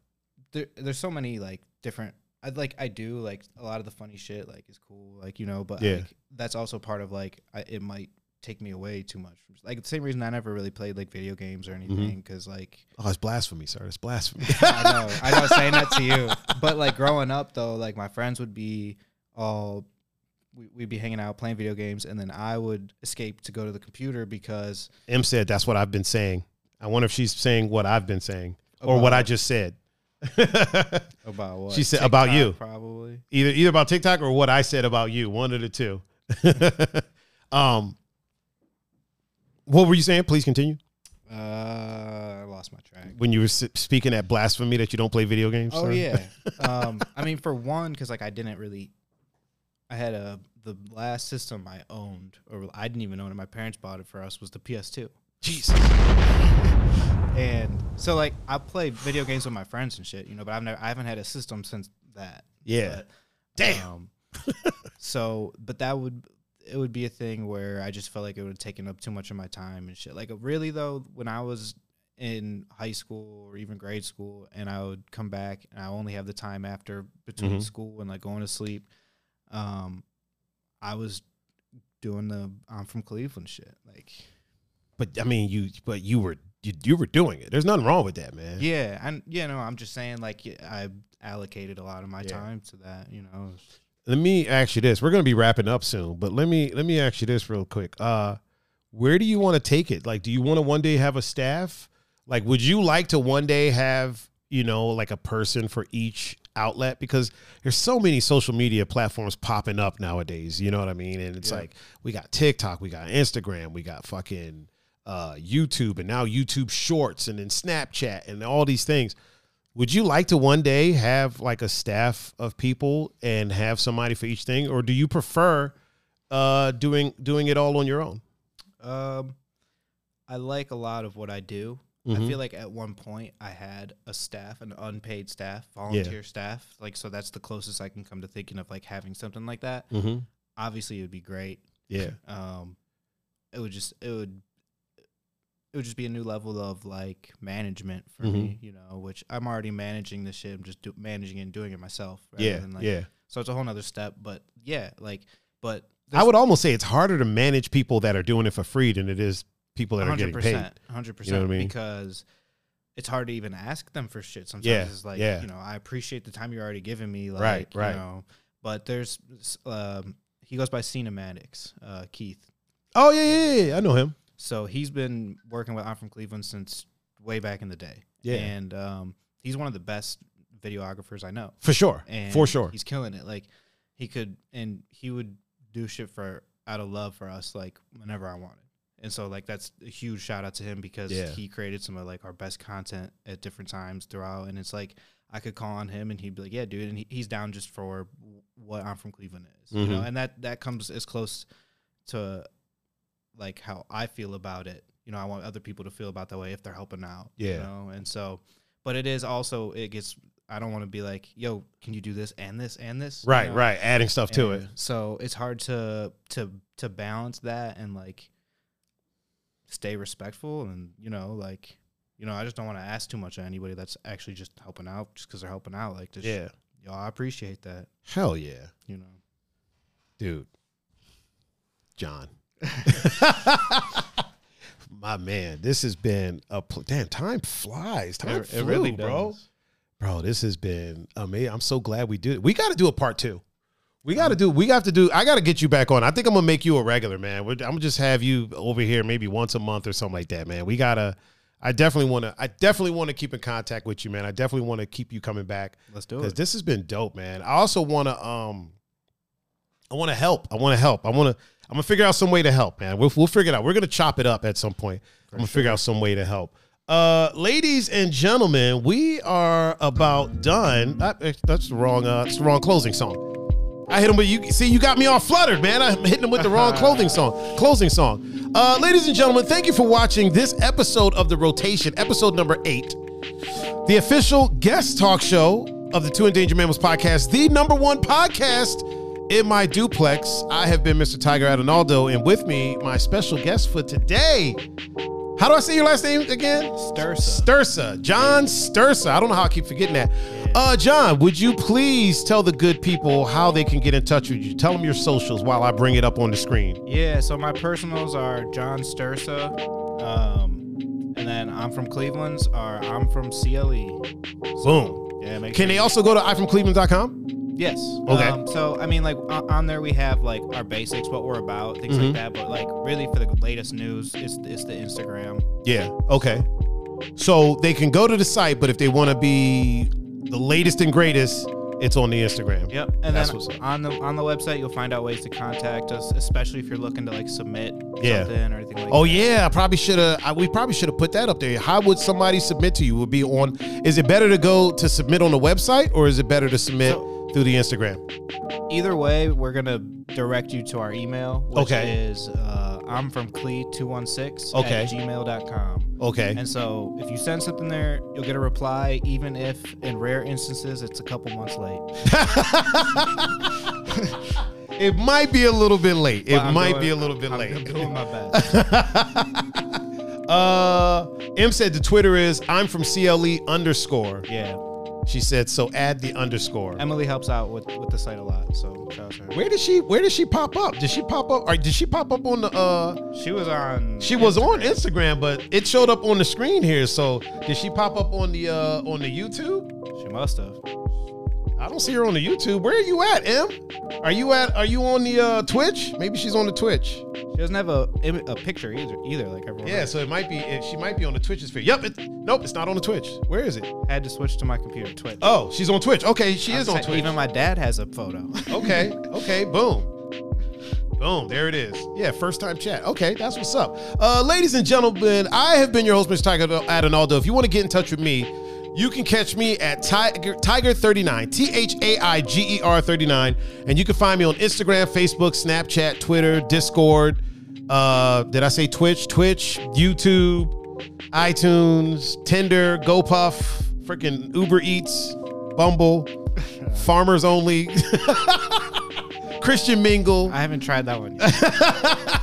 there, there's so many like different. I like I do like a lot of the funny shit like is cool like you know but Yeah. like that's also part of like I, it might take me away too much. Like the same reason I never really played like video games or anything because like Oh, it's blasphemy, sir. It's blasphemy. I know I know saying that to you, but like growing up though, like my friends would be all we, we'd be hanging out playing video games, and then I would escape to go to the computer because M said that's what I've been saying. I wonder if she's saying what I've been saying or what I just said. about what She said about you. probably. either either about TikTok or what I said about you. One of the two. um, what were you saying? Please continue. Uh, I lost my track. When you were s- speaking at blasphemy that you don't play video games. Oh sir? yeah. um, I mean, for one, because like I didn't really, I had a the last system I owned, or I didn't even own it. My parents bought it for us. Was the PS2, Jesus. and so like I play video games with my friends and shit, you know. But I've never, I haven't had a system since that. Yeah. But, Damn. um, so, but that would it would be a thing where I just felt like it would have taken up too much of my time and shit. Like really though, when I was in high school or even grade school, and I would come back and I only have the time after between Mhm. school and like going to sleep, um, I was doing the I'm from Cleveland shit. Like But I mean, you but you were you, you were doing it. There's nothing wrong with that, man. yeah, and you know, I'm just saying like I allocated a lot of my Yeah. time to that. You know, Let me ask you this. We're gonna be wrapping up soon, but let me let me ask you this real quick. Uh, where do you want to take it? Like, do you want to one day have a staff? Like, would you like to one day have you know like a person for each outlet? Because there's so many social media platforms popping up nowadays. You know what I mean? And it's Yeah. like we got TikTok, we got Instagram, we got fucking uh, YouTube, and now YouTube Shorts, and then Snapchat, and all these things. Would you like to one day have like a staff of people and have somebody for each thing, or do you prefer uh, doing doing it all on your own? Um, I like a lot of what I do. I Mhm. feel like at one point I had a staff, an unpaid staff, volunteer staff. Like, so that's the closest I can come to thinking of like having something like that. Mm-hmm. Obviously, it would be great. Yeah, Um, it would just it would it would just be a new level of like management for me, you know. Which I'm already managing this shit. I'm just do, managing it and doing it myself. yeah, than, like, yeah. So it's a whole nother step. But yeah, like, but I would almost say it's harder to manage people that are doing it for free than it is people that are getting paid. 100%. You know what I mean? Because it's hard to even ask them for shit. Sometimes Yeah, it's like, yeah. you know, I appreciate the time you're already giving me. Like, Right, right. You know, but there's, um, he goes by Cinematics, uh, Keith. Oh yeah, yeah, yeah. I know him. So he's been working with I'm from Cleveland since way back in the day. Yeah. And um, he's one of the best videographers I know. For sure, And for sure. He's killing it. Like he could and he would do shit for out of love for us, like whenever I wanted. And so like that's a huge shout out to him because Yeah. he created some of like our best content at different times throughout. And it's like I could call on him and he'd be like, Yeah, dude, and he, he's down just for what I'm from Cleveland is. You know, and that that comes as close to like how I feel about it. You know, I want other people to feel about that way if they're helping out. Yeah. You know, and so but it is also it gets I don't want to be like, yo, can you do this and this and this? you Right, know? right. Adding stuff to it. So it's hard to to to balance that and like stay respectful and you know like you know I just don't want to ask too much of anybody that's actually just helping out just because they're helping out. Like, just, Yeah. yo, I appreciate that. Hell yeah, You know, dude. John. My man, this has been a pl- damn. Time flies. Time flew, bro. Bro, this has been amazing. I'm so glad we did it. We got to do a part two. We got to do. We have to do. I got to get you back on. I think I'm gonna make you a regular man. We're, I'm gonna just have you over here maybe once a month or something like that, man. We gotta. I definitely want to. I definitely want to keep in contact with you, man. I definitely want to keep you coming back Let's do because it. this has been dope, man. I also want to. Um, I want to help. I want to help. I want to. I'm gonna figure out some way to help, man. We'll, we'll figure it out. We're gonna chop it up at some point. I'm gonna figure out some way to help. Uh, ladies and gentlemen, we are about done. That- that's the wrong. Uh, it's the wrong closing song. I hit him with you. See, you got me all fluttered, man. I'm hitting him with the wrong clothing song. Closing song. Uh, ladies and gentlemen, thank you for watching this episode of the Rotation, episode number eight, the official guest talk show of the Two Endangered Mammals podcast, the number one podcast in my duplex. I have been Mr. Tiger Adonaldo, and with me, my special guest for today. How do I say your last name again? Stursa. Stursa, John Stursa. I don't know how I keep forgetting that. Uh, John, would you please tell the good people how they can get in touch with you? Tell them your socials while I bring it up on the screen. Yeah, so my personals are John Stursa. Um, and then I'm from Cleveland's are I'm from CLE. Boom. Yeah, make Can sure they also go to ifromcleveland.com? Yes. Okay. Um, so I mean, like on there we have like our basics, what we're about, things Mhm. like that. But like really for the latest news, it's it's the Instagram. Yeah. Okay. So they can go to the site, but if they want to be the latest and greatest, it's on the Instagram. Yep. And That's then what's on the on the website you'll find out ways to contact us, especially if you're looking to like submit Yeah. something or anything like Oh that. yeah, I probably should have. We probably should have put that up there. How would somebody submit to you? Would be on. Is it better to go to submit on the website, or is it better to submit So- through the Instagram? Either way, we're gonna direct you to our email, which Okay. is uh, I'm from Cle216 Okay. at gmail.com. Okay. And so if you send something there, you'll get a reply, even if in rare instances it's a couple months late. it might be a little bit late. It I'm might doing- be a little bit I'm, late. I'm doing my best. uh, M said the Twitter is I'm from CLE underscore. yeah. She said so. Add the underscore. Emily helps out with, with the site a lot, so shout out to her. Where did she? Where did she pop up? Did she pop up? Or did she pop up on the? uh She was on. She was on Instagram, but it showed up on the screen here. So did she pop up on the uh on the YouTube? She must have. I don't see her on the YouTube. Where are you at, M? Are you at? Are you on the uh Twitch? Maybe she's on the Twitch. She doesn't have a a picture either. Either like everyone. Yeah, else. so it might be. It, she might be on the Twitch sphere. Yep. It, nope, it's not on the Twitch. Where is it? I had to switch to my computer, Twitch. Oh, she's on Twitch. Okay, she is I'm on Twitch. Even my dad has a photo. Okay. Okay. Boom. Boom. There it is. Yeah. First time chat. Okay. That's what's up. Uh, ladies and gentlemen, I have been your host, Mr. Tiger Adonaldo. If you want to get in touch with me, you can catch me at Tiger, Tiger39, T H A I G E R 39. And you can find me on Instagram, Facebook, Snapchat, Twitter, Discord. Uh, did I say Twitch? Twitch, YouTube, iTunes, Tinder, GoPuff, freaking Uber Eats, Bumble, Farmers Only. Christian Mingle, I haven't tried that one yet.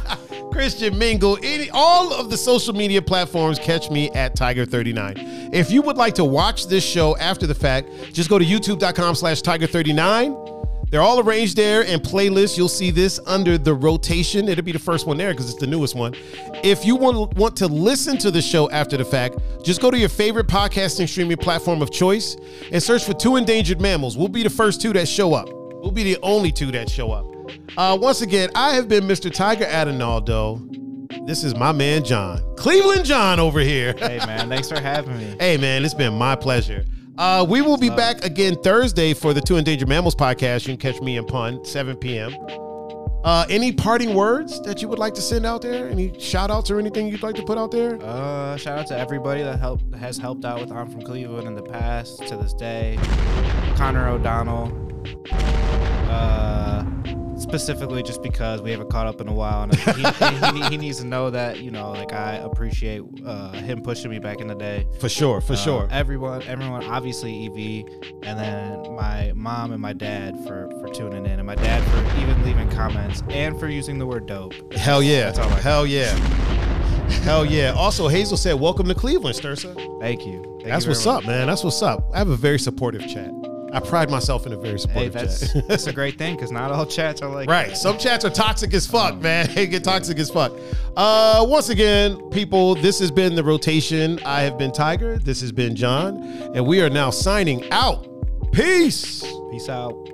Christian Mingle, any all of the social media platforms. Catch me at Tiger39. If you would like to watch this show after the fact, just go to YouTube.com/slash Tiger39. They're all arranged there in playlists. You'll see this under the rotation. It'll be the first one there because it's the newest one. If you want want to listen to the show after the fact, just go to your favorite podcasting streaming platform of choice and search for Two Endangered Mammals. We'll be the first two that show up. We'll be the only two that show up. Uh, once again, I have been Mr. Tiger Adonaldo. This is my man John, Cleveland John over here. hey man, thanks for having me. Hey man, it's been my pleasure. Uh, we will be back again Thursday for the Two Endangered Mammals podcast. You can catch me and Pun 7 p.m. Uh, any parting words that you would like to send out there? Any shout outs or anything you'd like to put out there? Uh, shout out to everybody that helped has helped out with I'm from Cleveland in the past to this day. Connor O'Donnell. Uh, specifically just because we haven't caught up in a while, and he, he, he, needs to know that you know, like I appreciate uh, him pushing me back in the day. For sure, for Uh, sure. Everyone, everyone, obviously EV, and then my mom and my dad for for tuning in, and my dad for even leaving comments and for using the word dope. Hell yeah. That's all I Hell yeah. Hell yeah. Also, Hazel said, Welcome to Cleveland, Stursa. Thank you. Thank That's you what's very up, man. That's what's up. I have a very supportive chat. I pride myself in a very supportive hey, that's, chat. that's a great thing because not all chats are like Right. Some chats are toxic as fuck, man. They get toxic as fuck. Uh, once again, people, this has been the rotation. I have been Tiger. This has been John. And we are now signing out. Peace. Peace out.